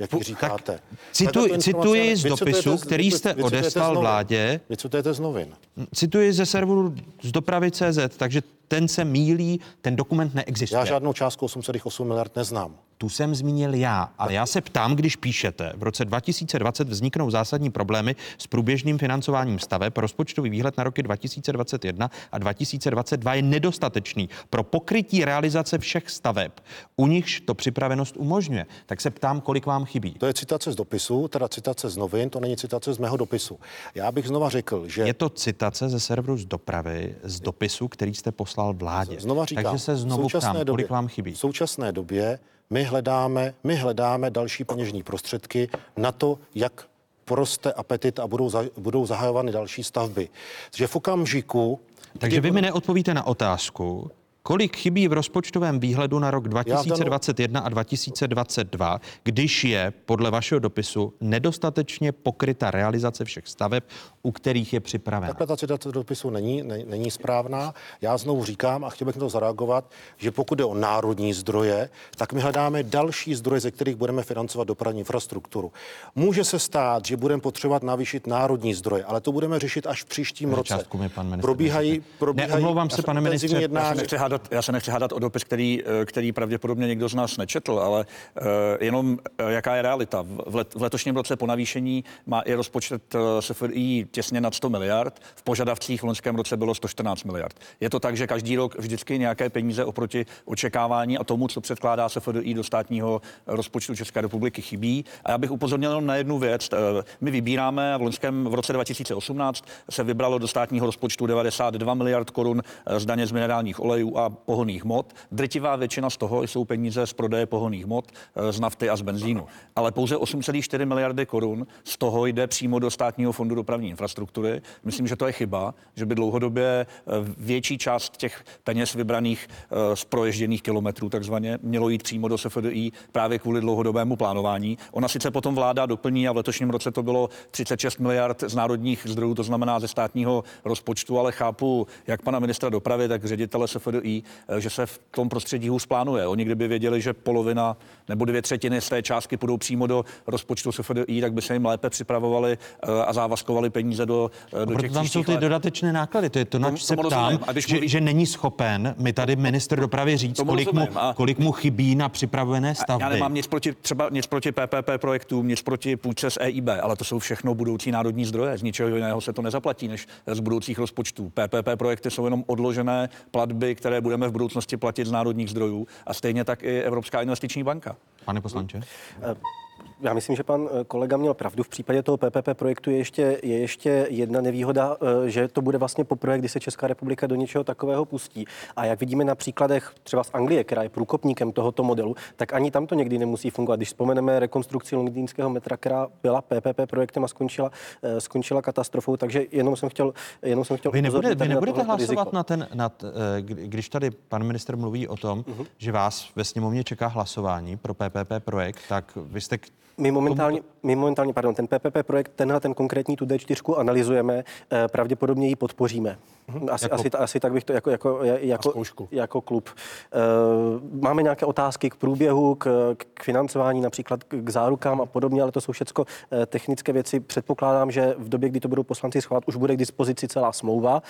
O: jak vy říkáte. Tak
A: cituji, cituji z dopisu, který jste odeslal vládě.
O: Vy citujete z novin.
A: Cituji ze serveru z dopravy CZ, takže ten se mílí, ten dokument neexistuje.
O: Já žádnou částku 8,8 miliard neznám.
A: Tu jsem zmínil já, ale já se ptám, když píšete, v roce 2020 vzniknou zásadní problémy s průběžným financováním staveb, rozpočtový výhled na roky 2021 a 2022 je nedostatečný pro pokrytí realizace všech staveb, u nichž to připravenost umožňuje. Tak se ptám, kolik vám chybí.
O: To je citace z dopisu, teda citace z novin, to není citace z mého dopisu. Já bych znova řekl, že...
A: Je to citace ze serveru z dopravy, z dopisu, který jste poslal vládě.
O: Znova říkám,
A: Takže se znovu ptám,
O: době,
A: kolik vám chybí.
O: V současné době my hledáme, my hledáme další peněžní prostředky na to, jak poroste apetit a budou, za, budou zahajovány další stavby. Že v okamžiku...
A: Takže vy mi neodpovíte na otázku, Kolik chybí v rozpočtovém výhledu na rok 2021 a 2022, když je podle vašeho dopisu nedostatečně pokryta realizace všech staveb, u kterých je připravena?
O: Takhle ta citace dopisu není, ne, není správná. Já znovu říkám a chtěl bych na to zareagovat, že pokud jde o národní zdroje, tak my hledáme další zdroje, ze kterých budeme financovat dopravní infrastrukturu. Může se stát, že budeme potřebovat navýšit národní zdroje, ale to budeme řešit až v příštím roce.
A: Mi pan
O: probíhají, probíhají
A: Neomlouvám se, pane ministře.
O: Jednání
P: hádat, já se nechci hádat o dopis, který, eh, který pravděpodobně někdo z nás nečetl, ale uh, jenom uh, jaká je realita. V, let, v letošním roce po navýšení má i rozpočet SFDI těsně nad 100 miliard, v požadavcích v loňském roce bylo 114 miliard. Je to tak, že každý rok vždycky nějaké peníze oproti očekávání a tomu, co předkládá SFDI do státního rozpočtu České republiky, chybí. A já bych upozornil na jednu věc. My vybíráme v loňském v roce 2018 se vybralo do státního rozpočtu 92 miliard korun z daně z minerálních olejů a pohoných hmot. Drtivá většina z toho jsou peníze z prodeje pohoných hmot, eh, z nafty a z benzínu. Ale pouze 8,4 miliardy korun z toho jde přímo do státního fondu dopravní infrastruktury. Myslím, že to je chyba, že by dlouhodobě eh, větší část těch peněz vybraných eh, z proježděných kilometrů takzvaně mělo jít přímo do SFDI právě kvůli dlouhodobému plánování. Ona sice potom vláda doplní a v letošním roce to bylo 36 miliard z národních zdrojů, to znamená ze státního rozpočtu, ale chápu jak pana ministra dopravy, tak ředitele SFDI, Eh, že se v tom prostředí hůř plánuje. Oni kdyby věděli, že polovina nebo dvě třetiny z té částky půjdou přímo do rozpočtu SFDI, tak by se jim lépe připravovali eh, a závazkovali peníze do, eh, do těch
A: tam jsou ty
P: let.
A: dodatečné náklady. To je to, na se ptám, že, mluví... že, není schopen mi tady minister dopravy říct, kolik mu, a... kolik mu chybí na připravené stavby.
P: Já nemám nic proti, třeba nic proti PPP projektům, nic proti půjčce z EIB, ale to jsou všechno budoucí národní zdroje. Z ničeho jiného se to nezaplatí, než z budoucích rozpočtů. PPP projekty jsou jenom odložené platby, které budeme v budoucnosti platit z národních zdrojů a stejně tak i Evropská investiční banka.
A: Pane poslanče?
Q: Já myslím, že pan eh, kolega měl pravdu. V případě toho PPP projektu je ještě, je ještě jedna nevýhoda, eh, že to bude vlastně poprvé, kdy se Česká republika do něčeho takového pustí. A jak vidíme na příkladech třeba z Anglie, která je průkopníkem tohoto modelu, tak ani tam to někdy nemusí fungovat. Když vzpomeneme rekonstrukci londýnského metra, která byla PPP projektem a skončila, eh, skončila katastrofou, takže jenom jsem chtěl, jenom jsem chtěl
A: vy, nebude, vy nebudete hlasovat riziko. na ten, na, když tady pan minister mluví o tom, uh-huh. že vás ve sněmovně čeká hlasování pro PPP projekt, tak vy jste
Q: my momentálně, my momentálně, pardon, ten PPP projekt, tenhle ten konkrétní tu D4 analyzujeme, eh, pravděpodobně ji podpoříme. Mhm. Asi, jako, asi, asi tak bych to jako, jako, jako, jako klub. Eh, máme nějaké otázky k průběhu, k, k financování, například k zárukám a podobně, ale to jsou všechno eh, technické věci. Předpokládám, že v době, kdy to budou poslanci schválit, už bude k dispozici celá smlouva,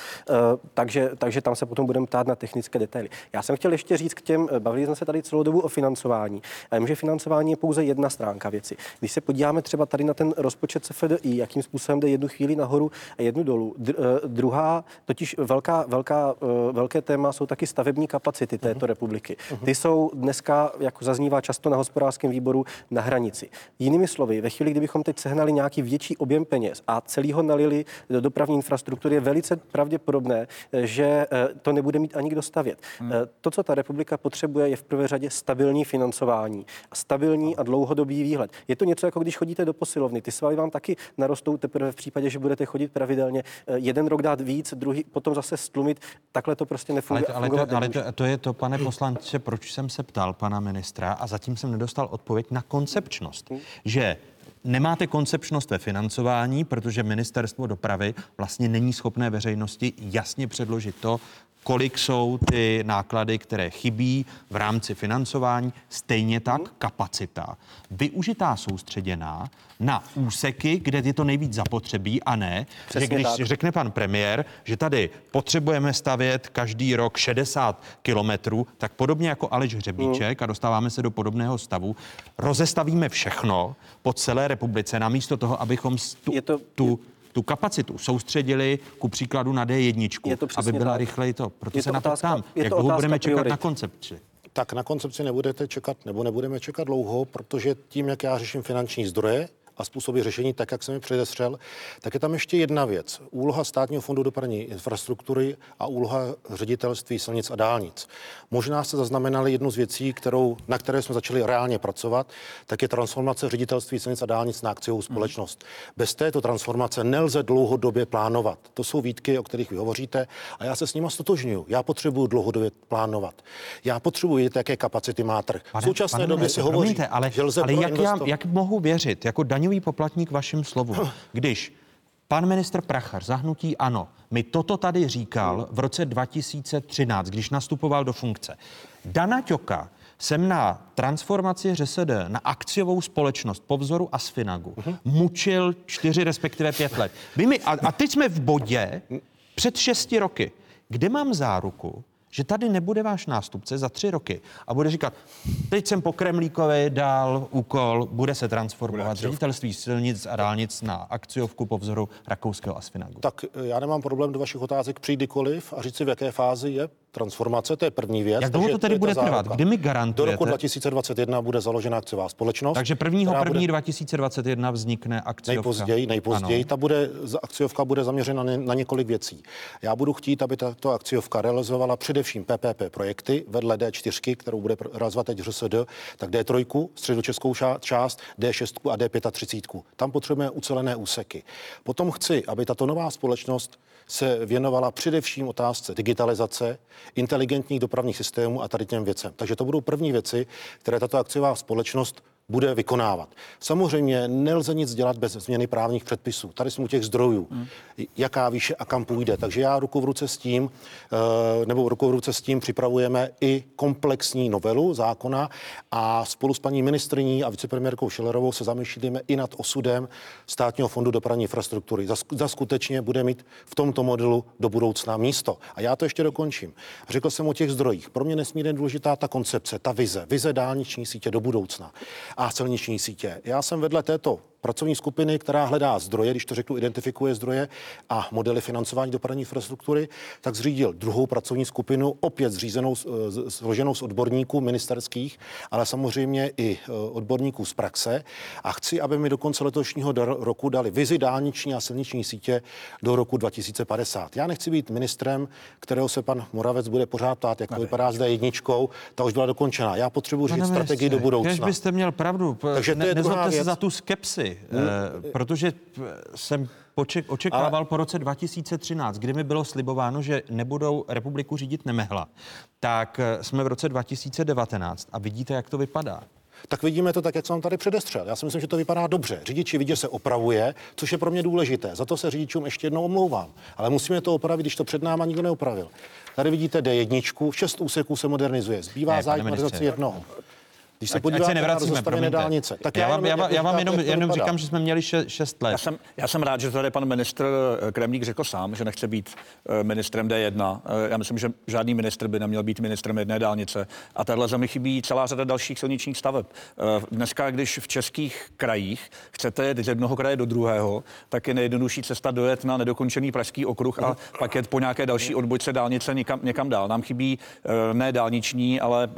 Q: takže, takže tam se potom budeme ptát na technické detaily. Já jsem chtěl ještě říct k těm, bavili jsme se tady celou dobu o financování. A vím, že financování je pouze jedna stránka věci. Když se podíváme třeba tady na ten rozpočet CFDI, jakým způsobem jde jednu chvíli nahoru a jednu dolů. Dr- eh, druhá, totiž velká, velká, eh, velké téma jsou taky stavební kapacity této uh-huh. republiky. Uh-huh. Ty jsou dneska, jako zaznívá často na hospodářském výboru, na hranici. Jinými slovy, ve chvíli, kdybychom teď sehnali nějaký větší objem peněz a celý ho nalili do dopravní infrastruktury, je velice pravděpodobné, eh, že to nebude mít ani kdo stavět. Uh-huh. To, co ta republika potřebuje, je v prvé řadě stabilní financování, stabilní a dlouhodobý výhled. Je to něco jako když chodíte do posilovny. Ty svaly vám taky narostou teprve v případě, že budete chodit pravidelně. Eh, jeden rok dát víc, druhý potom zase stlumit. Takhle to prostě nefunguje.
A: Ale, to, ale, to, ale to, to je to, pane poslanče, proč jsem se ptal pana ministra a zatím jsem nedostal odpověď na koncepčnost. Že nemáte koncepčnost ve financování, protože ministerstvo dopravy vlastně není schopné veřejnosti jasně předložit to, kolik jsou ty náklady, které chybí v rámci financování, stejně tak kapacita, využitá soustředěná na úseky, kde je to nejvíc zapotřebí a ne,
Q: Přesně
A: že když
Q: tak.
A: řekne pan premiér, že tady potřebujeme stavět každý rok 60 kilometrů, tak podobně jako Aleš Hřebíček a dostáváme se do podobného stavu, rozestavíme všechno po celé republice, namísto toho, abychom tu, to, tu tu kapacitu soustředili ku příkladu na D1,
Q: Je to
A: aby byla
Q: tak.
A: rychleji to. Proto
Q: Je
A: se
Q: to
A: na to
Q: otázka-
A: ptám,
Q: je
A: jak
Q: to
A: dlouho budeme čekat
Q: priorit.
A: na koncepci.
O: Tak na koncepci nebudete čekat, nebo nebudeme čekat dlouho, protože tím, jak já řeším finanční zdroje a způsoby řešení, tak jak jsem mi předestřel, tak je tam ještě jedna věc. Úloha státního fondu dopravní infrastruktury a úloha ředitelství silnic a dálnic. Možná jste zaznamenali jednu z věcí, kterou, na které jsme začali reálně pracovat, tak je transformace ředitelství silnic a dálnic na akciovou společnost. Bez této transformace nelze dlouhodobě plánovat. To jsou výtky, o kterých vy hovoříte, a já se s nimi stotožňuju. Já potřebuji dlouhodobě plánovat. Já potřebuji vědět, jaké kapacity má trh. v současné
A: pane
O: době se hovoří,
A: promiňte, ale,
O: že lze
A: ale jak, já, jak mohu věřit jako daňový poplatník vašim slovům, když pan ministr Prachař zahnutí ano, mi toto tady říkal v roce 2013, když nastupoval do funkce. Dana Ťoka jsem na transformaci ŘSD na akciovou společnost po vzoru Asfinagu mučil čtyři, respektive pět let. Vy mi, a, a teď jsme v bodě před šesti roky. Kde mám záruku, že tady nebude váš nástupce za tři roky a bude říkat, teď jsem po Kremlíkovi dal úkol, bude se transformovat ředitelství silnic a dálnic na akciovku po vzoru rakouského Asfinagu.
O: Tak eh, já nemám problém do vašich otázek přijít kdykoliv a říct si, v jaké fázi je transformace, to je první věc.
A: Jak dlouho to tedy bude trvat? Kdy mi
O: Do
A: garantujete?
O: roku 2021 bude založena akciová společnost.
A: Takže 1.
O: která
A: 1.
O: bude-
A: 2021 vznikne akciovka.
O: Nejpozději, nejpozději.
A: Ano.
O: Ta bude, akciovka bude zaměřena na, několik věcí. Já budu chtít, aby tato akciovka realizovala především PPP projekty vedle D4, kterou bude realizovat teď ŘSD, tak D3, středočeskou část, D6 a D35. Tam potřebujeme ucelené úseky. Potom chci, aby tato nová společnost se věnovala především otázce digitalizace, inteligentních dopravních systémů a tady těm věcem. Takže to budou první věci, které tato akciová společnost bude vykonávat. Samozřejmě nelze nic dělat bez změny právních předpisů. Tady jsme u těch zdrojů, hmm. jaká výše a kam půjde. Takže já ruku v ruce s tím, eh, nebo ruku v ruce s tím připravujeme i komplexní novelu zákona a spolu s paní ministriní a vicepremiérkou Schillerovou se zamýšlíme i nad osudem státního fondu dopravní infrastruktury. Za, za skutečně bude mít v tomto modelu do budoucna místo. A já to ještě dokončím. Řekl jsem o těch zdrojích. Pro mě nesmírně důležitá ta koncepce, ta vize, vize dálniční sítě do budoucna a silniční sítě. Já jsem vedle této pracovní skupiny, která hledá zdroje, když to řeknu, identifikuje zdroje a modely financování dopravní infrastruktury, tak zřídil druhou pracovní skupinu, opět zřízenou, z- složenou z odborníků ministerských, ale samozřejmě i e, odborníků z praxe. A chci, aby mi do konce letošního roku dali vizi dálniční a silniční sítě do roku 2050. Já nechci být ministrem, kterého se pan Moravec bude pořád ptát, jak to vypadá s D1, ta už byla dokončená. Já potřebuji říct strategii do budoucna.
A: Kež byste měl pravdu.
O: Takže to je
A: nezlobte se za tu skepsi, eh, protože p- jsem poček, očekával Ale... po roce 2013, kdy mi bylo slibováno, že nebudou republiku řídit nemehla, tak eh, jsme v roce 2019 a vidíte, jak to vypadá.
O: tak vidíme to tak, jak jsem vám tady předestřel. Já si myslím, že to vypadá dobře. Řidiči vidí, že se opravuje, což je pro mě důležité. Za to se řidičům ještě jednou omlouvám. Ale musíme to opravit, když to před náma nikdo neopravil. Tady vidíte D1, šest úseků se modernizuje. Zbývá
A: Ne,
O: zájem
A: ministře.
O: modernizaci jednoho. Když se
A: Ať- ať
O: podíváte
A: se
O: na
A: nevracíme, promiňte.
O: dálnice, tak
A: já, vám, já, vám- já vám jenom,
O: jak
A: jenom říkám, že jsme měli še, šest let.
P: Já jsem, já jsem rád, že tady pan ministr eh, Kremlík řekl sám, že nechce být eh, ministrem D1. Eh, Já myslím, že žádný ministr by neměl být ministrem jedné dálnice. A téhle zemi chybí celá řada dalších silničních staveb. Dneska, když v českých krajích chcete jet z jednoho kraje do druhého, tak je nejjednodušší cesta dojet na nedokončený pražský okruh a pak jet po nějaké další odbočce dálnice někam, někam dál. Nám chybí ne dálniční, ale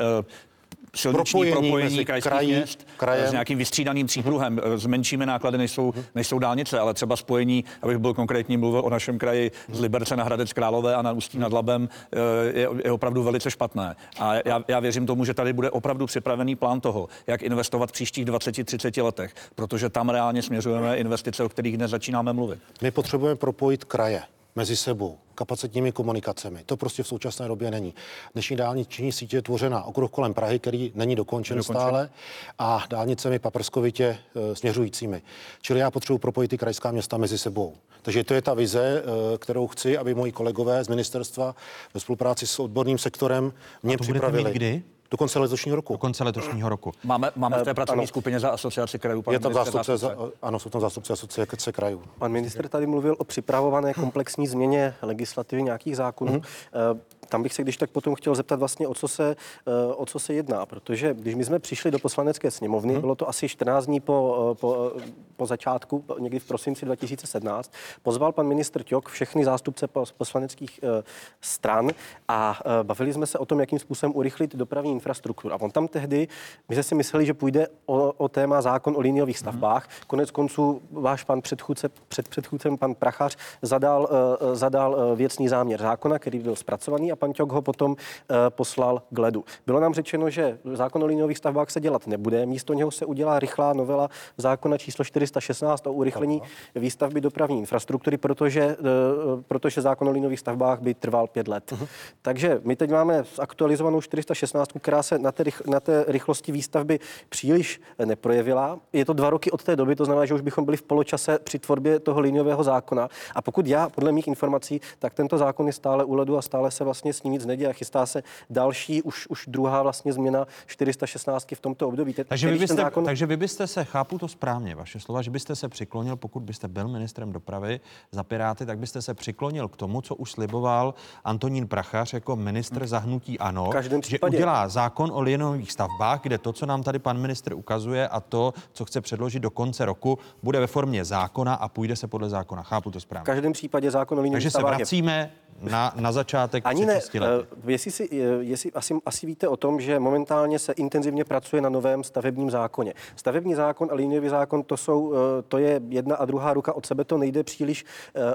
P: silniční
O: Propojení
P: propojení,
O: mezi
P: krajských
O: krají,
P: měst
O: krajem.
P: s nějakým vystřídaným přípruhem, eh, s menšími náklady, než jsou, než jsou dálnice, ale třeba spojení, abych byl konkrétní, mluvil o našem kraji z Liberce na Hradec Králové a na Ústí nad Labem, eh, je, je opravdu velice špatné. A já, já věřím tomu, že tady bude opravdu připravený plán toho, jak investovat v příštích 20-30 letech, protože tam reálně směřujeme investice, o kterých dnes začínáme mluvit.
O: My potřebujeme propojit kraje. Mezi sebou, kapacitními komunikacemi. To prostě v současné době není. Dnešní dálniční sítě je tvořena okruh kolem Prahy, který není dokončen, dokončen. stále, a dálnicemi paprskovitě e, směřujícími. Čili já potřebuji propojit ty krajská města mezi sebou. Takže to je ta vize, e, kterou chci, aby moji kolegové z ministerstva ve spolupráci s odborným sektorem mě
A: a to
O: připravili.
A: Mít kdy?
O: Do konce letošního roku.
A: Do konce letošního roku.
P: Máme, máme v té
Q: Eh,
P: pracovní
Q: ano.
P: skupině za asociaci krajů. pan
O: Je tam zástupce,
P: zástupce.
O: za, ano, jsou tam zástupce asociace krajů.
Q: Pan minister tady mluvil o připravované komplexní změně legislativy nějakých zákonů. Mm-hmm. Tam bych se když tak potom chtěl zeptat vlastně, o co se, eh, o co se jedná, protože když my jsme přišli do poslanecké sněmovny, bylo to asi 14 dní po, eh, po, po začátku, někdy v prosinci 2017, pozval pan ministr Ťok všechny zástupce pos- poslaneckých eh, stran a eh, bavili jsme se o tom, jakým způsobem urychlit dopravní infrastrukturu. A on tam tehdy, my jsme si mysleli, že půjde o, o téma zákon o liniových stavbách. Konec konců váš pan předchůdce, před předchůdcem, pan Prachař, zadal, eh, zadal eh, věcný záměr zákona, který byl zpracovaný a pan Ťok ho potom eh, poslal k ledu. Bylo nám řečeno, že zákon o liniových stavbách se dělat nebude, místo něho se udělá rychlá novela zákona číslo 416 o urychlení výstavby dopravní infrastruktury, protože, eh, protože zákon o liniových stavbách by trval pět let. Takže my teď máme aktualizovanou 416, která se na té, na té rychlosti výstavby příliš eh, neprojevila. Je to dva roky od té doby, to znamená, že už bychom byli v poločase při tvorbě toho liniového zákona. A pokud já, podle mých informací, tak tento zákon je stále u ledu a stále se vlastně s ním nic neděje. Chystá se další, už, už druhá vlastně změna 416 v tomto období. Te-
A: Takže vy, byste,
Q: zákon...
A: takže vy byste se, chápu to správně, vaše slova, že byste se přiklonil, pokud byste byl ministrem dopravy za Piráty, tak byste se přiklonil k tomu, co už sliboval Antonín Prachař jako ministr zahnutí ANO,
Q: V
A: že
Q: případě.
A: udělá zákon o linových stavbách, kde to, co nám tady pan ministr ukazuje a to, co chce předložit do konce roku, bude ve formě zákona a půjde se podle zákona. Chápu to
Q: V
A: správně.
Q: každém případě zákon o
A: Takže se
Q: stavbách je
A: vracíme na, na začátek
Q: Ani ne, eh, jestli, si, eh, jestli asi, asi víte o tom, že momentálně se intenzivně pracuje na novém stavebním zákoně. Stavební zákon a liniový zákon, to, jsou, eh, to je jedna a druhá ruka od sebe, to nejde příliš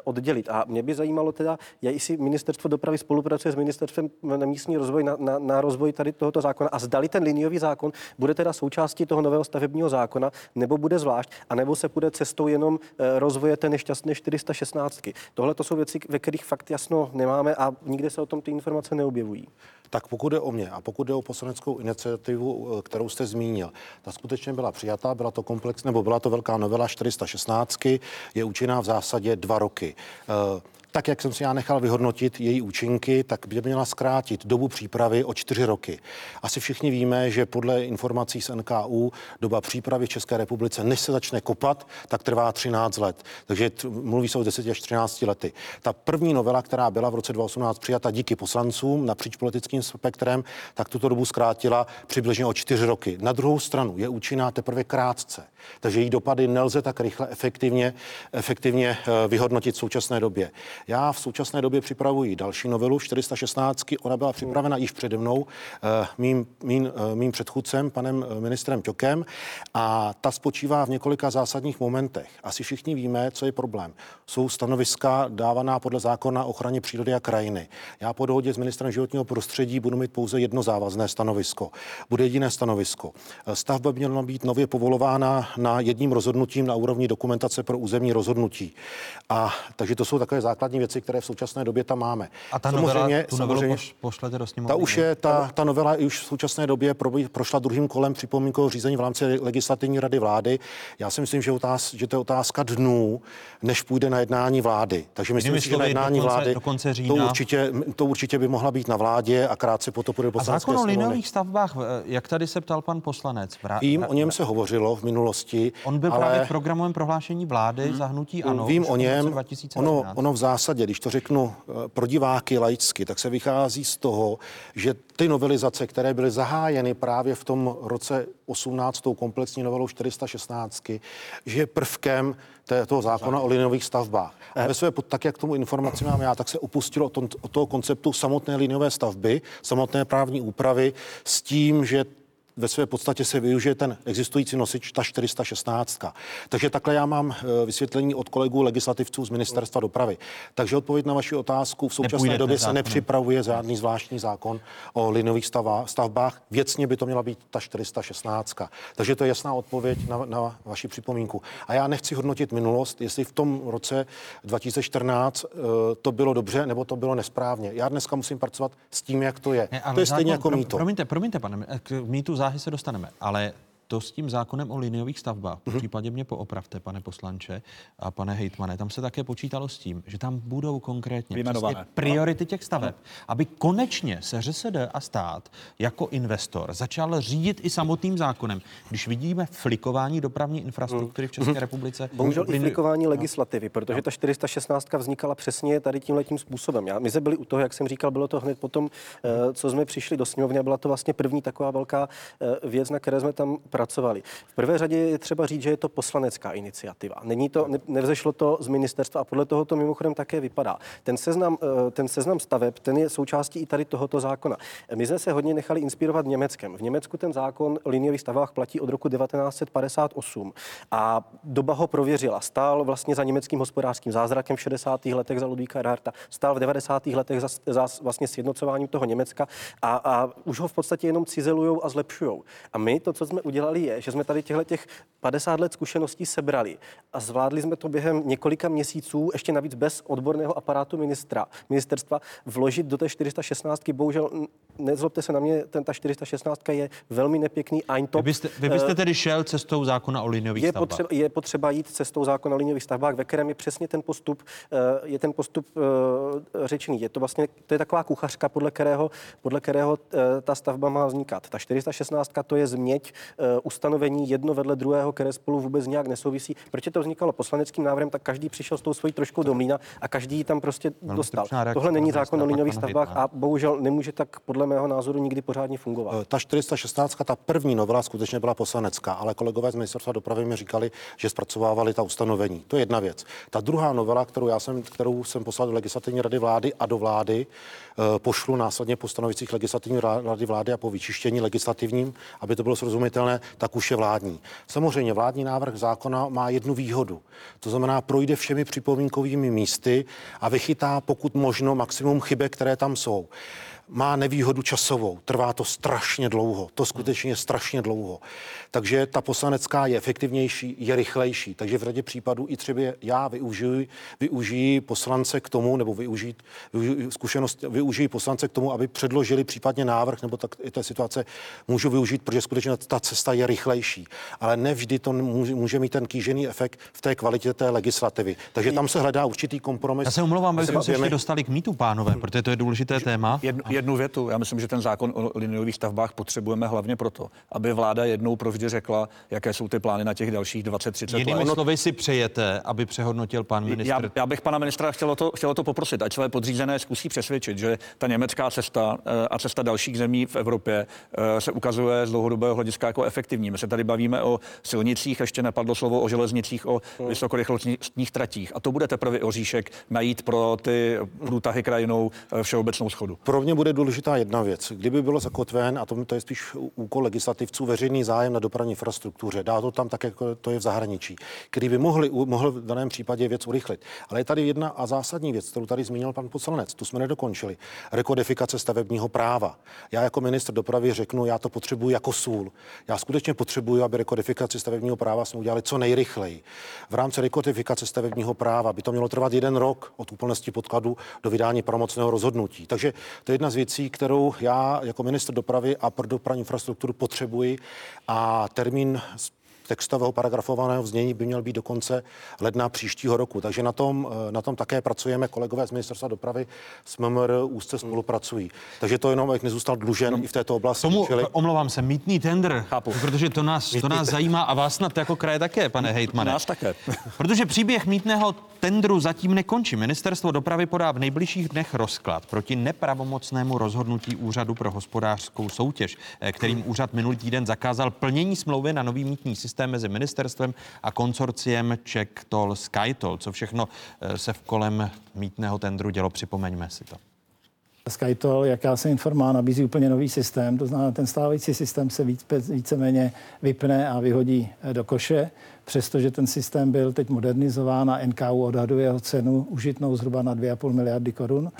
Q: oddělit. A mě by zajímalo teda, jestli ministerstvo dopravy spolupracuje s ministerstvem na místní rozvoj, na, na, na rozvoj tady tohoto zákona a zdali ten liniový zákon bude teda součástí toho nového stavebního zákona, nebo bude zvlášť, anebo se půjde cestou jenom rozvoje té nešťastné 416. Tohle to jsou věci, ve kterých fakt jasno nemáme a nikde se o tom ty informace neobjevují.
O: Tak pokud jde o mě a pokud jde o poslaneckou iniciativu, eh, kterou jste zmínil, ta skutečně byla přijatá, byla to komplex, nebo byla to velká novela 416, je účinná v zásadě dva roky. Eh, Tak, jak jsem si já nechal vyhodnotit její účinky, tak by měla zkrátit dobu přípravy o čtyři roky. Asi všichni víme, že podle informací z NKU doba přípravy v České republice, než se začne kopat, tak trvá 13 let. Takže t- mluví se o 10 až 13 lety. Ta první novela, která byla v roce 2018 přijata díky poslancům napříč politickým spektrem, tak tuto dobu zkrátila přibližně o čtyři roky. Na druhou stranu je účinná teprve krátce, takže její dopady nelze tak rychle efektivně, efektivně eh, vyhodnotit v současné době. Já v současné době připravuji další novelu 416. Ona byla připravena již přede mnou, eh, mým, mým, eh, mým předchůdcem, panem eh, ministrem Ťokem, a ta spočívá v několika zásadních momentech. Asi všichni víme, co je problém. Jsou stanoviska dávaná podle zákona o ochraně přírody a krajiny. Já po dohodě s ministrem životního prostředí budu mít pouze jedno závazné stanovisko. Bude jediné stanovisko. Stavba by měla být nově povolována na jedním rozhodnutím na úrovni dokumentace pro územní rozhodnutí. A takže to jsou takové základní věci, které v současné době tam máme.
A: A ta novela, tu poš, pošlete do sněmovny?
O: Ta už je, ta, ta novela už v současné době prošla druhým kolem připomínkového řízení v rámci legislativní rady vlády. Já si myslím, že, otáz, že to je otázka dnů, než půjde na jednání vlády. Takže myslím si, že na jednání
A: do konce-
O: vlády
A: do konce
O: to,
A: října.
O: určitě, to určitě by mohla být na vládě a krátce potom půjde do
A: A zákon o linových stavbách, eh, jak tady se ptal pan poslanec, vrá,
O: Vím, o něm se hovořilo v minulosti.
A: on byl
O: ale...
A: právě v programovém prohlášení vlády za hnutí ANO.
O: Vím o něm. Ono,
A: 2019.
O: ono v zásadě, když to řeknu eh, pro diváky laicky, tak se vychází z toho, že ty novelizace, které byly zahájeny právě v tom roce 18. tou komplexní novelou 416, že je prvkem toho zákona o linových stavbách. A ve své, tak jak tomu informaci mám já, tak se upustilo od toho konceptu samotné linové stavby, samotné právní úpravy s tím, že ve své podstatě se využije ten existující nosič, ta 416. Takže takhle já mám eh, vysvětlení od kolegů legislativců z ministerstva dopravy. Takže odpověď na vaši otázku, v současné době se nepřipravuje žádný zvláštní zákon o liniových stava- stavbách. Věcně by to měla být ta 416. Takže to je jasná odpověď na, na vaši připomínku. A já nechci hodnotit minulost, jestli v tom roce 2014 eh, to bylo dobře nebo to bylo nesprávně. Já dneska musím pracovat s tím, jak to je.
A: Ne,
O: to je stejně
A: zákon-
O: jako
A: pro-
O: mýto.
A: Promiňte, promiňte, pane, k mýtu záhy se dostaneme, ale to s tím zákonem o liniových stavbách,
O: Mhm.
A: v případě mě poopravte, pane poslanče a pane hejtmane, tam se také počítalo s tím, že tam budou konkrétně priority těch staveb, aby konečně se ŘSD a stát jako investor začal řídit i samotným zákonem. Když vidíme flikování dopravní infrastruktury v České
Q: Mhm.
A: republice,
Q: Bohužel i flikování legislativy, protože ta 416 vznikala přesně tady tímhle tím způsobem. Já, my jsme byli u toho, jak jsem říkal, bylo to hned potom, eh, co jsme přišli do sněmovny byla to vlastně první taková velká eh, věc, na které jsme tam pracovali. V prvé řadě je třeba říct, že je to poslanecká iniciativa. Není to, ne, nevzešlo to z ministerstva a podle toho to mimochodem také vypadá. Ten seznam, eh, ten seznam staveb, ten je součástí i tady tohoto zákona. My jsme se hodně nechali inspirovat Německem. V Německu ten zákon o liniových stavbách platí od roku 1958 a doba ho prověřila. Stál vlastně za německým hospodářským zázrakem v 60. letech za Ludvíka Erharta, stál v 90. letech za, za vlastně sjednocováním toho Německa a, a už ho v podstatě jenom cizelujou a zlepšují. A my to, co jsme udělali, je, že jsme tady těchto těch 50 let zkušeností sebrali a zvládli jsme to během několika měsíců, ještě navíc bez odborného aparátu ministra, ministerstva, vložit do té 416. Bohužel, nezlobte se na mě, ten, ta 416 je velmi nepěkný
A: Vy
Q: eintop.
A: byste, vy byste
Q: Eh,
A: tedy šel cestou zákona o liniových
Q: je
A: stavbách.
Q: potřeba, je potřeba jít cestou zákona o liniových stavbách, ve kterém je přesně ten postup, eh, je ten postup eh, řečený. Je to vlastně, to je taková kuchařka, podle kterého, podle kterého ta stavba má vznikat. Ta 416 to je změť ustanovení jedno vedle druhého, které spolu vůbec nějak nesouvisí. Proč to vznikalo poslaneckým návrhem, tak každý přišel s tou svojí troškou do mlína a každý ji tam prostě
A: Velmi
Q: dostal. Tohle není zákon o
A: pana
Q: stavbách
A: hejtmana.
Q: a bohužel nemůže tak podle mého názoru nikdy pořádně fungovat.
O: Eh, Ta 416, ta první novela skutečně byla poslanecká, ale kolegové z ministerstva dopravy mi říkali, že zpracovávali ta ustanovení. To je jedna věc. Ta druhá novela, kterou já jsem, kterou jsem poslal do legislativní rady vlády a do vlády, eh, pošlu následně po stanoviscích legislativní ra- rady vlády a po vyčištění legislativním, aby to bylo srozumitelné, tak už je vládní. Samozřejmě vládní návrh zákona má jednu výhodu. To znamená, projde všemi připomínkovými místy a vychytá pokud možno maximum chybek, které tam jsou má nevýhodu časovou. Trvá to strašně dlouho. To skutečně je strašně dlouho. Takže ta poslanecká je efektivnější, je rychlejší. Takže v řadě případů i třeba já využiji, využiji poslance k tomu, nebo využít, využiji zkušenost, využiji poslance k tomu, aby předložili případně návrh, nebo tak i té situace můžu využít, protože skutečně ta cesta je rychlejší. Ale nevždy to může, může mít ten kýžený efekt v té kvalitě té legislativy. Takže tam se hledá určitý kompromis.
A: Já se omlouvám, abychom se ještě dostali k mýtu, pánové, protože to je důležité téma.
P: Jednu, jednu větu. Já myslím, že ten zákon o liniových stavbách potřebujeme hlavně proto, aby vláda jednou provždy řekla, jaké jsou ty plány na těch dalších 20-30
A: Jinými
P: let.
A: slovy si přejete, aby přehodnotil pan ministr.
P: Já, já bych pana ministra chtěl to, chtěl to poprosit, ať své podřízené zkusí přesvědčit, že ta německá cesta eh, a cesta dalších zemí v Evropě eh, se ukazuje z dlouhodobého hlediska jako efektivní. My se tady bavíme o silnicích, ještě nepadlo slovo o železnicích, o vysokorychlostních tratích. A to bude teprve oříšek najít pro ty průtahy krajinou eh, všeobecnou schodu.
O: Pro mě bude důležitá jedna věc. Kdyby bylo zakotven, a to, to je spíš úkol legislativců, veřejný zájem na dopravní infrastruktuře, dá to tam tak, jako to je v zahraničí, který by mohli, mohl v daném případě věc urychlit. Ale je tady jedna a zásadní věc, kterou tady zmínil pan poslanec, tu jsme nedokončili. Rekodifikace stavebního práva. Já jako ministr dopravy řeknu, já to potřebuji jako sůl. Já skutečně potřebuji, aby rekodifikaci stavebního práva jsme udělali co nejrychleji. V rámci rekodifikace stavebního práva by to mělo trvat jeden rok od úplnosti podkladu do vydání pravomocného rozhodnutí. Takže to je jedna z věcí, kterou já jako ministr dopravy a pro dopravní infrastrukturu potřebuji. A termín textového paragrafovaného vznění by měl být do konce ledna příštího roku. Takže na tom, eh, na tom také pracujeme. Kolegové z ministerstva dopravy s MMR úzce spolupracují. Takže to jenom, jak nezůstal dlužen i v této oblasti.
A: Tomu,
O: čili-
A: omlouvám se, mítný tender, Chápu. protože to nás, to nás zajímá a vás snad jako kraje také, pane hejtmane.
P: Nás také.
A: Protože příběh mítného tendru zatím nekončí. Ministerstvo dopravy podá v nejbližších dnech rozklad proti nepravomocnému rozhodnutí Úřadu pro hospodářskou soutěž, eh, kterým úřad minulý týden zakázal plnění smlouvy na nový mítný systém mezi ministerstvem a konsorciem Czech Toll Skytoll. Co všechno eh, se v kolem mítného tendru dělo, připomeňme si to.
S: SkyToll, jak já se informá, nabízí úplně nový systém, to znamená, ten stávající systém se víc, víceméně vypne a vyhodí eh, do koše, přestože ten systém byl teď modernizován a NKU odhaduje jeho cenu užitnou zhruba na 2,5 miliardy korun.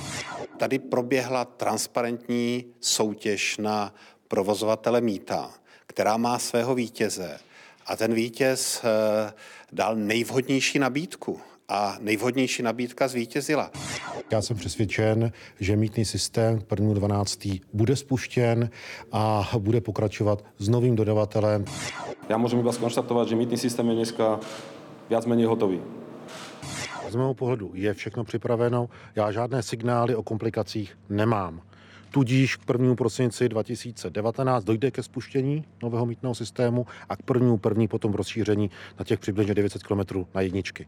O: Tady proběhla transparentní soutěž na provozovatele mýta, která má svého vítěze. A ten vítěz eh, dal nejvhodnější nabídku a nejvhodnější nabídka zvítězila. Já jsem přesvědčen, že mítný systém 1.12. bude spuštěn a bude pokračovat s novým dodavatelem.
T: Já můžu iba skonštatovat, že mítný systém je dneska viac menej hotový.
O: Z mého pohledu je všechno připraveno. Já žádné signály o komplikacích nemám. Tudíž k 1. prosinci 2019 dojde ke spuštění nového mítného systému a k 1. první potom rozšíření na těch přibližně 900 km na jedničky.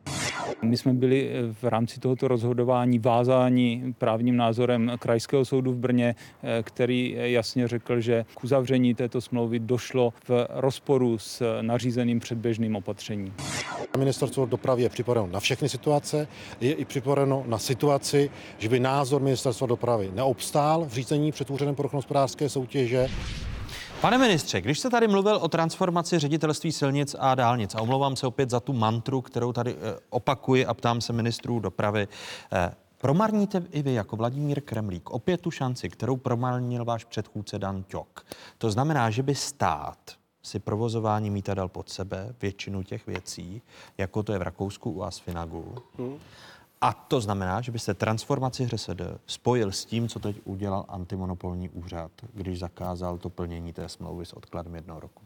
U: My jsme byli v rámci tohoto rozhodování vázáni právním názorem Krajského soudu v Brně, který jasně řekl, že k uzavření této smlouvy došlo v rozporu s nařízeným předběžným opatřením.
O: Ministerstvo dopravy je připraveno na všechny situace, je i připraveno na situaci, že by názor Ministerstva dopravy neobstál v řízení před úřadem pro hospodářské soutěže.
A: Pane ministře, když jste tady mluvil o transformaci ředitelství silnic a dálnic, a omlouvám se opět za tu mantru, kterou tady eh, opakuji a ptám se ministrů dopravy, eh, Promarníte i vy jako Vladimír Kremlík opět tu šanci, kterou promarnil váš předchůdce Dan Ťok. To znamená, že by stát si provozování mýta dal pod sebe většinu těch věcí, jako to je v Rakousku u Asfinagu. Hmm. A to znamená, že byste transformaci ŘSD spojil s tím, co teď udělal antimonopolní úřad, když zakázal to plnění té smlouvy s odkladem jednoho roku.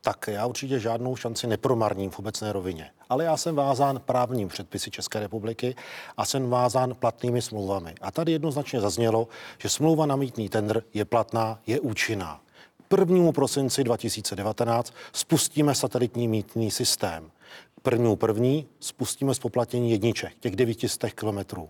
O: Tak já určitě žádnou šanci nepromarním v obecné rovině. Ale já jsem vázán právním předpisy České republiky a jsem vázán platnými smlouvami. A tady jednoznačně zaznělo, že smlouva na mítný tender je platná, je účinná. 1. prosinci 2019 spustíme satelitní mítný systém. První první spustíme spoplatnění jedniček, těch 900 kilometrů.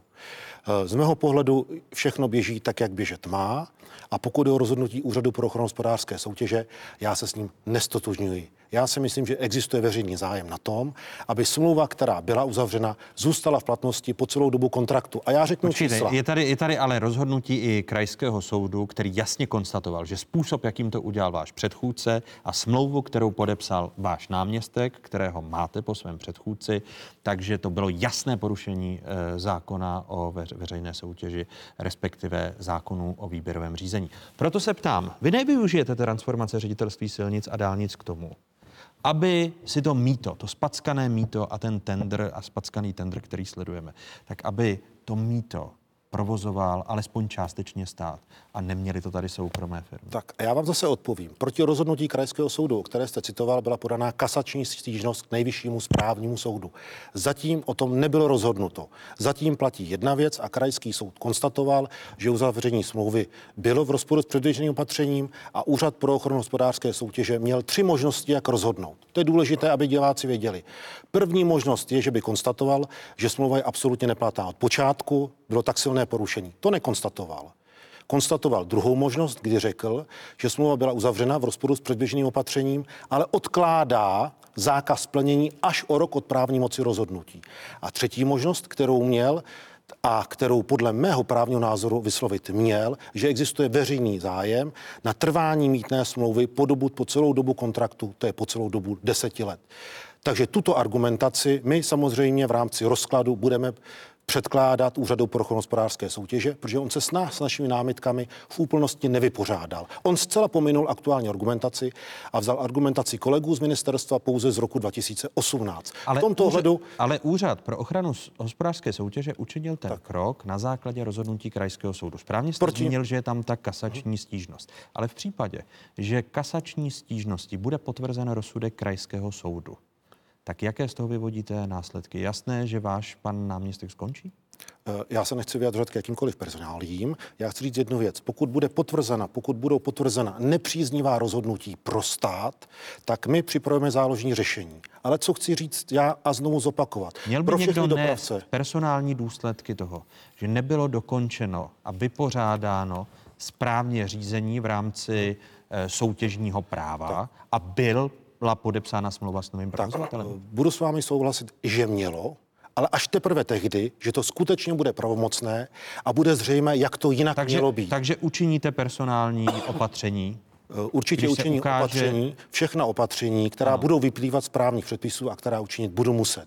O: Z mého pohledu všechno běží tak, jak běžet má a pokud je o rozhodnutí Úřadu pro ochranu hospodářské soutěže, já se s ním nestotožňuji. Já si myslím, že existuje veřejný zájem na tom, aby smlouva, která byla uzavřena, zůstala v platnosti po celou dobu kontraktu. A já řeknu
A: Určitě,
O: čísla.
A: Je tady, je tady ale rozhodnutí i krajského soudu, který jasně konstatoval, že způsob, jakým to udělal váš předchůdce a smlouvu, kterou podepsal váš náměstek, kterého máte po svém předchůdci, takže to bylo jasné porušení e, zákona o veř, veřejné soutěži, respektive zákonu o výběrovém řízení. Proto se ptám, vy nevyužijete transformace ředitelství silnic a dálnic k tomu, aby si to míto, to spackané míto a ten tender a spackaný tender, který sledujeme, tak aby to míto provozoval alespoň částečně stát a neměli to tady soukromé firmy.
O: Tak a já vám zase odpovím. Proti rozhodnutí Krajského soudu, které jste citoval, byla podaná kasační stížnost k nejvyššímu správnímu soudu. Zatím o tom nebylo rozhodnuto. Zatím platí jedna věc a Krajský soud konstatoval, že uzavření smlouvy bylo v rozporu s předběžným opatřením a Úřad pro ochranu hospodářské soutěže měl tři možnosti, jak rozhodnout. To je důležité, aby diváci věděli. První možnost je, že by konstatoval, že smlouva je absolutně neplatná od počátku, bylo tak silné porušení. To nekonstatoval. Konstatoval druhou možnost, kdy řekl, že smlouva byla uzavřena v rozporu s předběžným opatřením, ale odkládá zákaz plnění až o rok od právní moci rozhodnutí. A třetí možnost, kterou měl, a kterou podle mého právního názoru vyslovit měl, že existuje veřejný zájem na trvání mítné smlouvy po dobu, po celou dobu kontraktu, to je po celou dobu deseti let. Takže tuto argumentaci my samozřejmě v rámci rozkladu budeme předkládat úřadu pro ochranu hospodářské soutěže, protože on se s, nás, s našimi námitkami v úplnosti nevypořádal. On zcela pominul aktuální argumentaci a vzal argumentaci kolegů z ministerstva pouze z roku 2018.
A: Ale,
O: v tomto
A: úřad,
O: ohledu...
A: ale úřad pro ochranu hospodářské soutěže učinil ten tak. krok na základě rozhodnutí krajského soudu. Správně jste Proti... zmínil, že je tam ta kasační stížnost. Ale v případě, že kasační stížnosti bude potvrzen rozsudek krajského soudu, tak jaké z toho vyvodíte následky? Jasné, že váš pan náměstek skončí?
O: Já se nechci vyjadřovat k jakýmkoliv personálím. Já chci říct jednu věc. Pokud bude potvrzena, pokud budou potvrzena nepříznivá rozhodnutí pro stát, tak my připravujeme záložní řešení. Ale co chci říct já a znovu zopakovat.
A: Měl by pro někdo dopravce. personální důsledky toho, že nebylo dokončeno a vypořádáno správně řízení v rámci e, soutěžního práva tak. a byl byla podepsána smlouva s novým provozovatelem?
O: Budu s vámi souhlasit, že mělo, ale až teprve tehdy, že to skutečně bude pravomocné a bude zřejmé, jak to jinak
A: Takže,
O: mělo být.
A: takže učiníte personální opatření?
O: Eh, Určitě učiní
A: ukáže-
O: opatření, všechna opatření, která
A: Ano.
O: budou vyplývat z právních předpisů a která učinit budu muset.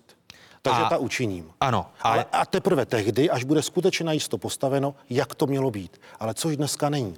O: Takže
A: A-
O: ta učiním.
A: Ano,
O: Ale a teprve tehdy, až bude skutečně najisto postaveno, jak to mělo být. Ale což dneska není.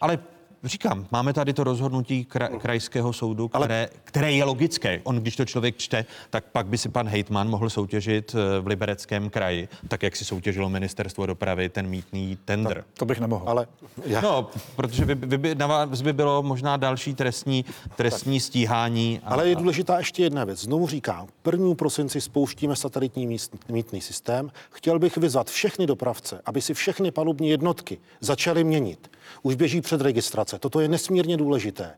A: Ale říkám, máme tady to rozhodnutí kra- krajského soudu, které, které je logické. On, když to člověk čte, tak pak by si pan Hejtman mohl soutěžit eh, v Libereckém kraji, tak jak si soutěžilo ministerstvo dopravy ten mítný tender.
P: To bych nemohl.
O: Ale já...
A: No, protože by, by, by, na vás by bylo možná další trestní, trestní stíhání. A,
O: Ale je důležitá ještě jedna věc. Znovu říkám, 1. prosinci spouštíme satelitní míst, mítný systém. Chtěl bych vyzvat všechny dopravce, aby si všechny palubní jednotky začaly měnit. Už běží předregistrace. Toto je nesmírně důležité.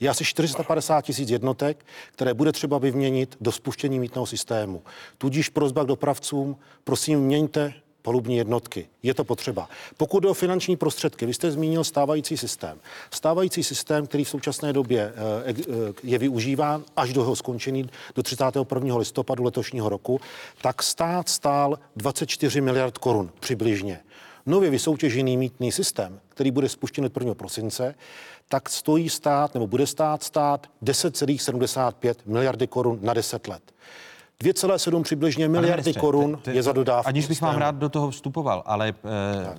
O: Je asi 450 tisíc jednotek, které bude třeba vyměnit do spuštění mítného systému. Tudíž prozba k dopravcům, prosím, měňte palubní jednotky. Je to potřeba. Pokud o finanční prostředky, vy jste zmínil stávající systém. Stávající systém, který v současné době eh, eh, je využíván až do jeho skončení do 31. listopadu letošního roku, tak stát stál 24 miliard korun přibližně. Nově vysoutěžený mítný systém, který bude spuštěn od 1. prosince, tak stojí stát, nebo bude stát stát 10,75 miliardy korun na 10 let. 2,7 přibližně miliardy
A: ministře,
O: korun
A: te- te-
O: je za dodávku.
A: Aniž bych vám rád do toho vstupoval, ale e,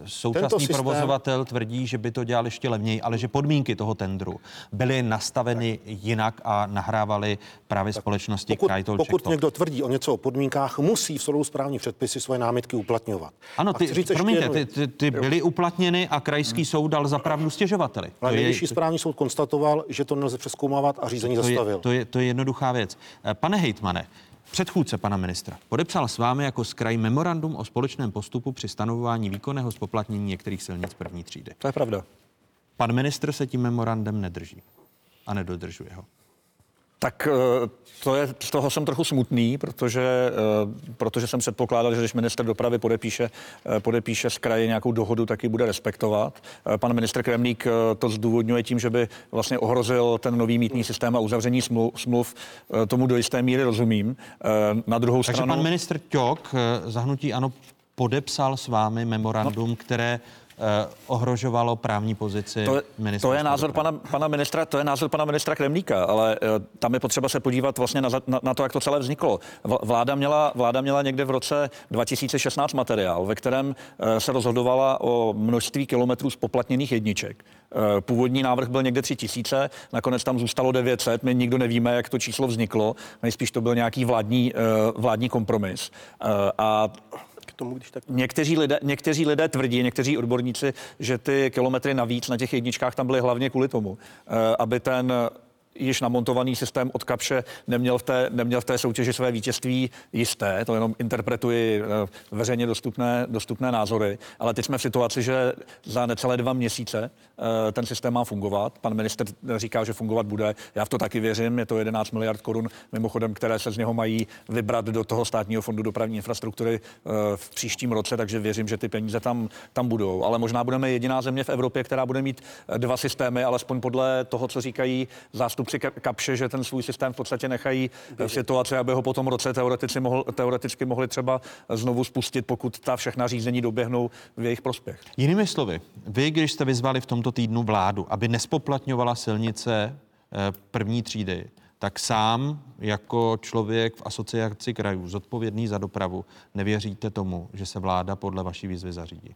A: současný
O: Tento systém-
A: provozovatel tvrdí, že by to dělal ještě levněji, ale že podmínky toho tendru byly nastaveny jinak a nahrávaly právě společnosti
O: Pokud,
A: Krajtol
O: pokud
A: Checkpoint.
O: někdo tvrdí o něco o podmínkách, musí v souladu s právní předpisy svoje námitky uplatňovat.
A: Ano, ty,
O: říct
A: promiňte, ty, ty, ty byly uplatněny a krajský soud dal za pravdu stěžovateli.
O: Ale
A: To je-
O: nejvyšší správní soud konstatoval, že to nelze přeskoumávat a řízení
A: to
O: zastavil.
A: je, to, je, to je jednoduchá věc. Eh, Pane hejtmane, předchůdce pana ministra podepsal s vámi jako skraj memorandum o společném postupu při stanovování výkonného spoplatnění některých silnic první třídy.
P: To je pravda.
A: Pan ministr se tím memorandem nedrží a nedodržuje ho.
P: Tak eh, to je, z toho jsem trochu smutný, protože, eh, protože jsem předpokládal, že když minister dopravy podepíše, eh, podepíše z kraje nějakou dohodu, tak ji bude respektovat. Pan minister Kremlík to zdůvodňuje tím, že by vlastně ohrozil ten nový mítný systém a uzavření smluv. smluv. Tomu do jisté míry rozumím. Na druhou
A: Takže
P: stranu...
A: pan ministr Ťok zahnutí ano podepsal s vámi memorandum, no. které ohrožovalo právní pozici
P: To je,
A: ministra.
P: to je názor pana, pana ministra, to je názor pana ministra Kremlíka, ale eh, tam je potřeba se podívat vlastně na, na, na to, jak to celé vzniklo. Vl- Vláda měla, vláda měla někde v roce 2016 materiál, ve kterém eh, se rozhodovala o množství kilometrů spoplatněných jedniček. Eh, Původní návrh byl někde 3 tisíce, nakonec tam zůstalo 900, my nikdo nevíme, jak to číslo vzniklo, nejspíš to byl nějaký vládní, eh, vládní kompromis. Eh, A
Q: tomu, když tak
P: Někteří lidé, někteří lidé tvrdí, někteří odborníci, že ty kilometry navíc na těch jedničkách tam byly hlavně kvůli tomu, eh, aby ten již namontovaný systém od Kapše neměl v té, neměl v té soutěži své vítězství jisté, to jenom interpretuji eh, veřejně dostupné, dostupné názory, ale teď jsme v situaci, že za necelé dva měsíce eh, ten systém má fungovat. Pan minister říká, že fungovat bude. Já v to taky věřím, je to 11 miliard korun, mimochodem, které se z něho mají vybrat do toho státního fondu dopravní infrastruktury eh, v příštím roce, takže věřím, že ty peníze tam, tam budou. Ale možná budeme jediná země v Evropě, která bude mít dva systémy, alespoň podle toho, co říkají zástupci Ka- Kapše, že ten svůj systém v podstatě nechají v situaci, aby ho potom roce teoreticky, mohl, teoreticky mohli třeba znovu spustit, pokud ta všechna řízení doběhnou v jejich prospěch.
A: Jinými slovy, vy, když jste vyzvali v tomto týdnu vládu, aby nespoplatňovala silnice eh, první třídy, tak sám jako člověk v asociaci krajů zodpovědný za dopravu nevěříte tomu, že se vláda podle vaší výzvy zařídí.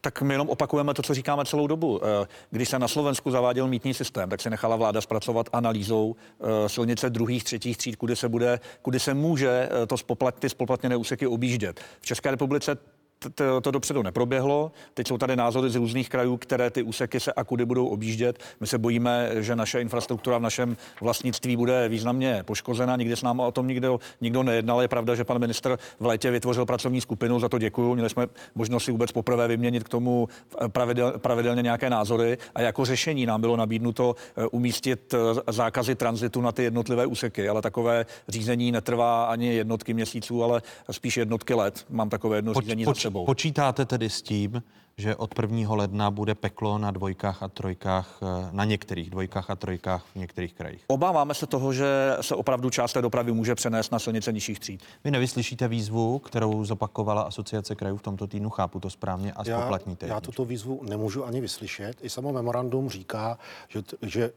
P: Tak my jenom opakujeme to, co říkáme celou dobu. Eh, Když se na Slovensku zaváděl mítný systém, tak se nechala vláda zpracovat analýzou eh, silnice druhých, třetích tříd, kudy se, bude, kudy se může eh, to spoplat, ty spoplatněné úseky objíždět. V České republice t- t- to dopředu neproběhlo. Teď jsou tady názory z různých krajů, které ty úseky se a kudy budou objíždět. My se bojíme, že naše infrastruktura v našem vlastnictví bude významně poškozena. Nikdy s námi o tom nikdo, nikdo nejednal. Je pravda, že pan ministr v létě vytvořil pracovní skupinu, za to děkuju. Měli jsme možnost si vůbec poprvé vyměnit k tomu pravidel, pravidelně nějaké názory a jako řešení nám bylo nabídnuto eh, umístit eh, zákazy tranzitu na ty jednotlivé úseky, ale takové řízení netrvá ani jednotky měsíců, ale spíš jednotky let. Mám takové jedno
A: Poč,
P: řízení
A: počkejte,
P: sebou.
A: Počítáte tedy s tím, že od 1. ledna bude peklo na dvojkách a trojkách, eh, na některých dvojkách a trojkách v některých krajích.
P: Obáváme se toho, že se opravdu část té dopravy může přenést na silnice nižších tříd.
A: Vy nevyslyšíte výzvu, kterou zopakovala Asociace krajů v tomto týdnu, chápu to správně, a
O: Já,
A: spoplatníte.
O: já tuto výzvu nemůžu ani vyslyšet. I samo memorandum říká, že, t- že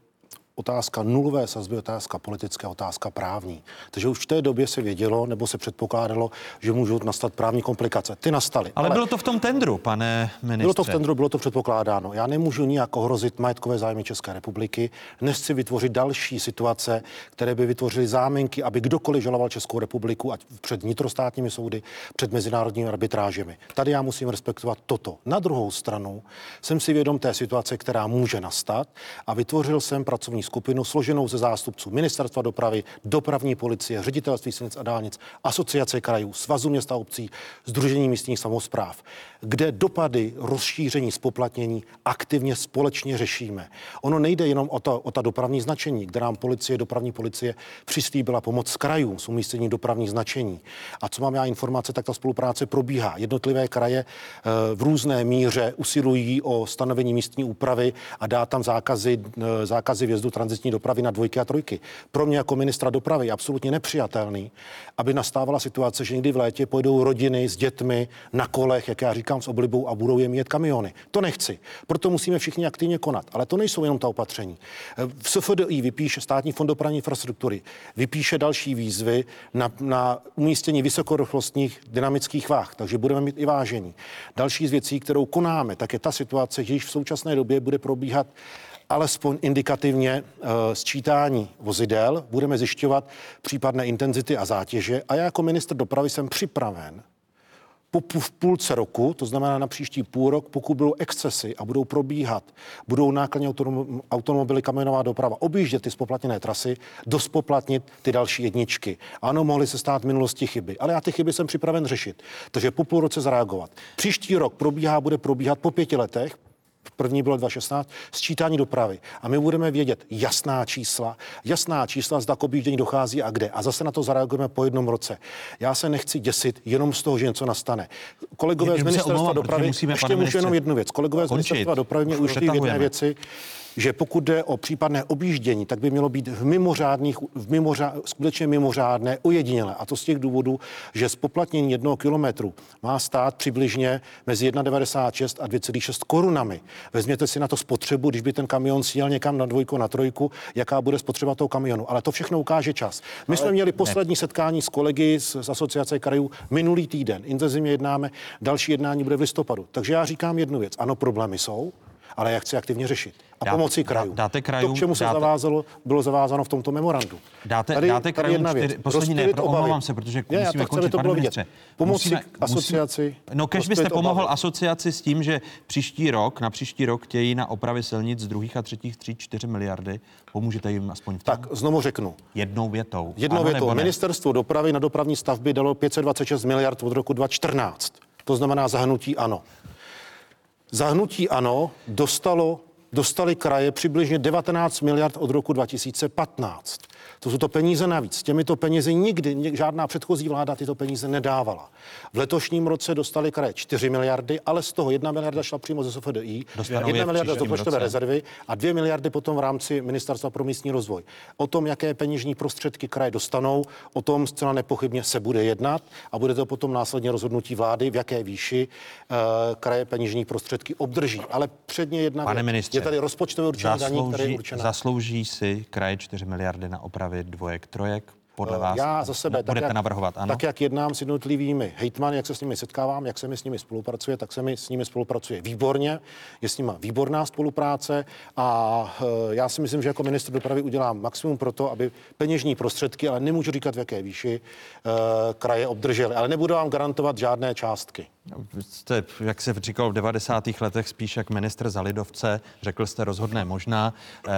O: otázka nulové sazby, otázka politická, otázka právní. Takže už v té době se vědělo, nebo se předpokládalo, že můžou nastat právní komplikace. Ty nastaly.
A: Ale, bylo to v tom tendru, pane ministře.
O: Bylo to v tendru, bylo to předpokládáno. Já nemůžu nijak ohrozit majetkové zájmy České republiky. Nechci vytvořit další situace, které by vytvořily záminky, aby kdokoliv žaloval Českou republiku, ať před vnitrostátními soudy, před mezinárodními arbitrážemi. Tady já musím respektovat toto. Na druhou stranu jsem si vědom té situace, která může nastat a vytvořil jsem pracovní skupinu složenou ze zástupců Ministerstva dopravy, dopravní policie, ředitelství silnic a dálnic, asociace krajů, svazu měst a obcí, Združení místních samozpráv, kde dopady rozšíření spoplatnění aktivně společně řešíme. Ono nejde jenom o, to, o ta dopravní značení, kde nám policie, dopravní policie přislíbila pomoc krajům s umístěním dopravních značení. A co mám já informace, tak ta spolupráce probíhá. Jednotlivé kraje eh, v různé míře usilují o stanovení místní úpravy a dá tam zákazy, eh, zákazy vjezdu transitní dopravy na dvojky a trojky. Pro mě jako ministra dopravy je absolutně nepřijatelný, aby nastávala situace, že někdy v létě pojedou rodiny s dětmi na kolech, jak já říkám, s oblibou a budou je mít kamiony. To nechci. Proto musíme všichni aktivně konat. Ale to nejsou jenom ta opatření. V SFDI vypíše Státní fond dopravní infrastruktury, vypíše další výzvy na, na umístění vysokorychlostních dynamických váh, takže budeme mít i vážení. Další z věcí, kterou konáme, tak je ta situace, že již v současné době bude probíhat alespoň indikativně uh, sčítání vozidel, budeme zjišťovat případné intenzity a zátěže a já jako ministr dopravy jsem připraven po v půlce roku, to znamená na příští půl rok, pokud budou excesy a budou probíhat, budou nákladní autonom, automobily, kamionová doprava, objíždět ty spoplatněné trasy, dospoplatnit ty další jedničky. Ano, mohly se stát v minulosti chyby, ale já ty chyby jsem připraven řešit. Takže po půl roce zareagovat. Příští rok probíhá, bude probíhat po pěti letech, První bylo 2016, sčítání dopravy. A my budeme vědět jasná čísla, jasná čísla, zda k objíždění dochází a kde. A zase na to zareagujeme po jednom roce. Já se nechci děsit jenom z toho, že něco nastane. Kolegové z ministerstva
A: omlouvám,
O: dopravy,
A: musíme,
O: ještě můžu jenom jednu věc. Kolegové z ministerstva dopravy mě
A: Už
O: v jedné věci, že pokud jde o případné objíždění, tak by mělo být v mimořádných, v mimořád, skutečně mimořádné, ojedinělé. A to z těch důvodů, že spoplatnění jednoho kilometru má stát přibližně mezi 1,96 a 2,6 korunami. Vezměte si na to spotřebu, když by ten kamion sjel někam na dvojku, na trojku, jaká bude spotřeba toho kamionu. Ale to všechno ukáže čas. My jsme měli poslední setkání s kolegy z, z asociace krajů minulý týden. Intenzivně jednáme, další jednání bude v listopadu. Takže já říkám jednu věc. Ano, problémy jsou, ale já chci aktivně řešit. A
A: Dá-
O: pomoci krajům.
A: dá- dáte krajům-
O: to, k čemu se
A: dáte-
O: zavázalo, bylo zavázáno v tomto memorandu.
A: Dáte, tady, dáte krajům
O: jedna věc.
A: čtyři, poslední ne, pro, omlouvám se, protože
O: Ne, já
A: musíme
O: to chci, aby
A: končit,
O: to
A: pane ministře.
O: Pomoci asociaci,
A: no, kež byste pomohl
O: obavy.
A: asociaci s tím, že příští rok, na příští rok chtějí na opravy silnic z druhých a třetích tří 4 miliardy. Pomůžete jim aspoň v tom?
O: Tak znovu řeknu.
A: Jednou větou.
O: Jednou
A: Ano,
O: větou. Ministerstvo dopravy na dopravní stavby dalo 526 miliard od roku 2014. To znamená zahnutí ano. Zahnutí ano dostalo, dostali kraje přibližně 19 miliard od roku 2015. To jsou to peníze navíc. Těmito penězi nikdy nik- žádná předchozí vláda tyto peníze nedávala. V letošním roce dostali kraje 4 miliardy, ale z toho 1 miliarda šla přímo ze SFDI,
A: Dostanou
O: 1
A: je v
O: miliarda z rozpočtové rezervy a 2 miliardy potom v rámci Ministerstva pro místní rozvoj. O tom, jaké peněžní prostředky kraje dostanou, o tom zcela nepochybně se bude jednat a bude to potom následně rozhodnutí vlády, v jaké výši uh, kraje peněžní prostředky obdrží. Ale předně jedna
A: Pane
O: věc.
A: ministře,
O: je tady rozpočtové určení daní, které je
A: zaslouží,
O: určené.
A: zaslouží si kraje 4 miliardy na opravy dvojek, trojek? Podle
O: Eh,
A: vás
O: Já za sebe,
A: budete
O: jak,
A: navrhovat, ano?
O: tak jak jednám s jednotlivými hejtmany, jak se s nimi setkávám, jak se mi s nimi spolupracuje, tak se mi s nimi spolupracuje výborně. Je s nimi výborná spolupráce a eh, já si myslím, že jako ministr dopravy udělám maximum pro to, aby peněžní prostředky, ale nemůžu říkat v jaké výši, eh, kraje obdržely. Ale nebudu vám garantovat žádné částky.
A: Jste, jak se říkal v 90. letech, spíš jak ministr za lidovce, řekl jste rozhodné možná. Eh,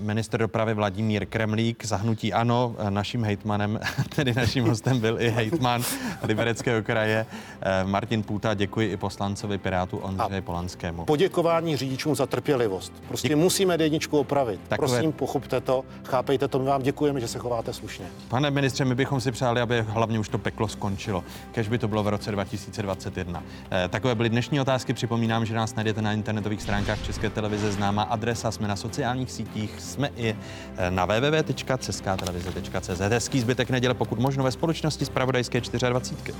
A: minister dopravy Vladimír Kremlík, zahnutí ano, eh, naším hejtmanem, tedy naším hostem byl i hejtman Libereckého kraje eh, Martin Půta. Děkuji i poslancovi Pirátu Ondřeji Polanskému.
O: Poděkování řidičům za trpělivost. Prostě musíme jedničku opravit.
A: Takové-
O: Prosím, pochopte to, chápejte to, my vám děkujeme, že se chováte slušně.
A: Pane ministře, my bychom si přáli, aby hlavně už to peklo skončilo. Kež by to bylo v roce 2021. 21. Eh, takové byly dnešní otázky. Připomínám, že nás najdete na internetových stránkách České televize známá adresa. Jsme na sociálních sítích, jsme i eh, na www.ceskatelevize.cz. Hezký zbytek neděle, pokud možno ve společnosti z Pravodajské 24.